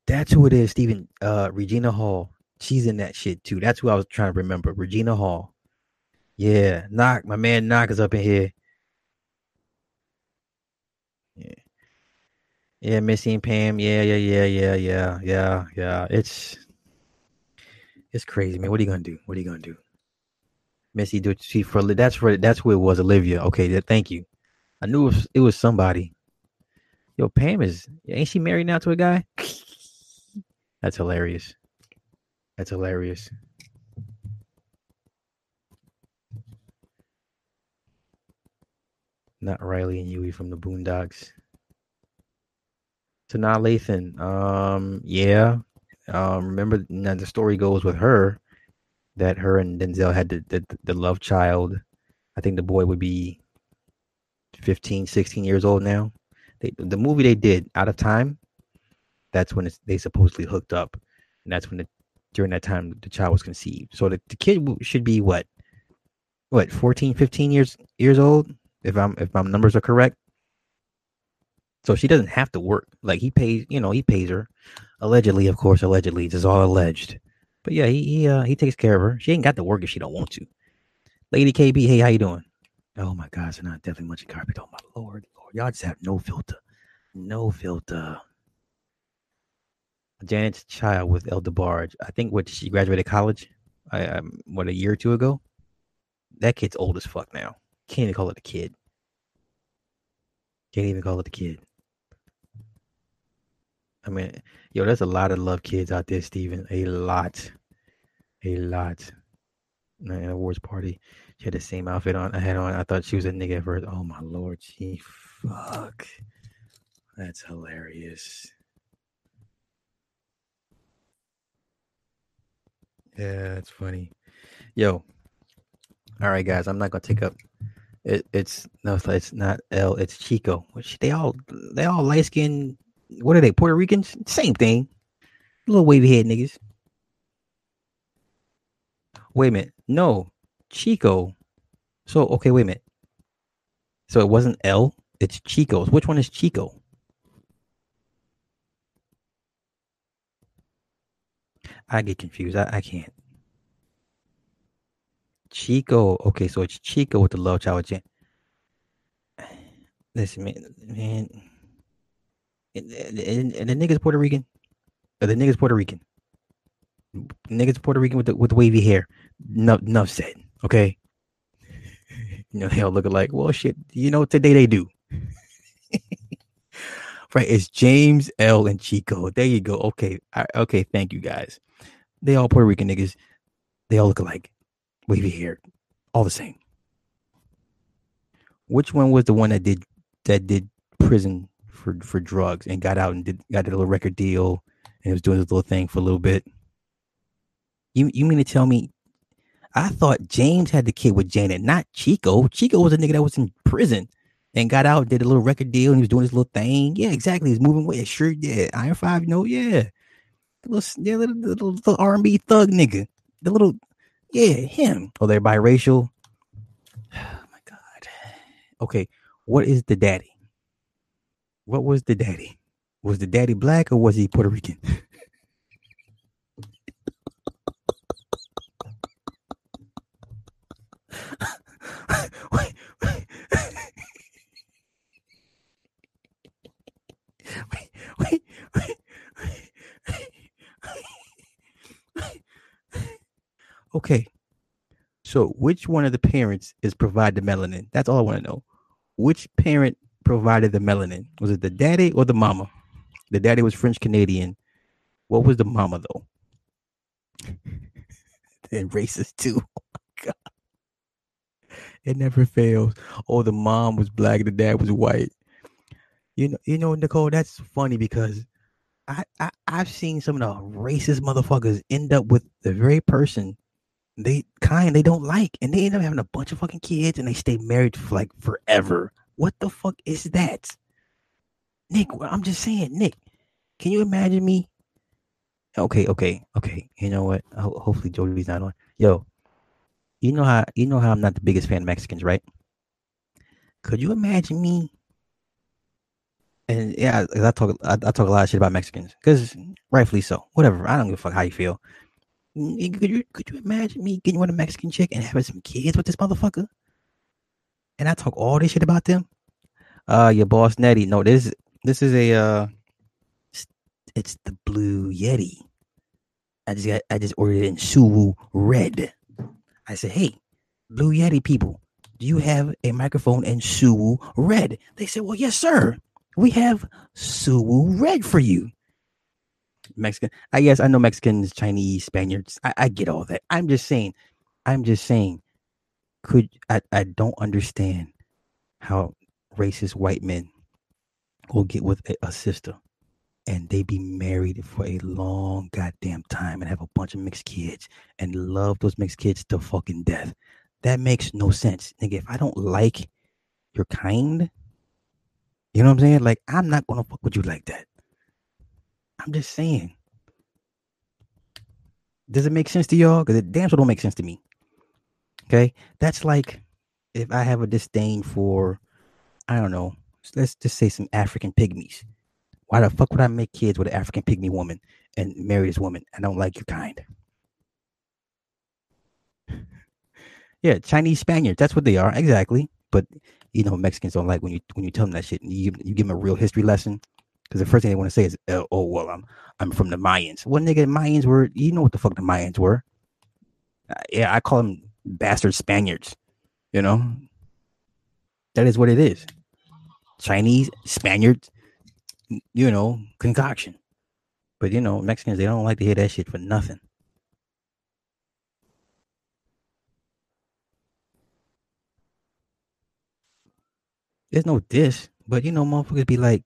That's who it is, Stephen. Uh, Regina Hall. She's in that shit too. That's who I was trying to remember. Regina Hall. Yeah, knock my man knock is up in here. Yeah, Missy and Pam. Yeah, yeah, yeah, yeah, yeah, yeah, yeah. It's it's crazy, man. What are you gonna do? What are you gonna do? Missy do she for that's for that's who it was, Olivia. Okay, thank you. I knew it was, it was somebody. Yo, Pam is ain't she married now to a guy? That's hilarious. That's hilarious. Not Riley and Huey from the Boondocks. Sanaa Lathan. Um, yeah. Um, remember now the story goes with her that her and Denzel had the, the, the love child. I think the boy would be 15, 16 years old now. They, the movie they did, Out of Time, that's when they supposedly hooked up. And that's when the, during that time the child was conceived. So the, the kid should be what? What, 14, 15 years years old? If I'm if my numbers are correct. So she doesn't have to work. Like he pays, you know, he pays her. Allegedly, of course, allegedly. This is all alleged. But yeah, he he, uh, he takes care of her. She ain't got to work if she don't want to. Lady KB, hey, how you doing? Oh my God, so not definitely much carpet. Oh my lord, lord, y'all just have no filter, no filter. Janet's child with El DeBarge. I think what she graduated college, I, um, what a year or two ago. That kid's old as fuck now. Can't even call it a kid. Can't even call it a kid. I mean, yo, there's a lot of love kids out there, Steven. A lot. A lot. An awards party. She had the same outfit on I had on. I thought she was a nigga at first. Oh my lord, she fuck. That's hilarious. Yeah, it's funny. Yo. All right, guys. I'm not gonna take up it, it's no, it's not L. It's Chico. Which they all they all light skinned. What are they? Puerto Ricans? Same thing. Little wavy head niggas. Wait a minute. No, Chico. So okay, wait a minute. So it wasn't L. It's Chico's. Which one is Chico? I get confused. I, I can't. Chico. Okay, so it's Chico with the love child. Listen, man, man. And, and, and the nigga's Puerto Rican. Or the nigga's Puerto Rican. Nigga's Puerto Rican with the with wavy hair. No, enough said. Okay. You know, they all look alike. Well, shit. You know, today they do. right. It's James L and Chico. There you go. Okay. I, okay. Thank you guys. They all Puerto Rican niggas. They all look alike wavy hair, all the same. Which one was the one that did that did prison for for drugs and got out and did got a little record deal and was doing this little thing for a little bit? You you mean to tell me? I thought James had the kid with Janet, not Chico. Chico was a nigga that was in prison and got out, did a little record deal, and he was doing his little thing. Yeah, exactly. He's moving away. Sure, yeah. Iron Five, know, yeah. The little, yeah, little, little, little R&B thug nigga. The little, yeah, him. Oh, they're biracial. Oh my god. Okay, what is the daddy? What was the daddy? Was the daddy black or was he Puerto Rican? wait, wait, wait, wait, wait, Okay. So, which one of the parents is provide the melanin? That's all I want to know. Which parent provided the melanin? Was it the daddy or the mama? The daddy was French Canadian. What was the mama though? and racist too. Oh god. It never fails. Oh, the mom was black, the dad was white. You know, you know, Nicole, that's funny because I, I I've seen some of the racist motherfuckers end up with the very person they kind they don't like, and they end up having a bunch of fucking kids, and they stay married for like forever. What the fuck is that, Nick? I'm just saying, Nick. Can you imagine me? Okay, okay, okay. You know what? Ho- hopefully Jody's not on. Yo, you know how you know how I'm not the biggest fan of Mexicans, right? Could you imagine me? And yeah, I talk I, I talk a lot of shit about Mexicans because rightfully so. Whatever. I don't give a fuck how you feel. Could you could you imagine me getting with a Mexican chick and having some kids with this motherfucker? And I talk all this shit about them. Uh, your boss Nettie. No, this this is a uh, s- it's the Blue Yeti. I just got I just ordered it in Suwu Red. I said, hey, Blue Yeti people, do you have a microphone in Suwu Red? They said, well, yes, sir. We have Suwu Red for you. Mexican. I guess I know Mexicans, Chinese, Spaniards. I, I get all that. I'm just saying. I'm just saying. Could I? I don't understand how racist white men will get with a, a sister and they be married for a long goddamn time and have a bunch of mixed kids and love those mixed kids to fucking death. That makes no sense. Nigga, if I don't like your kind, you know what I'm saying? Like, I'm not gonna fuck with you like that. I'm just saying. Does it make sense to y'all? Because it damn sure don't make sense to me. Okay. That's like if I have a disdain for, I don't know, let's just say some African pygmies. Why the fuck would I make kids with an African pygmy woman and marry this woman? I don't like your kind. Yeah, Chinese Spaniards. That's what they are exactly. But you know, Mexicans don't like when you when you tell them that shit. You you give them a real history lesson because the first thing they want to say is, "Oh, oh, well, I'm I'm from the Mayans." Well, nigga, Mayans were you know what the fuck the Mayans were? Uh, yeah, I call them bastard Spaniards. You know, that is what it is. Chinese Spaniards, you know, concoction. But you know, Mexicans they don't like to hear that shit for nothing. There's no dish, but you know, motherfuckers be like,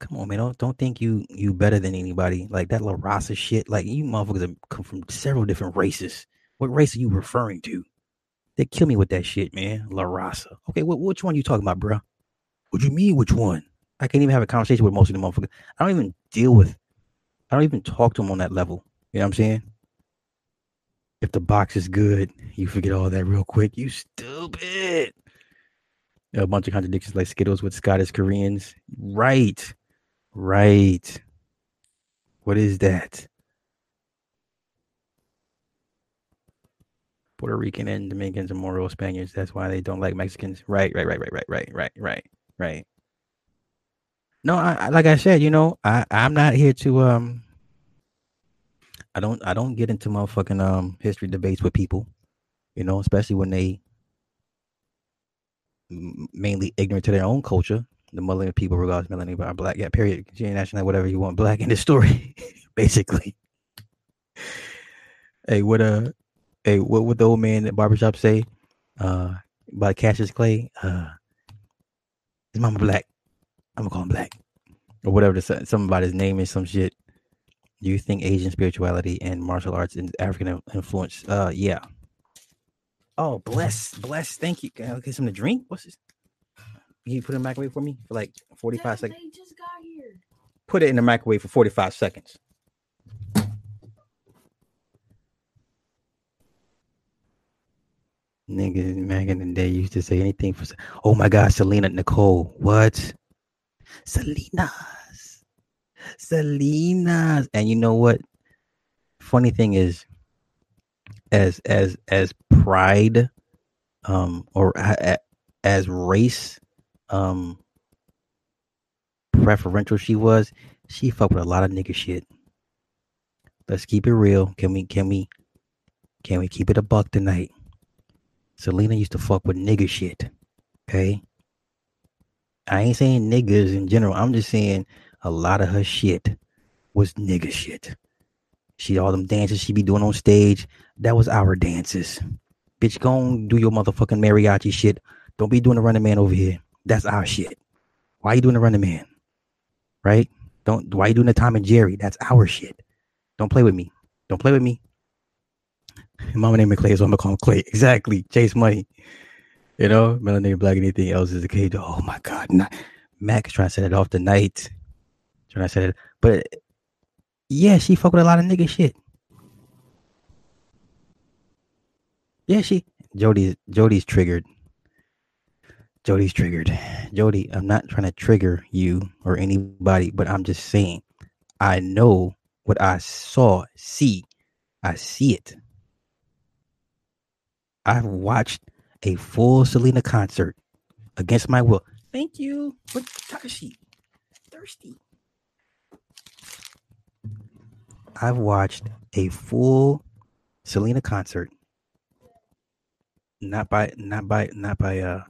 "Come on, man, don't don't think you you better than anybody." Like that La Raza shit. Like you motherfuckers come from several different races. What race are you referring to? They kill me with that shit, man. La Raza. Okay, what which one you talking about, bro? What you mean, which one? I can't even have a conversation with most of the motherfuckers. I don't even deal with. I don't even talk to them on that level. You know what I'm saying? If the box is good, you forget all that real quick. You stupid. A bunch of contradictions like Skittles with Scottish Koreans. Right. Right. What is that? Puerto Rican and Dominicans are more Spaniards. That's why they don't like Mexicans. Right, right, right, right, right, right, right, right, right. No, I, I like I said, you know, I I'm not here to um. I don't I don't get into motherfucking um history debates with people, you know, especially when they mainly ignorant to their own culture. The millennial people, regardless millennial are black. Yeah, period. Ain't national, whatever you want, black in the story, basically. Hey, what uh, hey, what would the old man at barbershop say? Uh, about Cassius Clay. Uh, his mama black. I'm gonna call him black, or whatever. The, something about his name is some shit. Do you think Asian spirituality and martial arts and African influence? Uh, yeah, Oh, bless, bless. Thank you. Can I get some to drink? What's this? Can you put it in the microwave for me for like 45 Dad, seconds? They just got here. Put it in the microwave for 45 seconds. Niggas back in the day used to say anything for. Oh my God, Selena Nicole. What? Selena's. Selena's. And you know what? Funny thing is, as as as pride, um, or as race, um, preferential she was, she fucked with a lot of nigga shit. Let's keep it real. Can we? Can we? Can we keep it a buck tonight? Selena used to fuck with nigga shit. Okay. I ain't saying niggas in general. I'm just saying a lot of her shit was nigga shit. She all them dances she be doing on stage. That was our dances. Bitch, go on do your motherfucking mariachi shit. Don't be doing the running man over here. That's our shit. Why you doing the running man? Right? Don't why you doing the Tom and Jerry? That's our shit. Don't play with me. Don't play with me. Mama named me Clay, so I'm gonna call him Clay. Exactly. Chase money. You know, melanated black, anything else is a cage. Oh my god. Not, Mac is trying to set it off tonight. Trying to set it, but yeah, she fuck with a lot of nigga shit. Yeah, she Jody's Jody's triggered. Jody's triggered. Jody, I'm not trying to trigger you or anybody, but I'm just saying I know what I saw, see. I see it. I've watched a full Selena concert against my will. Thank you. What Takashi? Thirsty. I've watched a full Selena concert. Not by not by not by uh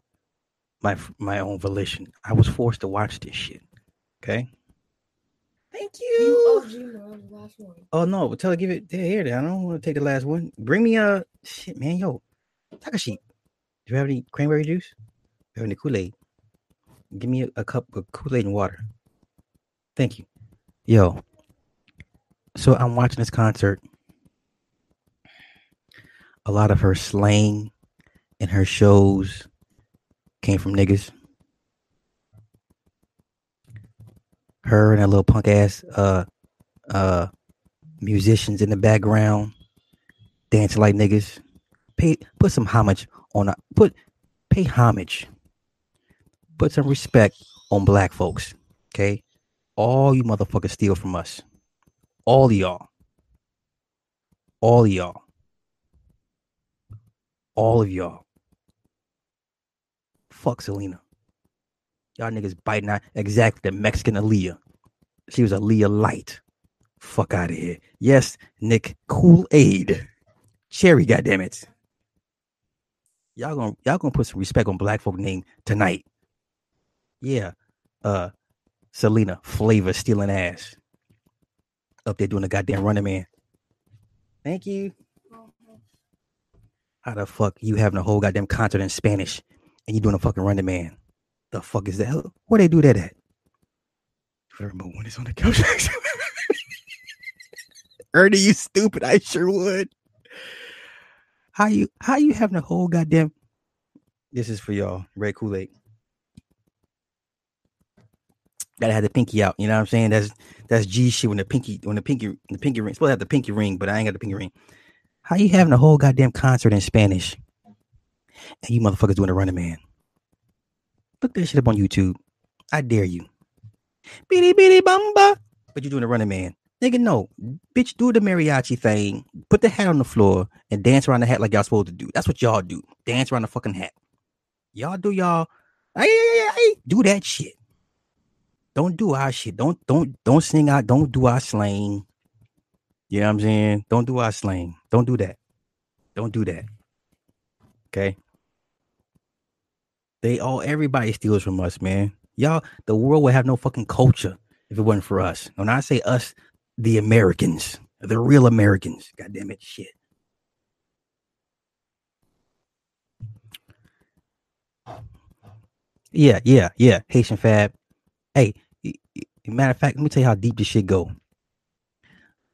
my my own volition. I was forced to watch this shit. Okay. Thank You OG man, the last one. Oh no, tell her give it here. here, I don't want to take the last one. Bring me a shit, man. Yo, Takashi, do you have any cranberry juice? Do you have any Kool-Aid? Give me a, a cup of Kool-Aid and water. Thank you. Yo. So I'm watching this concert. A lot of her slang and her shows came from niggas. Her and that little punk ass uh uh musicians in the background dancing like niggas. Pay put some homage on put pay homage. Put some respect on black folks. Okay? All you motherfuckers steal from us. All y'all. All y'all. All of y'all. Fuck Selena. Y'all niggas biting out exactly the Mexican Aaliyah. She was Aaliyah light. Fuck out of here. Yes, Nick Kool Aid, Cherry. Goddamn it. Y'all gonna y'all gonna put some respect on black folk name tonight. Yeah, uh, Selena Flavor stealing ass up there doing the goddamn running man. Thank you. How the fuck you having a whole goddamn concert in Spanish and you doing a fucking running man? The fuck is that? Where they do that at? Remember when it's on the couch? Ernie, you stupid. I sure would. How you how you having a whole goddamn this is for y'all, red Kool-Aid. Gotta have the pinky out, you know what I'm saying? That's that's G shit when the pinky when the pinky the pinky ring supposed to have the pinky ring, but I ain't got the pinky ring. How you having a whole goddamn concert in Spanish? And you motherfuckers doing a running man. Look that shit up on YouTube. I dare you. Bitty bitty bumba. But you doing a running man. Nigga, no. Bitch, do the mariachi thing. Put the hat on the floor and dance around the hat like y'all supposed to do. That's what y'all do. Dance around the fucking hat. Y'all do y'all. Ay, ay, ay, do that shit. Don't do our shit. Don't don't don't sing out. Don't do our slang. You know what I'm saying? Don't do our slang. Don't do that. Don't do that. Okay. They all everybody steals from us, man. Y'all, the world would have no fucking culture if it wasn't for us. When I say us, the Americans, the real Americans. God damn it, shit. Yeah, yeah, yeah. Haitian Fab. Hey, matter of fact, let me tell you how deep this shit go.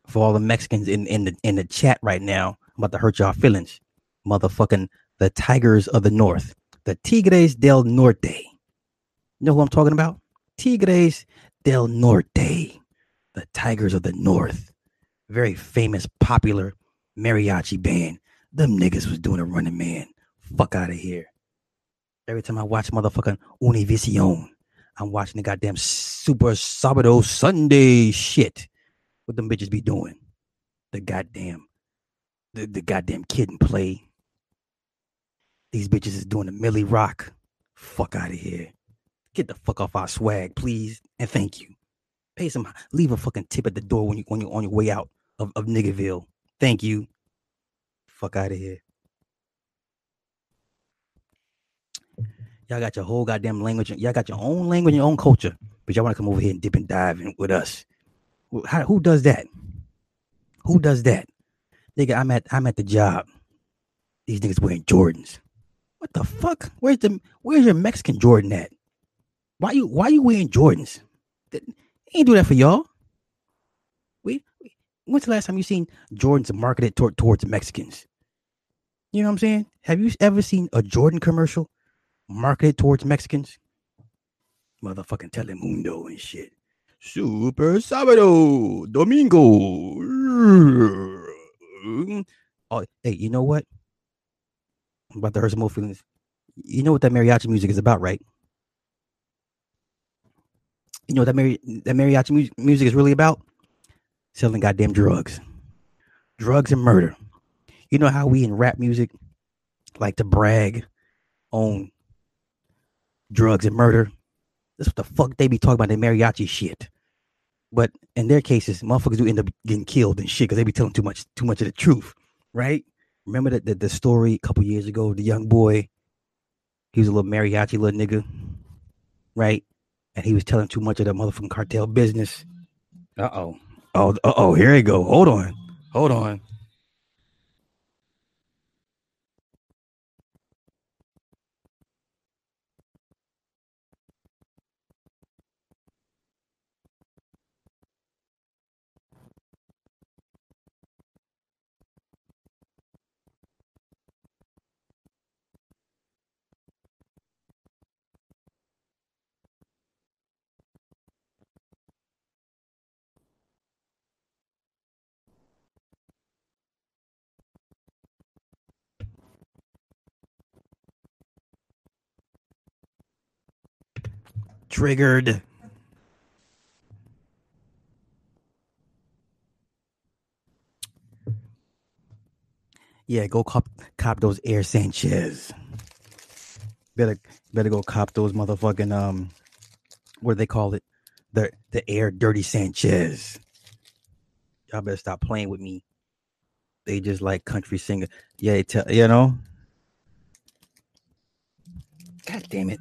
For all the Mexicans in, in the in the chat right now, I'm about to hurt y'all feelings. Motherfucking the Tigers of the North, the Tigres del Norte. You know who I'm talking about? Tigres del Norte, the Tigers of the North. Very famous, popular mariachi band. Them niggas was doing a running man. Fuck out of here. Every time I watch motherfucking Univision, I'm watching the goddamn Super Sabado Sunday shit. What them bitches be doing? The goddamn, the, the goddamn kid and play. These bitches is doing the Millie Rock. Fuck out of here. Get the fuck off our swag, please, and thank you. Pay some, leave a fucking tip at the door when you when you on your way out of, of Niggerville. Thank you. Fuck out of here. Y'all got your whole goddamn language. Y'all got your own language, your own culture, but y'all want to come over here and dip and dive in with us. How, who does that? Who does that? Nigga, I'm at I'm at the job. These niggas wearing Jordans. What the fuck? Where's the where's your Mexican Jordan at? Why you why you wearing Jordans? Ain't do that for y'all. We, when's the last time you seen Jordans marketed toward, towards Mexicans? You know what I'm saying? Have you ever seen a Jordan commercial marketed towards Mexicans? Motherfucking Telemundo and shit. Super Sábado Domingo. Oh, hey, you know what? I'm about to hurt some more feelings. You know what that mariachi music is about, right? You know that mari- that mariachi mu- music is really about? Selling goddamn drugs, drugs and murder. You know how we in rap music like to brag on drugs and murder. That's what the fuck they be talking about the mariachi shit. But in their cases, motherfuckers do end up getting killed and shit because they be telling too much too much of the truth, right? Remember that the, the story a couple years ago, the young boy, he was a little mariachi little nigga, right? And he was telling too much of the motherfucking cartel business. Uh oh. Oh, uh oh, here we go. Hold on. Hold on. Triggered. Yeah, go cop cop those Air Sanchez. Better better go cop those motherfucking um what do they call it? The the Air Dirty Sanchez. Y'all better stop playing with me. They just like country singer. Yeah, tell you know. God damn it.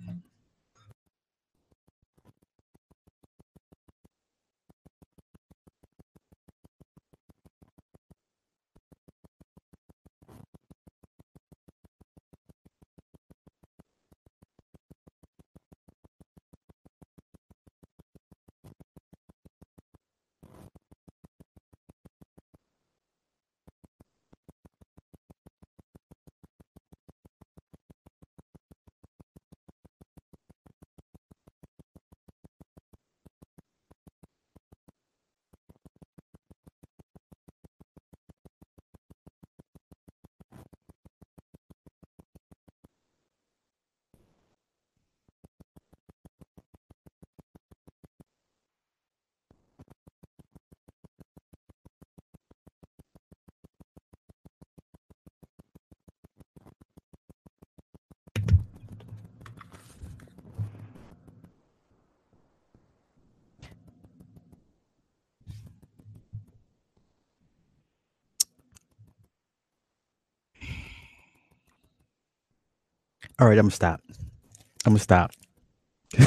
All right, I'm gonna stop. I'm gonna stop. El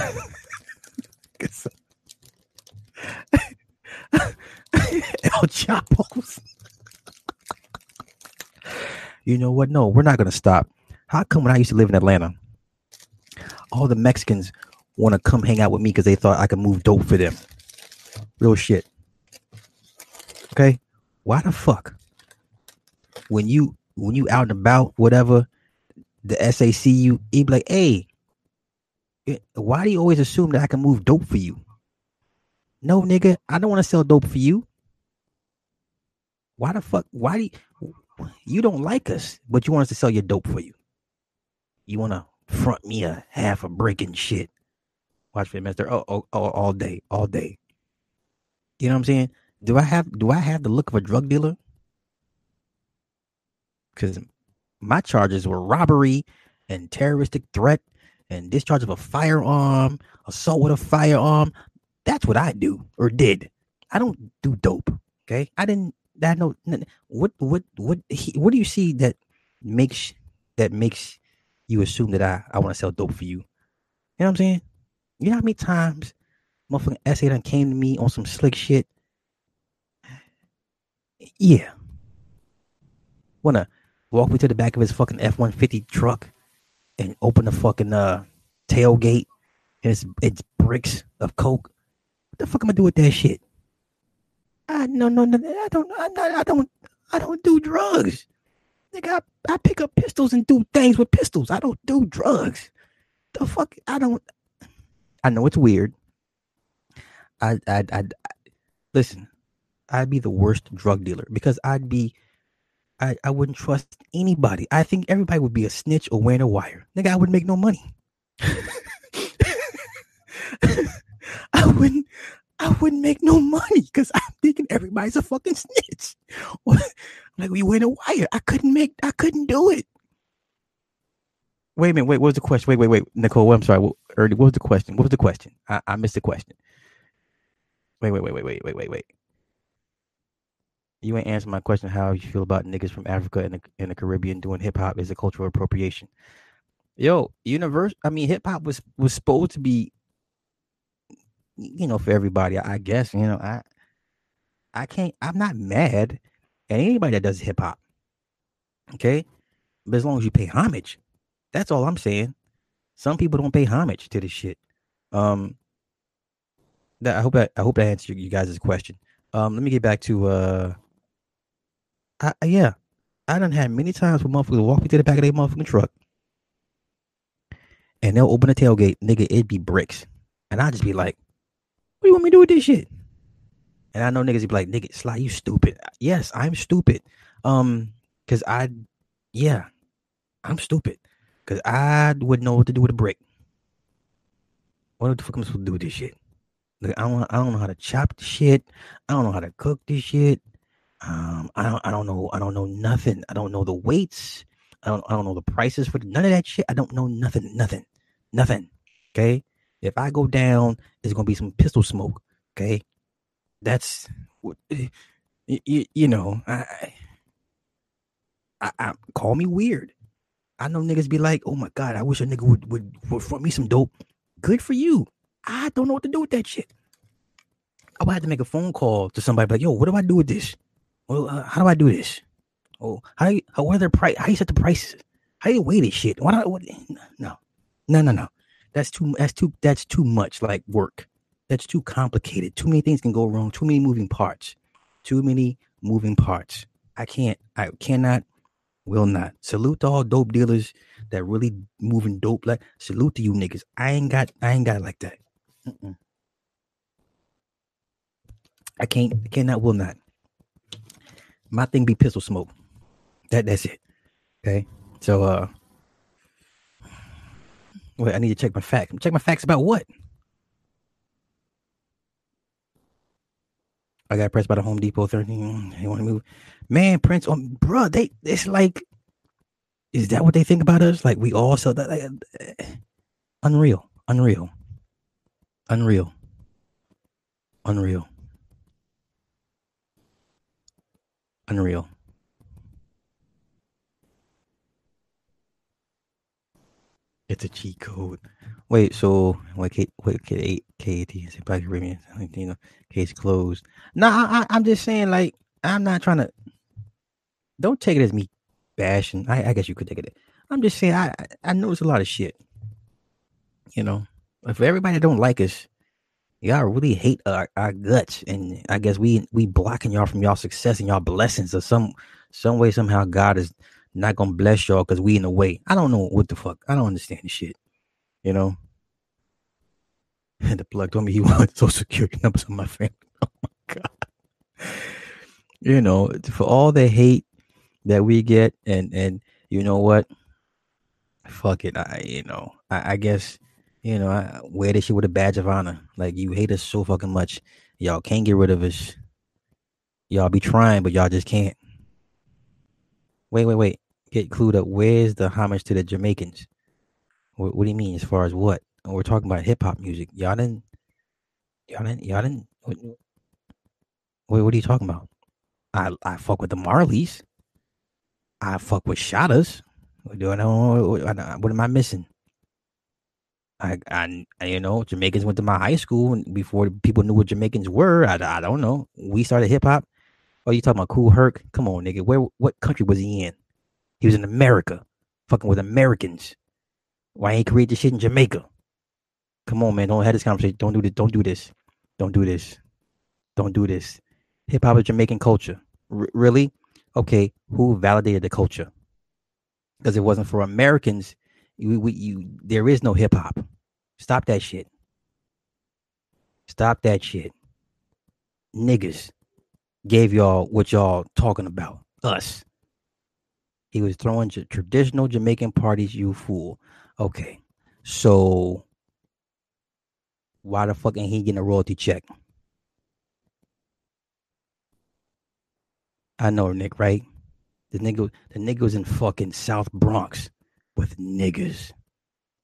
Chapo's. you know what? No, we're not gonna stop. How come when I used to live in Atlanta, all the Mexicans want to come hang out with me because they thought I could move dope for them? Real shit. Okay, why the fuck? When you when you out and about, whatever, the SACU, you, he be like, hey, eh, why do you always assume that I can move dope for you? No, nigga, I don't want to sell dope for you. Why the fuck? Why do you, you don't like us, but you want us to sell your dope for you? You want to front me a half a brick and shit? Watch for Mister. Oh, oh, oh, all day, all day. You know what I'm saying? Do I have do I have the look of a drug dealer? Because my charges were robbery and terroristic threat and discharge of a firearm, assault with a firearm. That's what I do or did. I don't do dope. Okay, I didn't. That no. What what what he, what do you see that makes that makes you assume that I I want to sell dope for you? You know what I'm saying? You know how many times motherfucking essay done came to me on some slick shit? Yeah. Wanna walk me to the back of his fucking F one fifty truck and open the fucking uh tailgate and it's it's bricks of coke. What the fuck am I do with that shit? I no no no I don't I, I don't I don't do drugs. Nigga, I, I pick up pistols and do things with pistols. I don't do drugs. The fuck I don't I know it's weird. I I I, I listen, I'd be the worst drug dealer because I'd be I, I wouldn't trust anybody. I think everybody would be a snitch or wearing a wire. Nigga, I wouldn't make no money. I wouldn't I wouldn't make no money because I'm thinking everybody's a fucking snitch. like we wearing a wire. I couldn't make I couldn't do it. Wait a minute, wait, what was the question? Wait, wait, wait. Nicole, I'm sorry. What, what was the question? What was the question? I, I missed the question. Wait, wait, wait, wait, wait, wait, wait, wait. You ain't answer my question. How you feel about niggas from Africa and the, the Caribbean doing hip hop is a cultural appropriation? Yo, universe. I mean, hip hop was was supposed to be, you know, for everybody. I, guess you know. I I can't. I'm not mad at anybody that does hip hop. Okay, but as long as you pay homage, that's all I'm saying. Some people don't pay homage to this shit. Um, that I hope that I hope that answered you guys' question. Um, let me get back to uh, I, yeah, I done had many times where motherfuckers walk me to the back of their motherfucking truck, and they'll open the tailgate, nigga, it'd be bricks, and I just be like, "What do you want me to do with this shit?" And I know niggas be like, "Nigga, Sly, you stupid." Yes, I'm stupid. Um, cause I, yeah, I'm stupid. Cause I wouldn't know what to do with a brick. What the fuck am I supposed to do with this shit? Like, I don't I don't know how to chop the shit. I don't know how to cook this shit. Um, I don't I don't know I don't know nothing. I don't know the weights. I don't I don't know the prices for none of that shit. I don't know nothing, nothing, nothing. Okay. If I go down, there's gonna be some pistol smoke. Okay. That's what you, you know. I, I, I call me weird. I know niggas be like, oh my god, I wish a nigga would would, would front me some dope. Good for you. I don't know what to do with that shit. I would have to make a phone call to somebody, like, yo, what do I do with this? Well, uh, how do I do this? Oh, how how, what are their price? How you set the prices? How you weigh this shit? Why not? What, no, no, no, no. That's too. That's too. That's too much like work. That's too complicated. Too many things can go wrong. Too many moving parts. Too many moving parts. I can't. I cannot. Will not. Salute to all dope dealers that really moving dope. Like salute to you niggas. I ain't got. I ain't got like that. Mm-mm. I can't. Cannot. Will not. My thing be pistol smoke. That. That's it. Okay. So. uh Wait. I need to check my facts. Check my facts about what? I got pressed by the Home Depot 13. They want to move. Man, Prince on bruh, they it's like is that what they think about us? Like we all sell that like, unreal. Unreal. Unreal. Unreal. Unreal. It's a cheat code. Wait, so wait, K, wait, K eight, K say Black Caribbean, you know, case closed. No, I, I, I'm just saying, like, I'm not trying to. Don't take it as me bashing. I, I guess you could take it. I'm just saying, I, I, know it's a lot of shit. You know, if everybody don't like us, y'all really hate our, our guts, and I guess we we blocking y'all from y'all success and y'all blessings, or some some way somehow God is not gonna bless y'all because we in the way. I don't know what the fuck. I don't understand the shit. You know. And the plug told me he wanted social security numbers of my family. Oh my god. You know, for all the hate that we get, and and you know what? Fuck it. I you know, I, I guess you know, I wear this shit with a badge of honor. Like you hate us so fucking much, y'all can't get rid of us. Y'all be trying, but y'all just can't. Wait, wait, wait. Get clued up. Where's the homage to the Jamaicans? What, what do you mean? As far as what? We're talking about hip hop music. Y'all didn't. Y'all didn't. Y'all didn't. What, wait, what are you talking about? I I fuck with the Marleys. I fuck with Shottas. What? What, what am I missing? I, I, you know, Jamaicans went to my high school before people knew what Jamaicans were. I, I don't know. We started hip hop. Oh, you talking about Kool Herc? Come on, nigga. Where, what country was he in? He was in America, fucking with Americans. Why ain't he create this shit in Jamaica? Come on, man. Don't have this conversation. Don't do this. Don't do this. Don't do this. Don't do this. Hip hop is Jamaican culture. R- really? Okay. Who validated the culture? Because it wasn't for Americans. You, we, you, there is no hip hop. Stop that shit. Stop that shit. Niggas gave y'all what y'all talking about. Us. He was throwing traditional Jamaican parties, you fool. Okay. So why the fuck ain't he getting a royalty check? I know, Nick, right? The nigga, the nigga was in fucking South Bronx with niggas.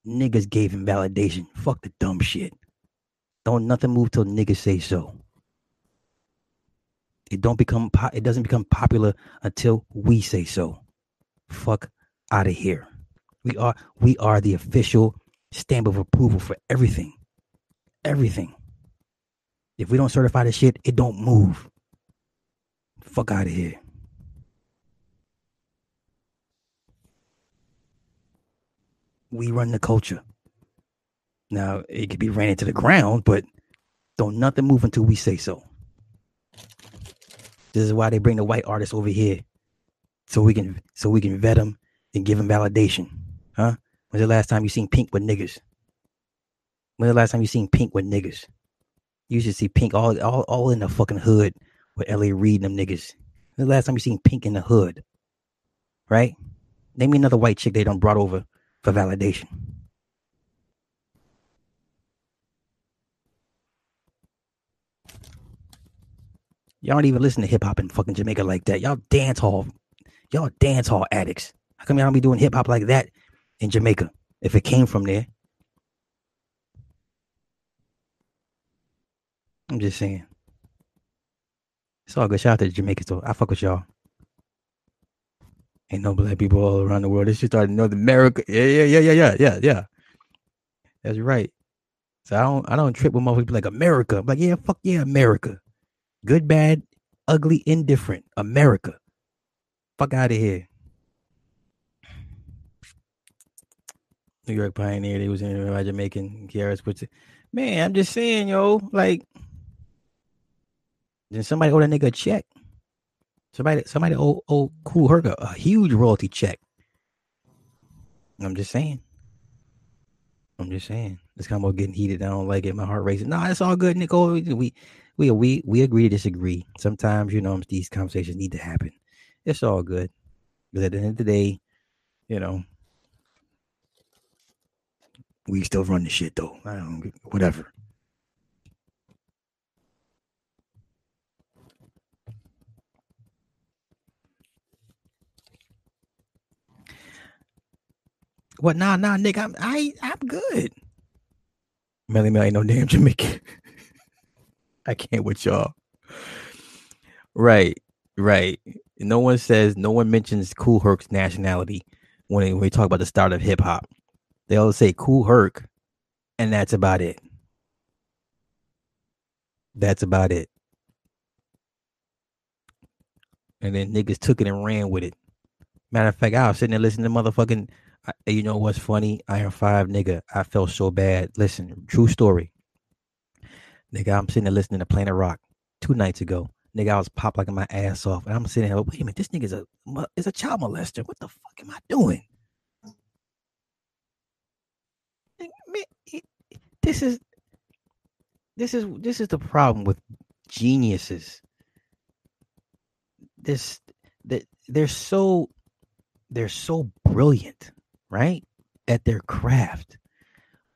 Niggas gave him validation. Fuck the dumb shit. Don't nothing move till niggas say so. It don't become po- it doesn't become popular until we say so. Fuck out of here. We are we are the official stamp of approval for everything. Everything. If we don't certify the shit, it don't move. Fuck out of here. We run the culture. Now it could be ran into the ground, but don't nothing move until we say so. This is why they bring the white artists over here, so we can so we can vet them and give them validation. Huh? When's the last time you seen Pink with niggas? When's the last time you seen Pink with niggas? You should see Pink all all all in the fucking hood with L.A. Reid and them niggas. When's the last time you seen Pink in the hood? Right? Name me another white chick they don't brought over for validation. Y'all don't even listen to hip hop in fucking Jamaica like that. Y'all dance hall, y'all dance hall addicts. How come y'all don't be doing hip hop like that in Jamaica? If it came from there, I'm just saying. It's all good. Shout out to the Jamaicans though. I fuck with y'all. Ain't no black people all around the world. This shit started in North America. Yeah, yeah, yeah, yeah, yeah, yeah, yeah. That's right. So I don't I don't trip with motherfuckers like America. I'm like, yeah, fuck yeah, America. Good, bad, ugly, indifferent. America. Fuck out of here. New York Pioneer, they was in uh, by Jamaican Kiara's puts it. Man, I'm just saying, yo, like then somebody owe that nigga a check. Somebody somebody owe, owe Kool Herc a, huge royalty check. I'm just saying. I'm just saying. This combo getting heated. I don't like it. My heart racing. Nah, it's all good, Nicole. We we we we agree to disagree. Sometimes, you know, these conversations need to happen. It's all good. Because at the end of the day, you know, we still run the shit though. I don't whatever. What? Nah, nah, Nick. I'm I I'm good. Melle Mel ain't no damn Jamaican. I can't with y'all. Right, right. No one says, no one mentions Kool Herc's nationality when, when we talk about the start of hip hop. They all say Kool Herc, and that's about it. That's about it. And then niggas took it and ran with it. Matter of fact, I was sitting there listening to motherfucking. I, you know what's funny? Iron Five, nigga. I felt so bad. Listen, true story. Nigga, I'm sitting there listening to Planet Rock two nights ago. Nigga, I was pop locking my ass off, and I'm sitting here. Wait a minute, this nigga's a is a child molester. What the fuck am I doing? This is this is this is the problem with geniuses. This that they're so they're so brilliant, right, at their craft,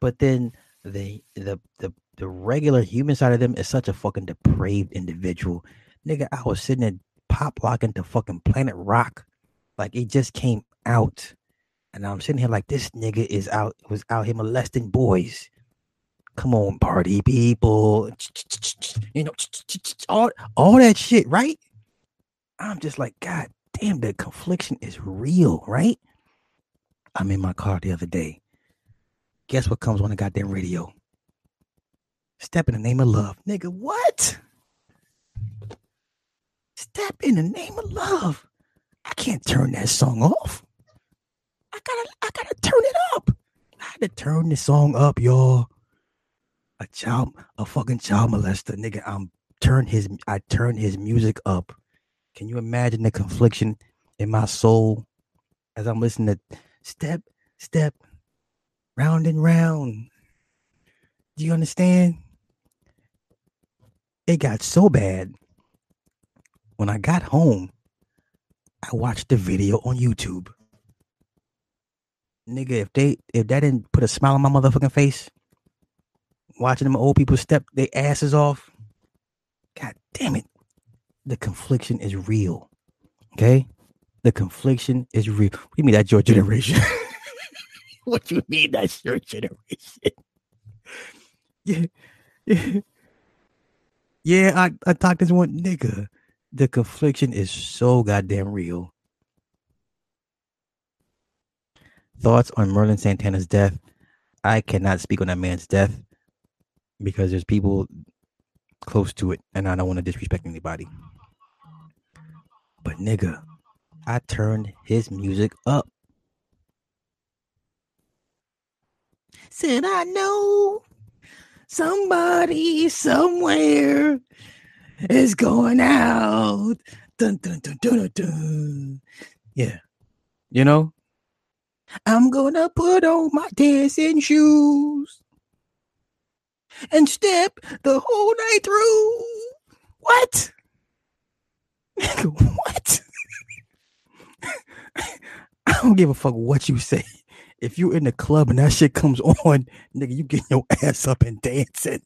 but then the the the the regular human side of them is such a fucking depraved individual. Nigga, I was sitting there pop locking to fucking Planet Rock, like it just came out, and I'm sitting here like this nigga is out was out here molesting boys. Come on, party people, you know, all all that shit, right? I'm just like, God damn, the confliction is real, right? I'm in my car the other day. Guess what comes on the goddamn radio? Step in the name of love. Nigga, what? Step in the name of love. I can't turn that song off. I gotta I gotta turn it up. I had to turn the song up, y'all. A child, a fucking child molester, nigga. I'm turn his I turn his music up. Can you imagine the confliction in my soul as I'm listening to step, step, round and round? Do you understand? It got so bad. When I got home, I watched the video on YouTube. Nigga, if they if that didn't put a smile on my motherfucking face, watching them old people step their asses off, god damn it. The confliction is real. Okay? The confliction is real. What do you mean that's your generation? what you mean that's your generation? yeah. yeah. Yeah, I, I talked this one nigga. The confliction is so goddamn real. Thoughts on Merlin Santana's death? I cannot speak on that man's death because there's people close to it, and I don't want to disrespect anybody. But nigga, I turned his music up. Said I know somebody somewhere is going out. Dun, dun, dun, dun, dun. Yeah. You know, I'm gonna put on my dancing shoes and step the whole night through. What? what? I don't give a fuck what you say. If you're in the club and that shit comes on, nigga, you get your ass up and dancing.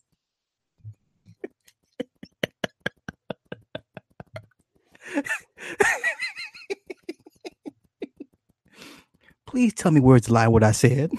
Please tell me words lie what I said.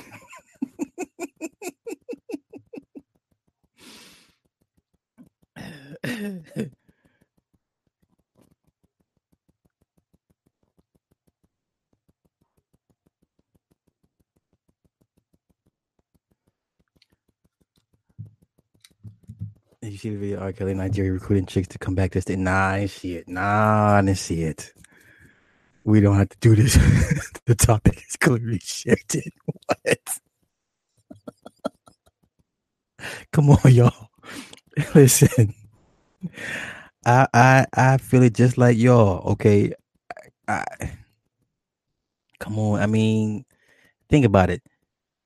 See the video? R. Kelly, Nigeria recruiting chicks to come back to state. Nah, I didn't see it. Nah, I didn't see it. We don't have to do this. the topic is clearly shifted. What? Come on, y'all. Listen, I I I feel it just like y'all. Okay, I, I, come on. I mean, think about it.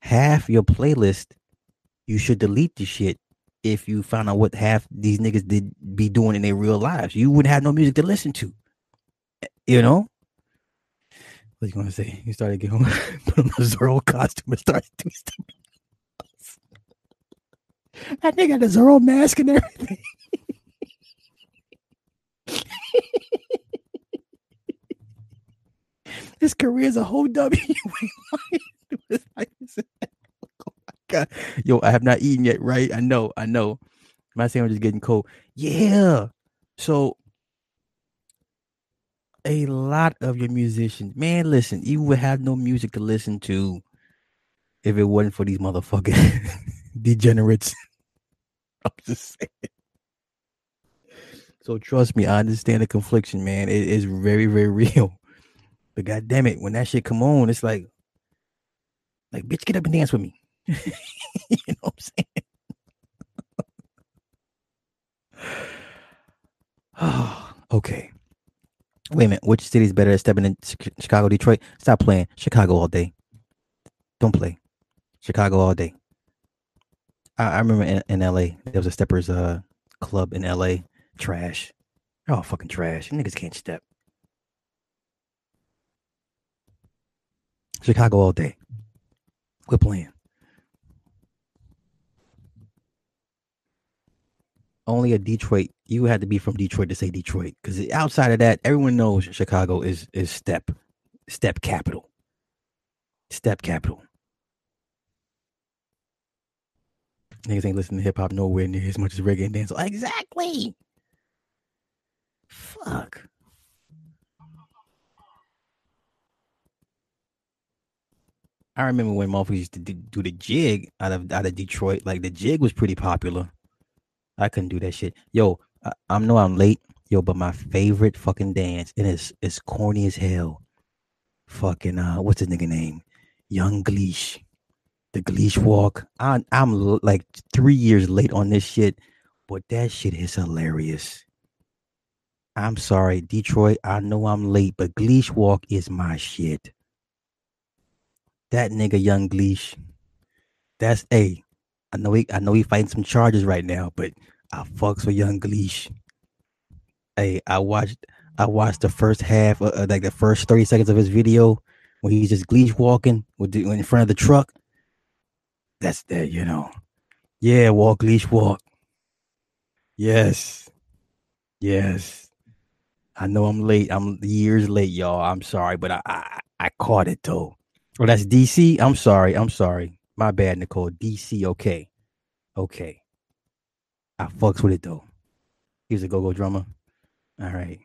Half your playlist, you should delete the shit if you found out what half these niggas did be doing in their real lives. You wouldn't have no music to listen to. You know? What you gonna say? You started getting put on a Zorro costume and started stuff. That nigga had a Zorro mask and everything. His career is a whole W. God. Yo, I have not eaten yet, right? I know, I know. My sandwich is getting cold. Yeah. So a lot of your musicians, man, listen, you would have no music to listen to if it wasn't for these motherfucking degenerates. I'm just saying. So trust me, I understand the confliction, man. It is very, very real. But god damn it, when that shit come on, it's like, like, bitch, get up and dance with me. you know what I'm saying? okay. Wait a minute. Which city's better at stepping in Chicago, Detroit? Stop playing. Chicago all day. Don't play. Chicago all day. I, I remember in, in LA, there was a steppers uh club in LA. Trash. All fucking trash. Niggas can't step. Chicago all day. Quit playing. Only a Detroit. You had to be from Detroit to say Detroit, because outside of that, everyone knows Chicago is is step, step capital, step capital. Niggas ain't listening to hip hop nowhere near as much as reggae and dance. Exactly. Fuck. I remember when motherfuckers used to do, do the jig out of out of Detroit. Like the jig was pretty popular. I couldn't do that shit. Yo, I, I know I'm late. Yo, but my favorite fucking dance, and it's it's corny as hell. Fucking uh, what's his nigga name? Young Gleesh. The Gleesh walk. I, I'm like three years late on this shit, but that shit is hilarious. I'm sorry, Detroit. I know I'm late, but Gleesh walk is my shit. That nigga, Young Gleesh. That's a. I know he. I know he fighting some charges right now, but I fucks with Young Gleesh. Hey, I watched. I watched the first half, uh, like the first thirty seconds of his video, when he's just Gleesh walking with the, in front of the truck. That's that, you know. Yeah, walk, Gleesh, walk. Yes, yes. I know I'm late. I'm years late, y'all. I'm sorry, but I I, I caught it though. Well, that's DC. I'm sorry. I'm sorry. My bad, Nicole. DC. Okay, okay. I fucks with it though. He's a go-go drummer. All right.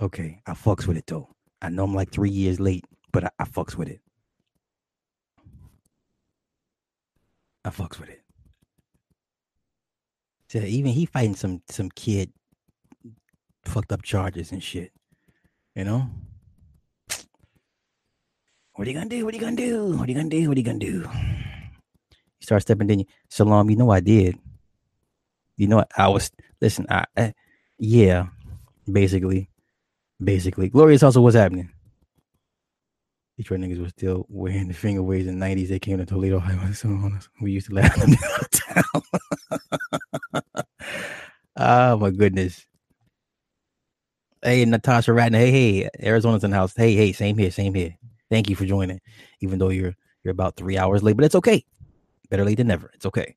Okay, I fucks with it though. I know I'm like three years late, but I, I fucks with it. I fucks with it. So even he fighting some some kid fucked up charges and shit. You know? What are you gonna do? What are you gonna do? What are you gonna do? What are you gonna do? You start stepping in. Salam, you know I did. You know I was listen, I, I yeah, basically. Basically. Glorious also what's happening. Detroit niggas were still wearing the finger waves in the 90s. They came to Toledo, we used to laugh them oh my goodness. Hey, Natasha Ratner. Hey, hey, Arizona's in the house. Hey, hey, same here, same here. Thank you for joining. Even though you're you're about three hours late, but it's okay. Better late than never. It's okay.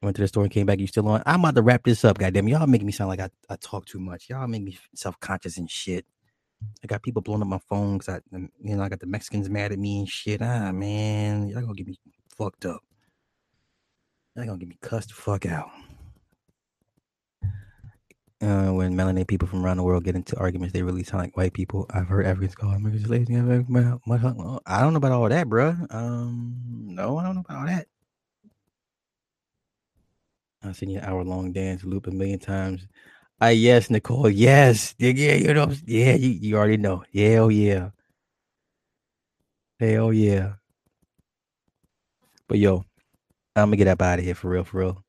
Went to the store and came back. You still on? I'm about to wrap this up, goddamn. Y'all making me sound like I, I talk too much. Y'all make me self conscious and shit. I got people blowing up my phone because I, you know, I got the Mexicans mad at me and shit. Ah, man, y'all gonna get me fucked up. Y'all gonna get me cussed the fuck out. Uh, when melanated people from around the world get into arguments, they really sound like white people. I've heard Africans call Americans lazy. I don't know about all that, bruh. Um, no, I don't know about all that. I've seen your hour long dance loop a million times. I yes, Nicole. Yes. Yeah, yeah, you know, yeah, you, you already know. Hell yeah. Hell yeah. But yo, I'm gonna get up out of here for real, for real.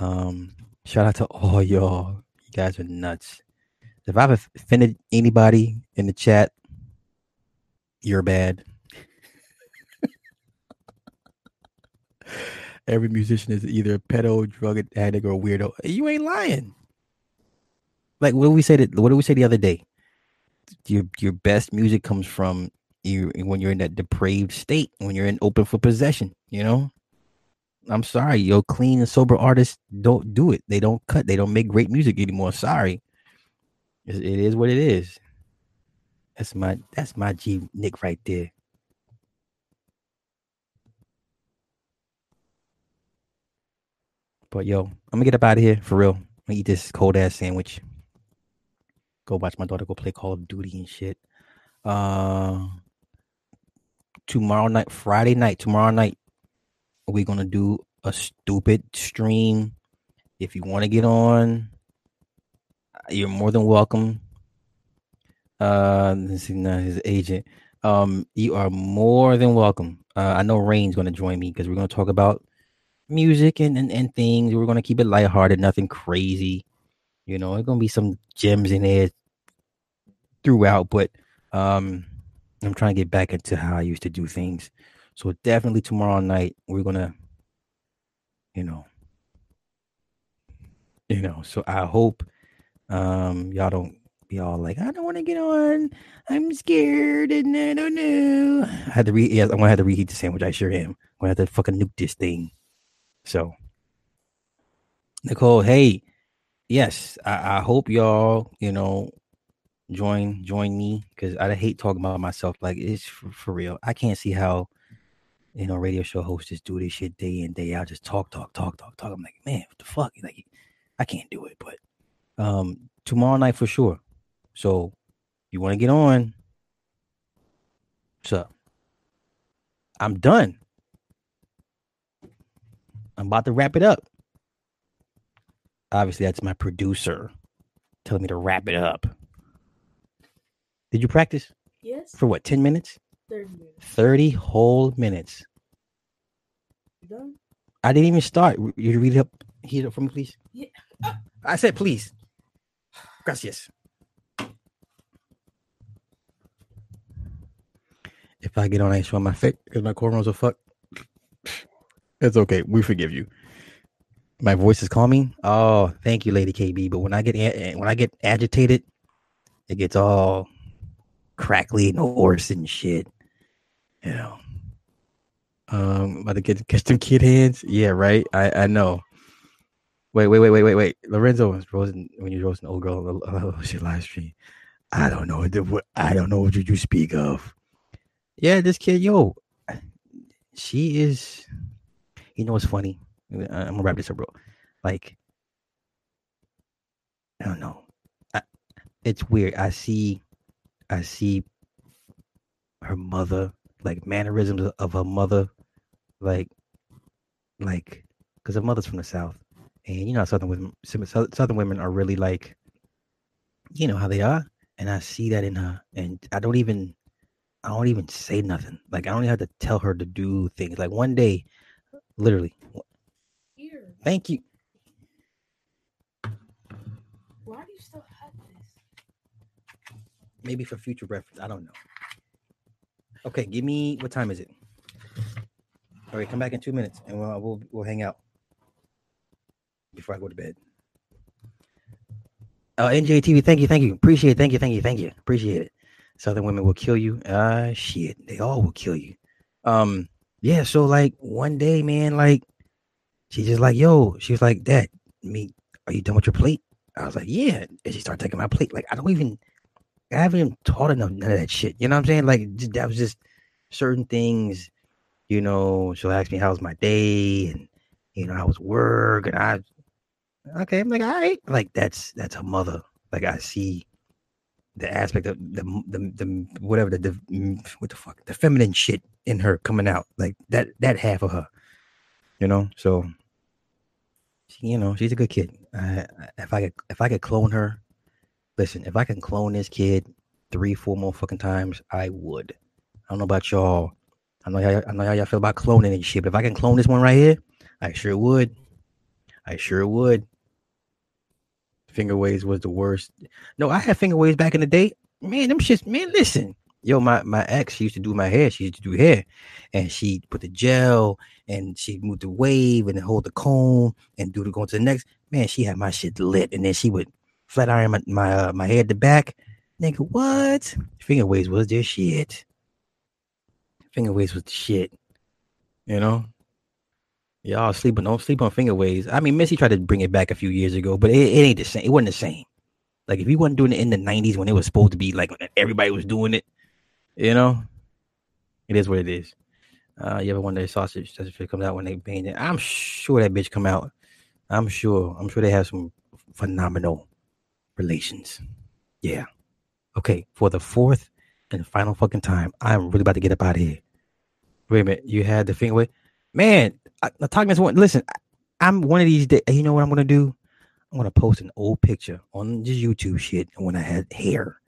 Um, shout out to all y'all. You guys are nuts. If I've offended anybody in the chat, you're bad. Every musician is either a pedo, drug addict, or weirdo. You ain't lying. Like what did we say what did we say the other day? Your your best music comes from you when you're in that depraved state, when you're in open for possession, you know? I'm sorry, yo, clean and sober artists don't do it. They don't cut. They don't make great music anymore. Sorry, it, it is what it is. That's my that's my G Nick right there. But yo, I'm gonna get up out of here for real. I'm gonna eat this cold ass sandwich. Go watch my daughter go play Call of Duty and shit. Uh, tomorrow night, Friday night, tomorrow night, we're gonna do a stupid stream. If you want to get on, you're more than welcome. Uh, this is not his agent. Um, you are more than welcome. Uh, I know Rain's gonna join me because we're gonna talk about music and, and, and things. We're gonna keep it lighthearted, nothing crazy. You know, it's gonna be some gems in there throughout, but um, I'm trying to get back into how I used to do things. So definitely tomorrow night we're gonna, you know, you know. So I hope um y'all don't be all like, I don't want to get on. I'm scared and I don't know. I had to. Yes, I'm gonna have to reheat the sandwich. I sure am. I'm gonna have to fucking nuke this thing. So, Nicole, hey, yes, I, I hope y'all, you know, join join me because I hate talking about myself. Like it's for, for real. I can't see how you know radio show hosts just do this shit day in day out. Just talk, talk, talk, talk, talk. I'm like, man, what the fuck? Like, I can't do it. But um, tomorrow night for sure. So you want to get on? So I'm done. I'm about to wrap it up. Obviously, that's my producer telling me to wrap it up. Did you practice Yes. for what? 10 minutes? 30 minutes. 30 whole minutes. You done? I didn't even start. You read up here for me, please? Yeah. I said please. Gracias. If I get on, I ain't showing my face because my cornrows are fucked. It's okay. We forgive you. My voice is calming. Oh, thank you, Lady KB. But when I get a- when I get agitated, it gets all crackly and hoarse and shit. Know. Um, about to get catch them kid hands. Yeah, right. I I know. Wait, wait, wait, wait, wait, wait. Lorenzo was roasting when you roasting old girl. Oh, shit, live stream. I don't know what the, I don't know what you, you speak of. Yeah, this kid, yo, she is. You know what's funny? I'm gonna wrap this up, bro. Like, I don't know. I, it's weird. I see, I see her mother, like mannerisms of her mother, like, like, because her mother's from the south, and you know, southern women, southern women are really like, you know how they are, and I see that in her, and I don't even, I don't even say nothing. Like I don't even have to tell her to do things. Like one day, literally, Here. thank you. Why do you still have this? Maybe for future reference. I don't know. Okay, give me what time is it? All right, come back in two minutes, and we'll we'll, we'll hang out before I go to bed. Uh, NJTV, thank you, thank you, appreciate, it, thank you, thank you, thank you, appreciate it. Southern women will kill you. Ah, shit, they all will kill you. Um, yeah. So like one day, man, like she just like, yo, she was like, Dad, me, are you done with your plate? I was like, yeah. And she started taking my plate. Like I don't even, I haven't even taught enough none of that shit. You know what I'm saying? Like that was just certain things. You know, she'll ask me how's my day, and you know how was work, and I, okay, I'm like, all right, like that's that's a mother. Like I see the aspect of the the, the whatever the, the what the fuck the feminine shit in her coming out like that that half of her, you know. So, you know, she's a good kid. I- if I could if I could clone her, listen, if I can clone this kid three four more fucking times, I would. I don't know about y'all. I know y'all, I know how y'all feel about cloning and shit, but if I can clone this one right here, I sure would. I sure would. Finger waves was the worst. No, I had finger waves back in the day. Man, them shits, man, listen. Yo, my, my ex, she used to do my hair. She used to do hair. And she put the gel and she'd move the wave and hold the comb and do the go to the next. Man, she had my shit lit. And then she would flat iron my my, uh, my at the back. Nigga, what? Finger waves was their shit. Finger waves was the shit. You know? Y'all sleeping, don't sleep on finger waves. I mean, Missy tried to bring it back a few years ago, but it, it ain't the same. It wasn't the same. Like if you wasn't doing it in the '90s when it was supposed to be like everybody was doing it, you know, it is what it is. Uh, you ever wonder if sausage sausage comes out when they bang it? I'm sure that bitch come out. I'm sure. I'm sure they have some phenomenal relations. Yeah. Okay. For the fourth and final fucking time, I'm really about to get up out of here. Wait a minute. You had the finger wave, man. I, talking to one. Listen, I, I'm one of these days. You know what I'm gonna do? I'm gonna post an old picture on just YouTube shit when I had hair.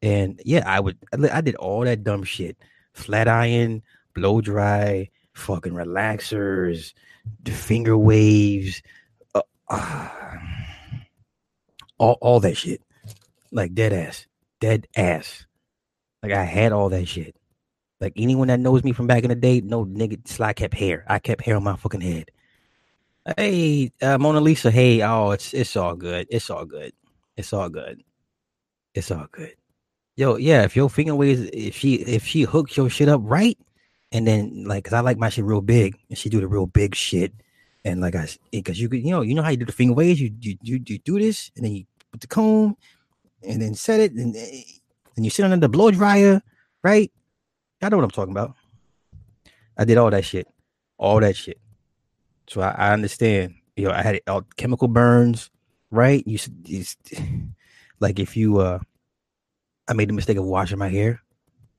And yeah, I would. I I did all that dumb shit: flat iron, blow dry, fucking relaxers, the finger waves. Uh, ah. All all that shit, like dead ass, dead ass. Like I had all that shit. Like anyone that knows me from back in the day, no nigga, Sly kept hair. I kept hair on my fucking head. Hey, uh, Mona Lisa. Hey, oh, it's it's all good. It's all good. It's all good. It's all good. Yo, yeah. If your finger waves, if she if she hooks your shit up right, and then like, cause I like my shit real big, and she do the real big shit, and like I, cause you could, you know, you know how you do the finger waves. You you you, you do this, and then you put the comb, and then set it, and and you sit under the blow dryer, right? I know what I'm talking about. I did all that shit, all that shit. So I, I understand. You know, I had all chemical burns, right? You, you like if you uh, I made the mistake of washing my hair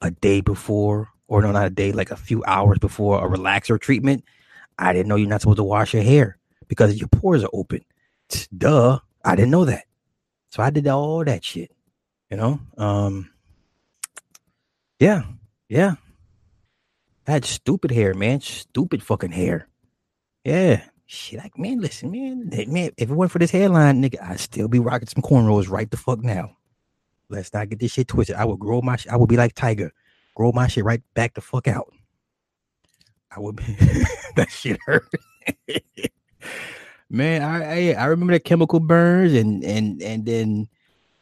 a day before, or no, not a day, like a few hours before a relaxer treatment. I didn't know you're not supposed to wash your hair because your pores are open. Duh, I didn't know that. So I did all that shit. You know, um, yeah, yeah. I had stupid hair, man. Stupid fucking hair. Yeah. Shit, like, man, listen, man. Man, if it weren't for this hairline, nigga, I'd still be rocking some cornrows right the fuck now. Let's not get this shit twisted. I would grow my I would be like Tiger. Grow my shit right back the fuck out. I would be that shit hurt. man, I, I I remember the chemical burns and and and then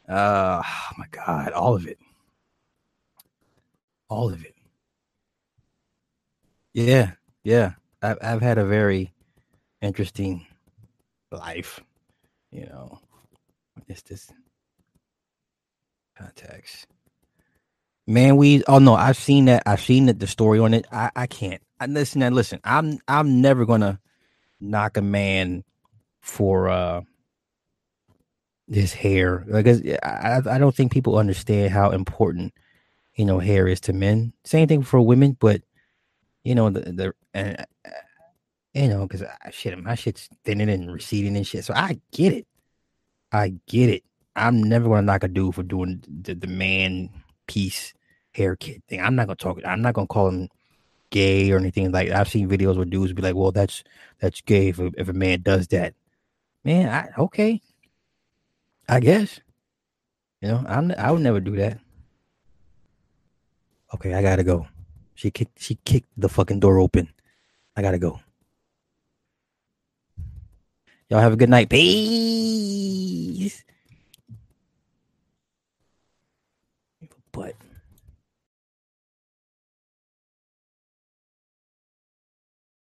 uh oh my god, all of it. All of it. Yeah, yeah. I've I've had a very interesting life, you know. It's this contacts. Man, we oh no, I've seen that. I've seen that the story on it. I, I can't. I listen and listen. I'm I'm never gonna knock a man for uh his hair because I I don't think people understand how important you know hair is to men. Same thing for women, but you know the the and uh, you know because shit my shit's thinning and receding and shit. So I get it. I get it. I'm never gonna knock a dude for doing the, the man piece hair kit thing. I'm not gonna talk. I'm not gonna call him gay or anything like. I've seen videos where dudes be like, "Well, that's that's gay if a, if a man does that." Man, I okay. I guess. You know, I'm I would never do that. Okay, I gotta go. She kicked she kicked the fucking door open. I gotta go. Y'all have a good night. Peace.